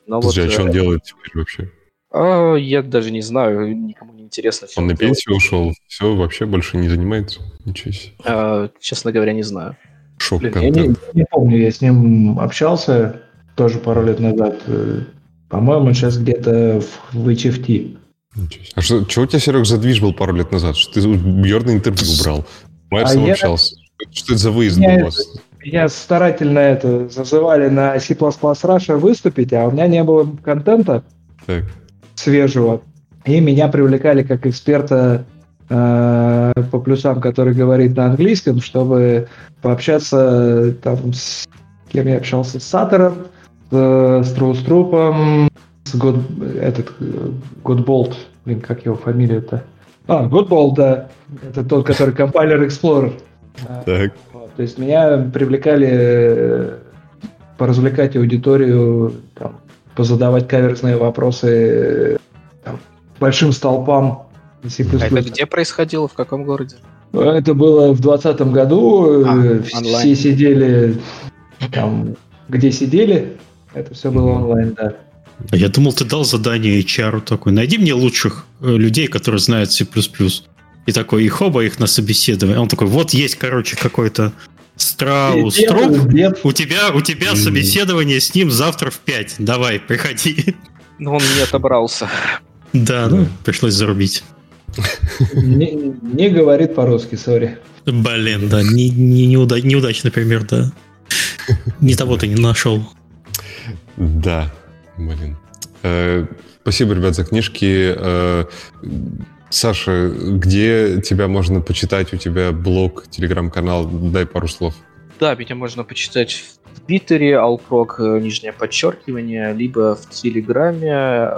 Но Подожди, вот, а что он э, делает теперь вообще? А, я даже не знаю, никому не интересно. Он на пенсию ушел, все, вообще больше не занимается? Ничего себе. А, честно говоря, не знаю. Шок Блин, я не, не помню, я с ним общался тоже пару лет назад. Э, по-моему, сейчас где-то в HFT. А что, что у тебя, Серег, за движ был пару лет назад? Что ты Бьерна интервью брал? Майерсом а общался. Я... Что это за выезд меня, был у вас? Меня старательно это зазывали на C++ Russia выступить, а у меня не было контента так. свежего. И меня привлекали как эксперта э, по плюсам, который говорит на английском, чтобы пообщаться там с кем я общался, с Сатором, с, с Троуструпом, Год, этот Godbolt, блин, как его фамилия-то? А, Godbolt, да. Это тот, который компайлер Explorer. Так. Вот, то есть меня привлекали э, поразвлекать аудиторию, там, позадавать каверзные вопросы там, большим столпам. А это где происходило, в каком городе? Это было в 2020 году. А, все онлайн. сидели там, где сидели. Это все было онлайн, да. Я думал, ты дал задание HR такой. Найди мне лучших э, людей, которые знают C++. И такой, и хоба их на собеседование. Он такой, вот есть, короче, какой-то Страус Труп. У тебя, у тебя собеседование с ним завтра в 5. Давай, приходи. Ну, он не отобрался. Да, ну, пришлось зарубить. Не, не говорит по-русски, сори. Блин, да, не, не, неуда, неудачный пример, да. Не того ты не нашел. Да, блин. Э, спасибо, ребят, за книжки. Э, Саша, где тебя можно почитать? У тебя блог, телеграм-канал. Дай пару слов. Да, меня можно почитать в Твиттере, Alprog, э, нижнее подчеркивание, либо в Телеграме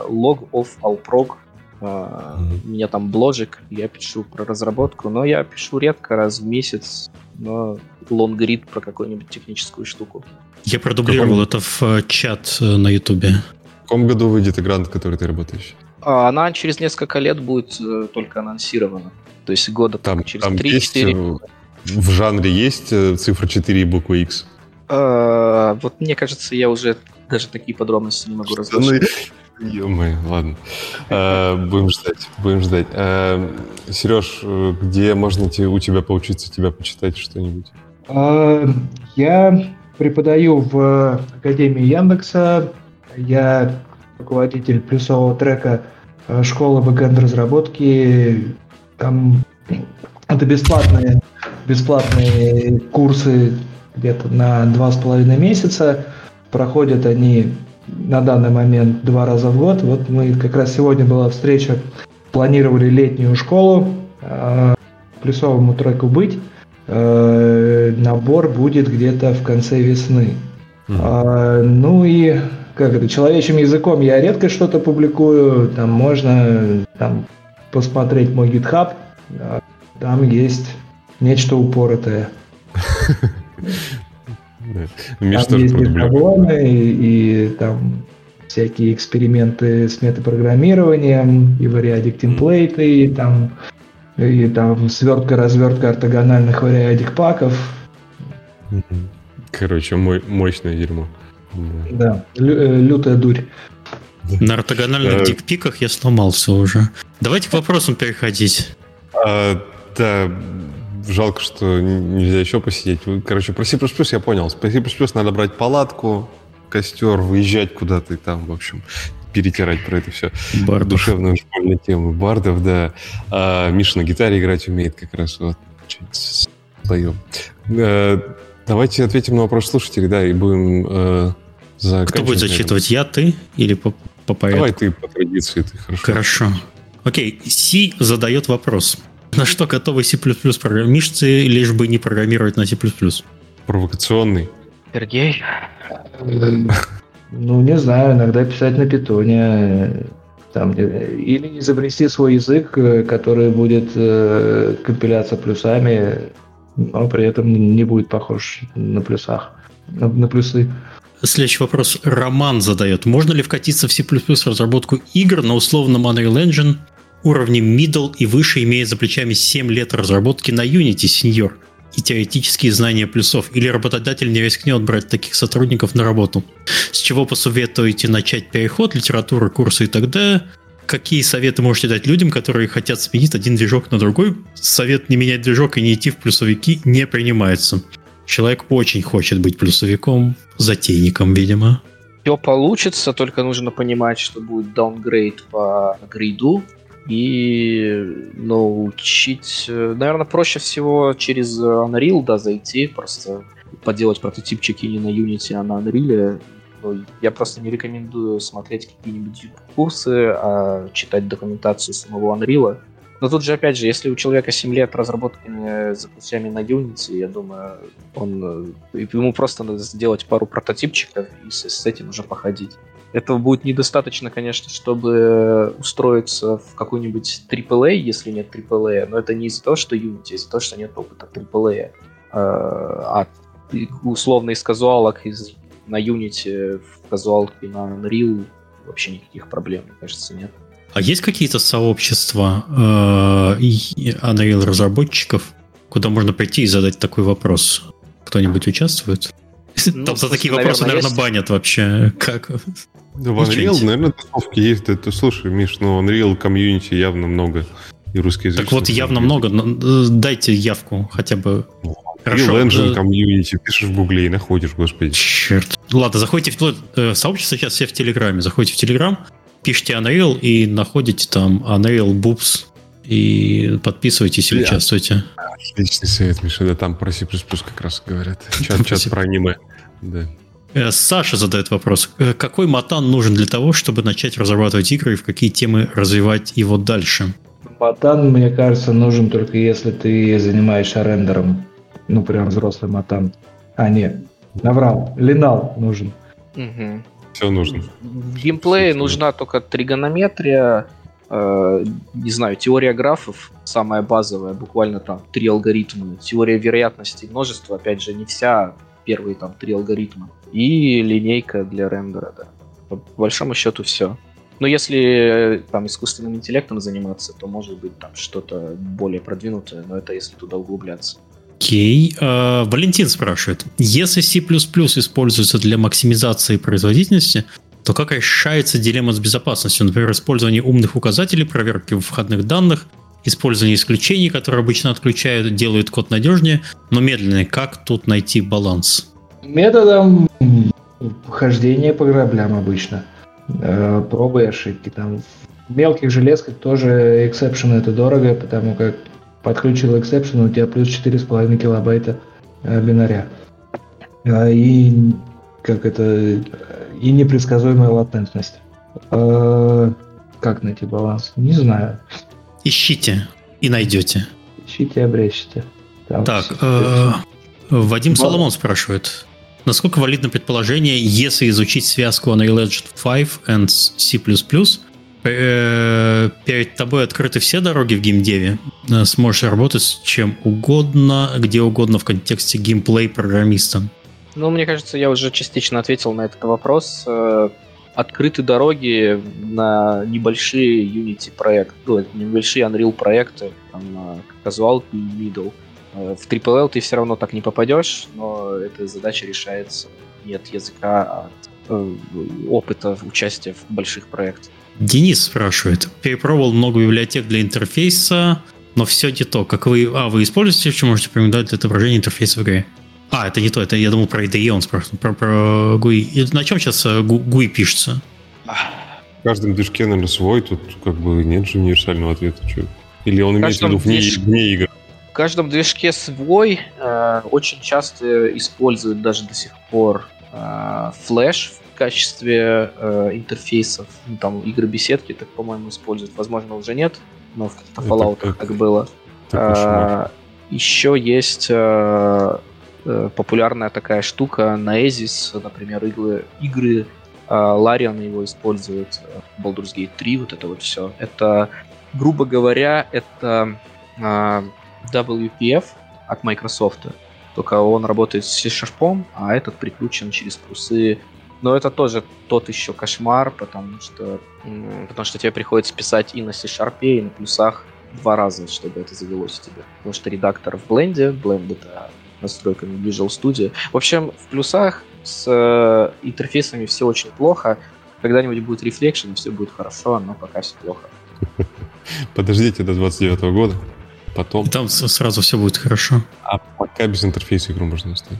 log of Alprog. Mm-hmm. У меня там бложик, я пишу про разработку, но я пишу редко, раз в месяц, но лонгрид про какую-нибудь техническую штуку. Я продублировал каком... это в э, чат э, на Ютубе. В каком году выйдет игра, над которой ты работаешь? А, она через несколько лет будет э, только анонсирована. То есть года там, через там 3-4. Есть, в жанре есть цифра 4 и буква X? А, вот мне кажется, я уже даже такие подробности не могу разглашать. Ё-моё, ладно. А, будем ждать, будем ждать. А, Сереж, где можно у тебя поучиться, тебя почитать что-нибудь? А, я преподаю в Академии Яндекса. Я руководитель плюсового трека Э, школа бэкэнд разработки. Там это бесплатные, бесплатные курсы где-то на два с половиной месяца. Проходят они на данный момент два раза в год. Вот мы как раз сегодня была встреча, планировали летнюю школу, э, плюсовому треку быть. Э, набор будет где-то в конце весны. Mm-hmm. Ну и как это, человечьим языком я редко что-то публикую, там можно там, посмотреть мой GitHub, там есть нечто упоротое. Там есть и шаблоны, и там всякие эксперименты с метапрограммированием, и вариадик темплейты, и там, и там свертка-развертка ортогональных вариадик паков. Короче, мой, мощное дерьмо. Да, лю- э, лютая дурь. На ортогональных э, дикпиках я сломался уже. Давайте к вопросам переходить. А, да, жалко, что нельзя еще посидеть. Короче, про C++ я понял. Про C++ надо брать палатку, костер, выезжать куда-то и там, в общем, перетирать про это все. Бардов. Душевную школьную тему. Бардов, да. А, Миша на гитаре играть умеет как раз. Вот. Споем. А, давайте ответим на вопрос слушателей, да, и будем кто будет зачитывать, я, ты или по, по порядку? Давай ты по традиции, ты хорошо. Хорошо. Окей, C задает вопрос. На что готовы C++ программисты, лишь бы не программировать на C++? Провокационный. Сергей? Ну, не знаю, иногда писать на питоне. Там, или изобрести свой язык, который будет э, компиляться плюсами, но при этом не будет похож на плюсах, на, на плюсы. Следующий вопрос Роман задает. Можно ли вкатиться в C++ разработку игр на условном Unreal Engine уровне middle и выше, имея за плечами 7 лет разработки на Unity Senior и теоретические знания плюсов? Или работодатель не рискнет брать таких сотрудников на работу? С чего посоветуете начать переход, литературы, курсы и далее? Какие советы можете дать людям, которые хотят сменить один движок на другой? Совет не менять движок и не идти в плюсовики не принимается. Человек очень хочет быть плюсовиком, затейником, видимо. Все получится, только нужно понимать, что будет даунгрейд по гриду, и научить... Наверное, проще всего через Unreal, да, зайти, просто поделать прототипчики не на Unity, а на Unreal. Я просто не рекомендую смотреть какие-нибудь курсы, а читать документацию самого Unreal. Но тут же, опять же, если у человека 7 лет разработки с ключами на Unity, я думаю, он, э, ему просто надо сделать пару прототипчиков и с этим уже походить. Этого будет недостаточно, конечно, чтобы устроиться в какой-нибудь AAA, если нет AAA, но это не из-за того, что Unity, а из-за того, что нет опыта AAA. А, а условно из казуалок из, на Unity в казуалке на Unreal вообще никаких проблем, мне кажется, нет. А есть какие-то сообщества э, Unreal разработчиков, куда можно прийти и задать такой вопрос. Кто-нибудь участвует? Ну, Там за такие вопросы, наверное, есть. банят вообще. Как? Да, в Unreal, наверное, тусовки есть. Это, слушай, Миш, ну Unreal комьюнити явно много. И русский язык. Так вот, явно много. Э, дайте явку хотя бы. Ну, Хорошо. Real Engine комьюнити. Пишешь в гугле и находишь, господи. Черт. Ладно, заходите в э, сообщество сейчас все в Телеграме. Заходите в Телеграм, пишите Unreal и находите там Unreal Boobs и подписывайтесь или участвуйте. Отличный совет, Миша. Да там про C++ как раз говорят. Чат, чат про аниме. Да. Э, Саша задает вопрос. Э, какой матан нужен для того, чтобы начать разрабатывать игры и в какие темы развивать его дальше? Матан, мне кажется, нужен только если ты занимаешься рендером. Ну, прям взрослый матан. А, нет, наврал. Линал нужен. Угу. Все нужно. В геймплее Все нужна только тригонометрия, э, не знаю, теория графов, самая базовая, буквально там три алгоритма, теория вероятности множества, опять же, не вся, первые там три алгоритма, и линейка для рендера, да. По большому счету все. Но если э, там искусственным интеллектом заниматься, то может быть там что-то более продвинутое, но это если туда углубляться. Окей. Okay. Uh, Валентин спрашивает. Если C++ используется для максимизации производительности, то как решается дилемма с безопасностью? Например, использование умных указателей, проверки входных данных, использование исключений, которые обычно отключают, делают код надежнее, но медленнее. Как тут найти баланс? Методом хождения по граблям обычно. Э, пробы и ошибки. Там в мелких железках тоже эксепшены это дорого, потому как подключил exception, у тебя плюс 4,5 килобайта э, бинаря. Э, и как это и непредсказуемая латентность. Э, как найти баланс? Не знаю. Ищите и найдете. Ищите и обречите. Там так, э, Вадим. Соломон спрашивает. Насколько валидно предположение, если изучить связку Unreal Engine 5 and C++, э, перед тобой открыты все дороги в геймдеве, э, сможешь работать с чем угодно, где угодно в контексте геймплей программиста. Ну, мне кажется, я уже частично ответил на этот вопрос. Э, открыты дороги на небольшие Unity проекты, небольшие Unreal проекты, там, Casual и Middle. Э, в Triple ты все равно так не попадешь, но эта задача решается не от языка, а от э, опыта участия в больших проектах. Денис спрашивает. Перепробовал много библиотек для интерфейса, но все не то. Как вы... А, вы используете, что можете порекомендовать для отображения интерфейса в игре? А, это не то, это я думал про IDE, он спрашивает, про, про GUI. И на чем сейчас GUI э, пишется? В каждом движке, наверное, свой, тут как бы нет же универсального ответа. Что? Или он имеет в виду вне, вне игр? В каждом движке свой. Э, очень часто используют даже до сих пор э, флеш в качестве э, интерфейсов. Ну, там игры беседки, так, по-моему, используют. Возможно, уже нет, но в Fallout так было. Так еще есть э, Э, популярная такая штука на Ezis, например, игры, игры Лариан его использует, э, Baldur's Gate 3, вот это вот все. Это, грубо говоря, это э, WPF от Microsoft. Только он работает с C-Sharp, а этот прикручен через плюсы. Но это тоже тот еще кошмар, потому что, потому что тебе приходится писать и на C-Sharp, и на плюсах два раза, чтобы это завелось у тебя. Потому что редактор в Blend, Blend это настройками Visual Studio. В общем, в плюсах с э, интерфейсами все очень плохо. Когда-нибудь будет Reflection, все будет хорошо, но пока все плохо. Подождите до 29 года, потом... Там сразу все будет хорошо. А пока без интерфейса игру можно оставить.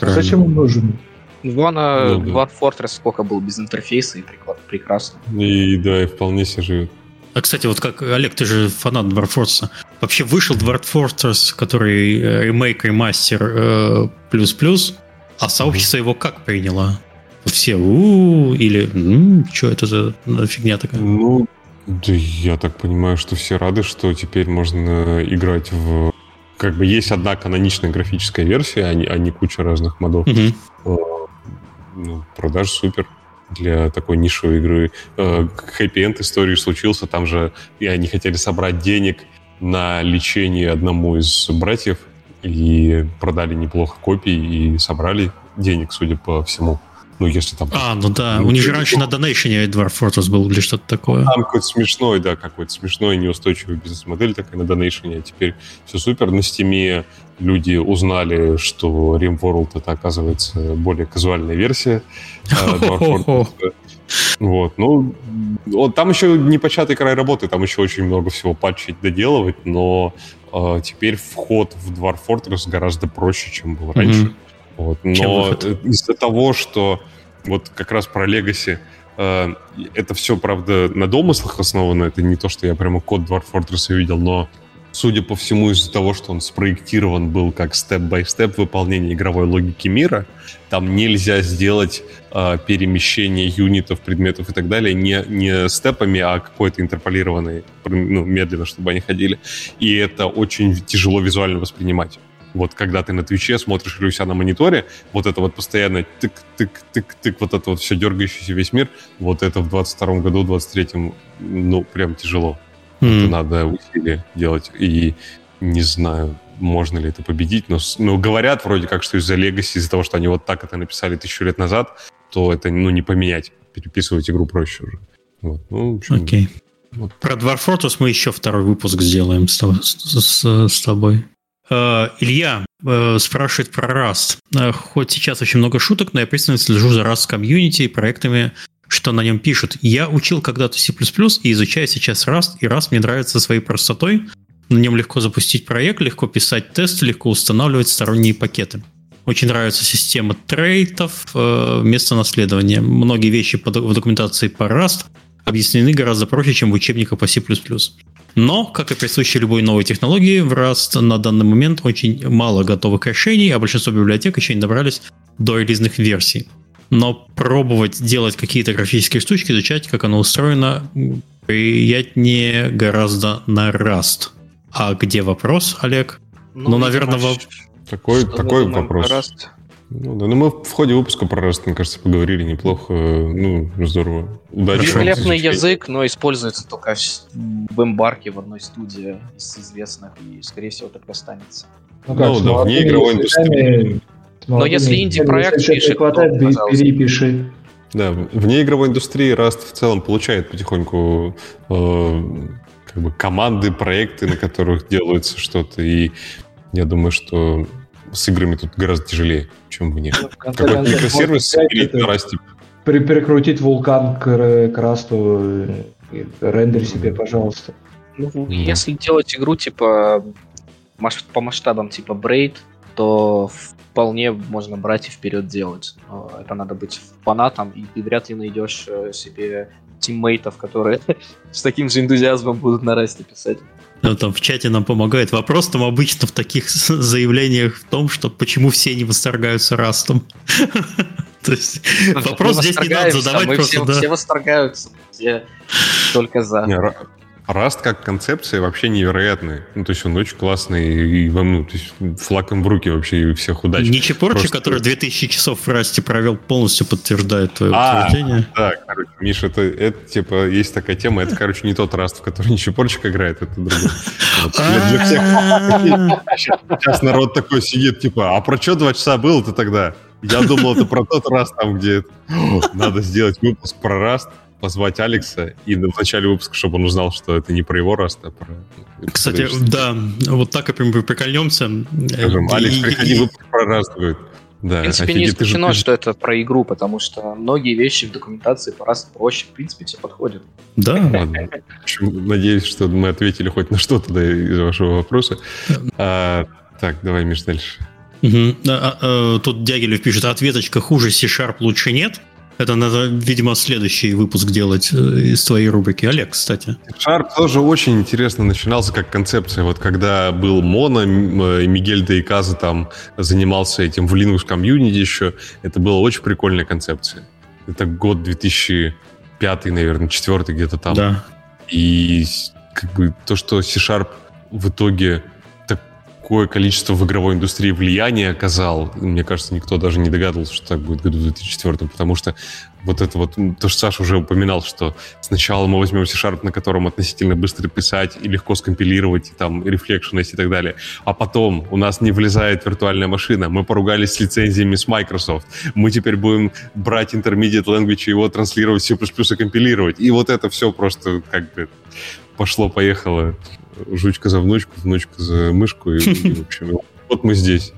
Зачем он нужен? Вон ну, да. Dwarf Fortress сколько был без интерфейса и прекрасно. И да, и вполне себе живет. А, кстати, вот как, Олег, ты же фанат Dwarf Fortress. Вообще вышел Dwarf Fortress, который э, ремейк, ремастер э, плюс-плюс, а сообщество его как приняло? Все у или ну, что это за фигня такая? Ну, да я так понимаю, что все рады, что теперь можно играть в... Как бы есть одна каноничная графическая версия, а не, а не куча разных модов. Угу. Ну, продаж супер для такой нишевой игры. Хэппи-энд истории случился, там же и они хотели собрать денег на лечение одному из братьев и продали неплохо копий и собрали денег, судя по всему. Ну, если там... А, ну да, ну, у них же раньше на Donation Dwarf Fortress был или что-то такое. Там какой-то смешной, да, какой-то смешной неустойчивый бизнес-модель такая на Donation, а теперь все супер. На Steam люди узнали, что RimWorld это, оказывается, более казуальная версия Fortress. Вот, ну, вот, там еще не початый край работы, там еще очень много всего патчить, доделывать, но э, теперь вход в Dwarf Fortress гораздо проще, чем был раньше. Mm-hmm. Вот, но из-за того, что вот как раз про Legacy, э, это все, правда, на домыслах основано, это не то, что я прямо код Dwarf Fortress видел, но судя по всему, из-за того, что он спроектирован был как степ-бай-степ выполнение игровой логики мира, там нельзя сделать э, перемещение юнитов, предметов и так далее не, не степами, а какой-то интерполированной, ну, медленно, чтобы они ходили. И это очень тяжело визуально воспринимать. Вот когда ты на Твиче смотришь или у себя на мониторе, вот это вот постоянно тык-тык-тык-тык, вот это вот все дергающийся весь мир, вот это в 22 году, в 23-м, ну, прям тяжело. Mm. Это надо усилия делать. И не знаю, можно ли это победить, но, но говорят вроде как, что из-за Legacy, из-за того, что они вот так это написали тысячу лет назад, то это, ну, не поменять. Переписывать игру проще уже. Вот. Ну, Окей. Okay. Вот. Про Dwarf Fortress мы еще второй выпуск сделаем с, с, с, с тобой. Uh, Илья uh, спрашивает про Rust. Uh, хоть сейчас очень много шуток, но я пристально слежу за Rust комьюнити и проектами что на нем пишут. Я учил когда-то C++ и изучаю сейчас Rust, и Rust мне нравится своей простотой. На нем легко запустить проект, легко писать тесты, легко устанавливать сторонние пакеты. Очень нравится система трейтов, э, место наследования. Многие вещи в документации по Rust объяснены гораздо проще, чем в учебниках по C++. Но, как и присуще любой новой технологии, в Rust на данный момент очень мало готовых решений, а большинство библиотек еще не добрались до релизных версий но пробовать делать какие-то графические штучки, изучать, как оно устроено, приятнее гораздо на Rust. А где вопрос, Олег? Ну, ну наверное, воп... такой, такой вопрос. Rust? Ну, да, ну мы в ходе выпуска про Rust, мне кажется, поговорили неплохо. Ну, здорово. Удачи Великолепный язык, но используется только в эмбарке в одной студии из известных, и, скорее всего, так и останется. Ну, как, ну да, вне игровой индустрии. Но если инди-проект пишет, хватает, то, перепиши. Да, вне игровой индустрии Rust в целом получает потихоньку э, как бы команды, проекты, на которых делается что-то, и я думаю, что с играми тут гораздо тяжелее, чем вне. Ну, Какой-то микросервис на расте. Перекрутить вулкан к, к расту, рендер себе, пожалуйста. Ну, если делать игру типа по масштабам типа Braid, то вполне можно брать и вперед делать. Это надо быть фанатом, и ты вряд ли найдешь э, себе тиммейтов, которые с таким же энтузиазмом будут на расте писать. Ну, там в чате нам помогает вопрос, там обычно в таких заявлениях в том, что почему все не восторгаются растом. То есть вопрос здесь не надо задавать просто, да. Все восторгаются, все только за. Раст как концепция вообще невероятный. Ну, то есть он очень классный и вам, ну, то есть флаг им в руки вообще и всех удачи. Ничи Порчи, Просто... который 2000 часов в Расте провел, полностью подтверждает твое а, утверждение. Да, короче, Миша, это, это, типа, есть такая тема, это, короче, не тот Раст, в который Ничи Порчик играет, это другой. Сейчас народ такой сидит, типа, а про что два часа было-то тогда? Я думал, это про тот раз там, где надо сделать выпуск про Раст позвать Алекса и в начале выпуска, чтобы он узнал, что это не про его раст, а про... Кстати, да, вот так и прикольнемся. Скажем, Алекс, приходи, выпуск про раст будет. Да, в принципе, не исключено, что это про игру, потому что многие вещи в документации по раз проще, в принципе, все подходят. Да. Ладно. Надеюсь, что мы ответили хоть на что-то да, из вашего вопроса. А, так, давай, Миш, дальше. Угу. А, а, тут Дягилев пишет, ответочка хуже C-Sharp лучше нет. Это надо, видимо, следующий выпуск делать э, из твоей рубрики. Олег, кстати. Sharp тоже очень интересно начинался как концепция. Вот когда был Моно, э, Мигель Дейказа там занимался этим в Linux комьюнити еще, это была очень прикольная концепция. Это год 2005, наверное, четвертый где-то там. Да. И как бы то, что C-Sharp в итоге какое количество в игровой индустрии влияния оказал. Мне кажется, никто даже не догадывался, что так будет в году 2004, потому что вот это вот, то, что Саша уже упоминал, что сначала мы возьмем C-Sharp, на котором относительно быстро писать и легко скомпилировать, и там, рефлекшенность и так далее, а потом у нас не влезает виртуальная машина, мы поругались с лицензиями с Microsoft, мы теперь будем брать intermediate language и его транслировать C++ и компилировать, и вот это все просто как бы пошло-поехало жучка за внучку, внучка за мышку, и, и в общем, вот мы здесь.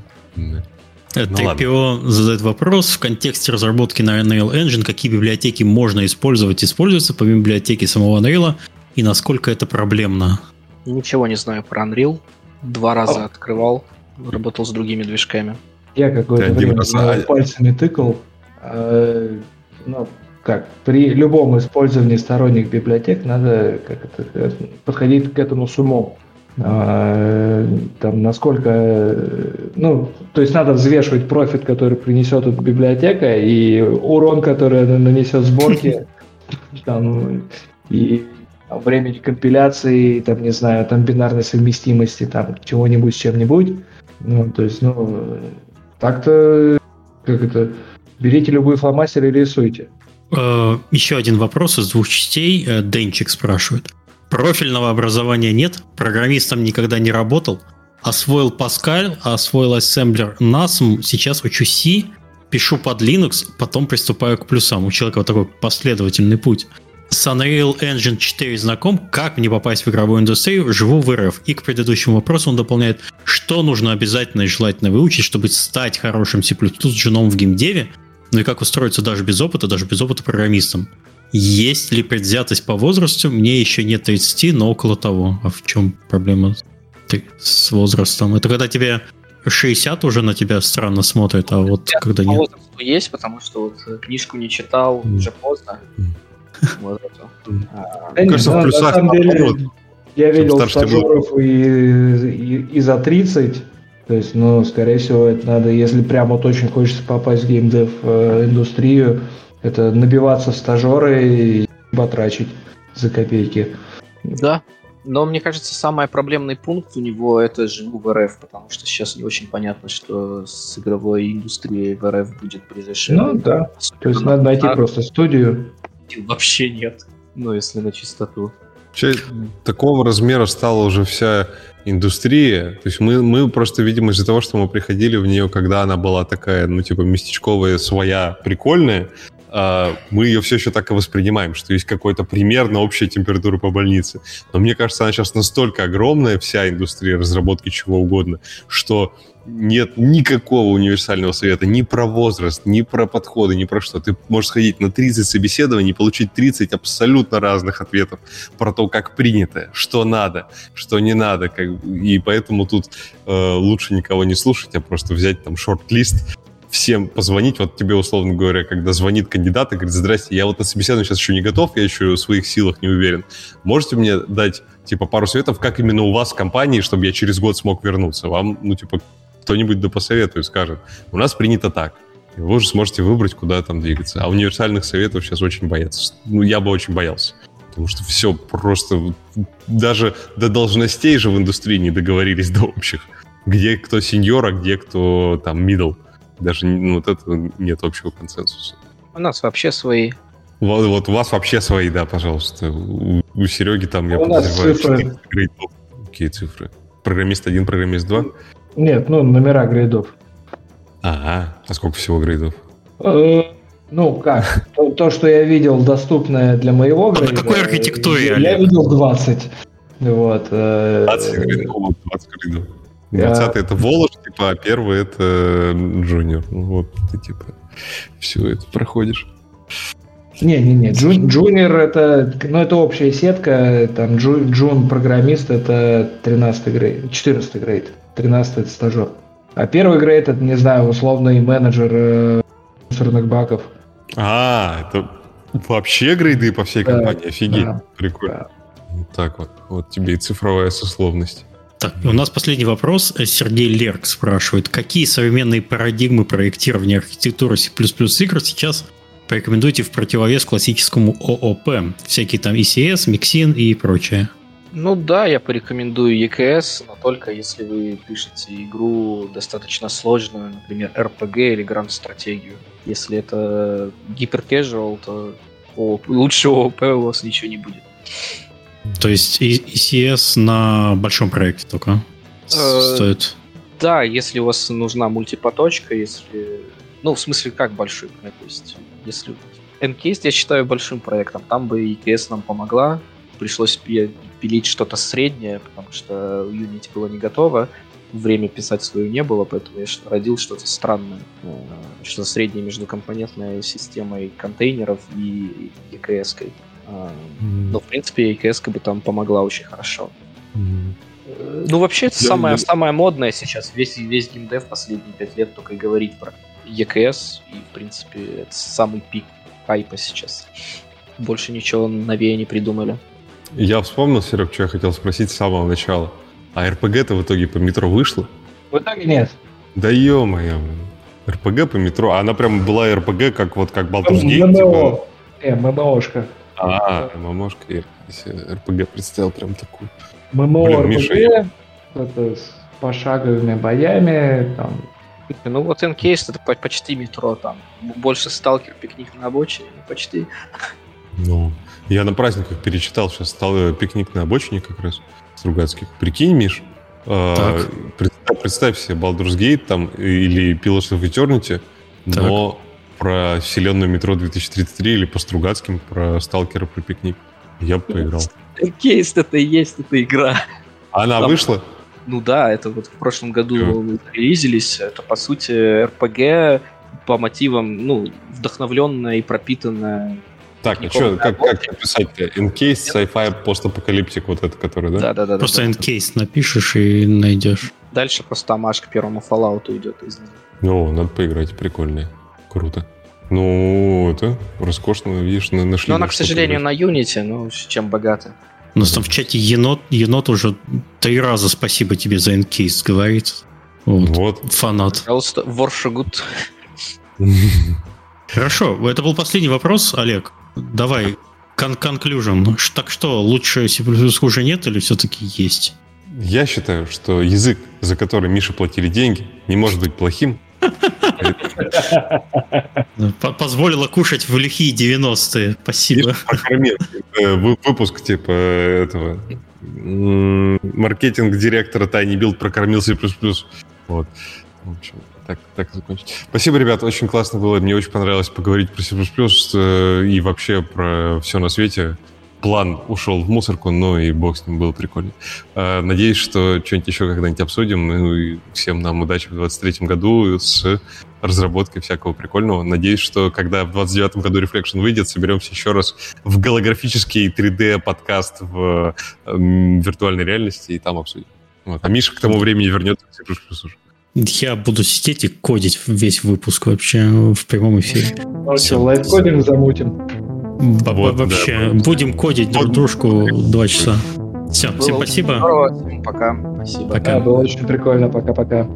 TPO ну, задает вопрос в контексте разработки на Unreal Engine, какие библиотеки можно использовать, используются по библиотеке самого Unreal, и насколько это проблемно? Ничего не знаю про Unreal. Два раза О. открывал, работал с другими движками. Я какое-то время раз... пальцами тыкал. Э, ну, как при любом использовании сторонних библиотек надо как это, подходить к этому с умом. А, там насколько, ну, то есть надо взвешивать профит, который принесет эта библиотека, и урон, который она нанесет сборке, там, и там, времени компиляции, там, не знаю, там бинарной совместимости, там, чего-нибудь с чем-нибудь. Ну, то есть, ну, так-то, как это, берите любой фломастер и рисуйте. Э, еще один вопрос из двух частей. Э, Денчик спрашивает. Профильного образования нет, программистом никогда не работал, освоил Pascal, освоил ассемблер NASM, сейчас учу C, пишу под Linux, потом приступаю к плюсам. У человека вот такой последовательный путь. С Unreal Engine 4 знаком, как мне попасть в игровую индустрию, живу в РФ. И к предыдущему вопросу он дополняет, что нужно обязательно и желательно выучить, чтобы стать хорошим C++ джуном в геймдеве, ну и как устроиться даже без опыта, даже без опыта программистом. Есть ли предвзятость по возрасту? Мне еще нет 30, но около того. А в чем проблема с возрастом? Это когда тебе 60 уже на тебя странно смотрят, а вот Я когда нет. возрасту есть, потому что вот э, книжку не читал, mm. уже поздно. Мне кажется, в плюсах я видел стажеров и, и, и за 30, то есть, ну, скорее всего, это надо, если прям вот очень хочется попасть в геймдев э, индустрию, это набиваться в стажеры и потрачить за копейки. Да, но мне кажется, самый проблемный пункт у него это же в РФ, потому что сейчас не очень понятно, что с игровой индустрией в РФ будет ближайшее. Ну да. То есть надо найти а... просто студию. Вообще нет. Ну, если на чистоту. Че, такого размера стала уже вся индустрия. То есть мы, мы просто, видимо, из-за того, что мы приходили в нее, когда она была такая, ну, типа, местечковая, своя, прикольная, а, мы ее все еще так и воспринимаем, что есть какой-то примерно общая температура по больнице. Но мне кажется, она сейчас настолько огромная, вся индустрия разработки чего угодно, что нет никакого универсального совета ни про возраст, ни про подходы, ни про что. Ты можешь сходить на 30 собеседований получить 30 абсолютно разных ответов про то, как принято, что надо, что не надо. Как... И поэтому тут э, лучше никого не слушать, а просто взять там шорт-лист всем позвонить, вот тебе, условно говоря, когда звонит кандидат и говорит, здрасте, я вот на собеседование сейчас еще не готов, я еще в своих силах не уверен. Можете мне дать, типа, пару советов, как именно у вас в компании, чтобы я через год смог вернуться? Вам, ну, типа, кто-нибудь да посоветует, скажет, у нас принято так. И вы уже сможете выбрать, куда там двигаться. А универсальных советов сейчас очень боятся. Ну, я бы очень боялся. Потому что все просто... Даже до должностей же в индустрии не договорились до общих. Где кто сеньор, а где кто там middle. Даже ну, вот этого нет общего консенсуса. У нас вообще свои. Вот, вот у вас вообще свои, да, пожалуйста. У, у Сереги там, я у подозреваю, цифры. грейдов. Какие цифры? Программист один, программист два? Нет, ну, номера грейдов. Ага. А сколько всего грейдов? Э, ну, как? То, то, что я видел, доступное для моего грейда. Какой архитектуре, Я видел 20. Вот. 20 э, грейдов, 20 грейдов. 20 это Волож, типа, а первый это junior. Ну вот, ты типа все это проходишь. Не-не-не, джун, junior это, ну это общая сетка, там джун, джун программист это 13 грейд, 14 грейд, 13 это стажер. А первый грейд это, не знаю, условный менеджер э, мусорных баков. А, это вообще грейды по всей компании, да, офигеть, да, прикольно. Да. Вот так вот, вот тебе и цифровая сословность. Так, у нас последний вопрос. Сергей Лерк спрашивает, какие современные парадигмы проектирования архитектуры C++ игр сейчас порекомендуете в противовес классическому ООП? Всякие там ECS, Mixin и прочее. Ну да, я порекомендую EKS, но только если вы пишете игру достаточно сложную, например, RPG или гранд-стратегию. Если это гиперкэжуал, то о, лучше ООП у вас ничего не будет. То есть ECS на большом проекте только э, стоит? Да, если у вас нужна мультипоточка, если... Ну, в смысле, как большой проект? То есть, если... NCase я считаю большим проектом. Там бы EKS нам помогла. Пришлось пилить что-то среднее, потому что Unity было не готово. Время писать свою не было, поэтому я родил что-то странное. Э, что-то среднее между компонентной системой контейнеров и EKS. -кой. Mm. Но, в принципе, EKS бы там помогла очень хорошо. Mm. Ну, вообще, это я, самое, я... самое модное сейчас. Весь, весь геймдев последние пять лет только и говорит про EKS. И, в принципе, это самый пик хайпа сейчас. Больше ничего новее не придумали. Я вспомнил, Серег, что я хотел спросить с самого начала. А РПГ-то в итоге по метро вышло? В итоге нет. Да ё-моё. РПГ по метро. А она прям была РПГ, как вот как Baldur's Gate? Типа... Э, ММОшка. А, ММОшка. Я РПГ представил прям такую. ММО РПГ, это с пошаговыми боями, там, ну вот Encased это почти метро там. Больше сталкер, пикник на обочине, почти. Ну, я на праздниках перечитал, сейчас стал э, пикник на обочине как раз Стругацких. Прикинь, Миш, э, представь, представь себе Baldur's Gate там или Pillars of Eternity, так. но про вселенную метро 2033 или по Стругацким про сталкера про пикник. Я бы поиграл. Кейс это и есть эта игра. Она Там... вышла? Ну да, это вот в прошлом году yeah. релизились. Это, по сути, RPG по мотивам, ну, вдохновленная и пропитанная так, а что, как, как написать-то? Encase, sci-fi, постапокалиптик, вот это, который, да? Да, да, да. Просто да, Encase напишешь и найдешь. Дальше просто амаш к первому Fallout идет из. Ну, надо поиграть, прикольно. Круто. Ну, это роскошно, видишь, нашли. Но она, к сожалению, на Unity, ну, чем богато. У нас там в чате енот, енот уже три раза спасибо тебе за Encase говорит. Вот. вот. Фанат. Пожалуйста, Воршагут. Хорошо, это был последний вопрос, Олег. Давай, кон conclusion. Так что, лучше C++ уже нет или все-таки есть? Я считаю, что язык, за который Миша платили деньги, не может быть плохим. Позволила кушать в лихие 90-е. Спасибо. Э, выпуск типа этого маркетинг директора Тайни Билд прокормил C++. Вот. В общем, так, так закончить. Спасибо, ребят, очень классно было. Мне очень понравилось поговорить про C++ э, и вообще про все на свете. План ушел в мусорку, но и бог с ним был прикольно. Э, надеюсь, что что-нибудь еще когда-нибудь обсудим. Ну и всем нам удачи в 23 году с разработкой всякого прикольного. Надеюсь, что когда в 29 году Reflection выйдет, соберемся еще раз в голографический 3D-подкаст в э, виртуальной реальности и там обсудим. Вот. А Миша к тому времени вернется к C++ уже. Я буду сидеть и кодить весь выпуск вообще в прямом эфире. Все, лайфкодинг замутим. Вот, вообще, да, будем кодить друг дружку два часа. Все, было всем спасибо. Здорово, всем пока. Спасибо. Пока. Да, было очень прикольно. Пока-пока.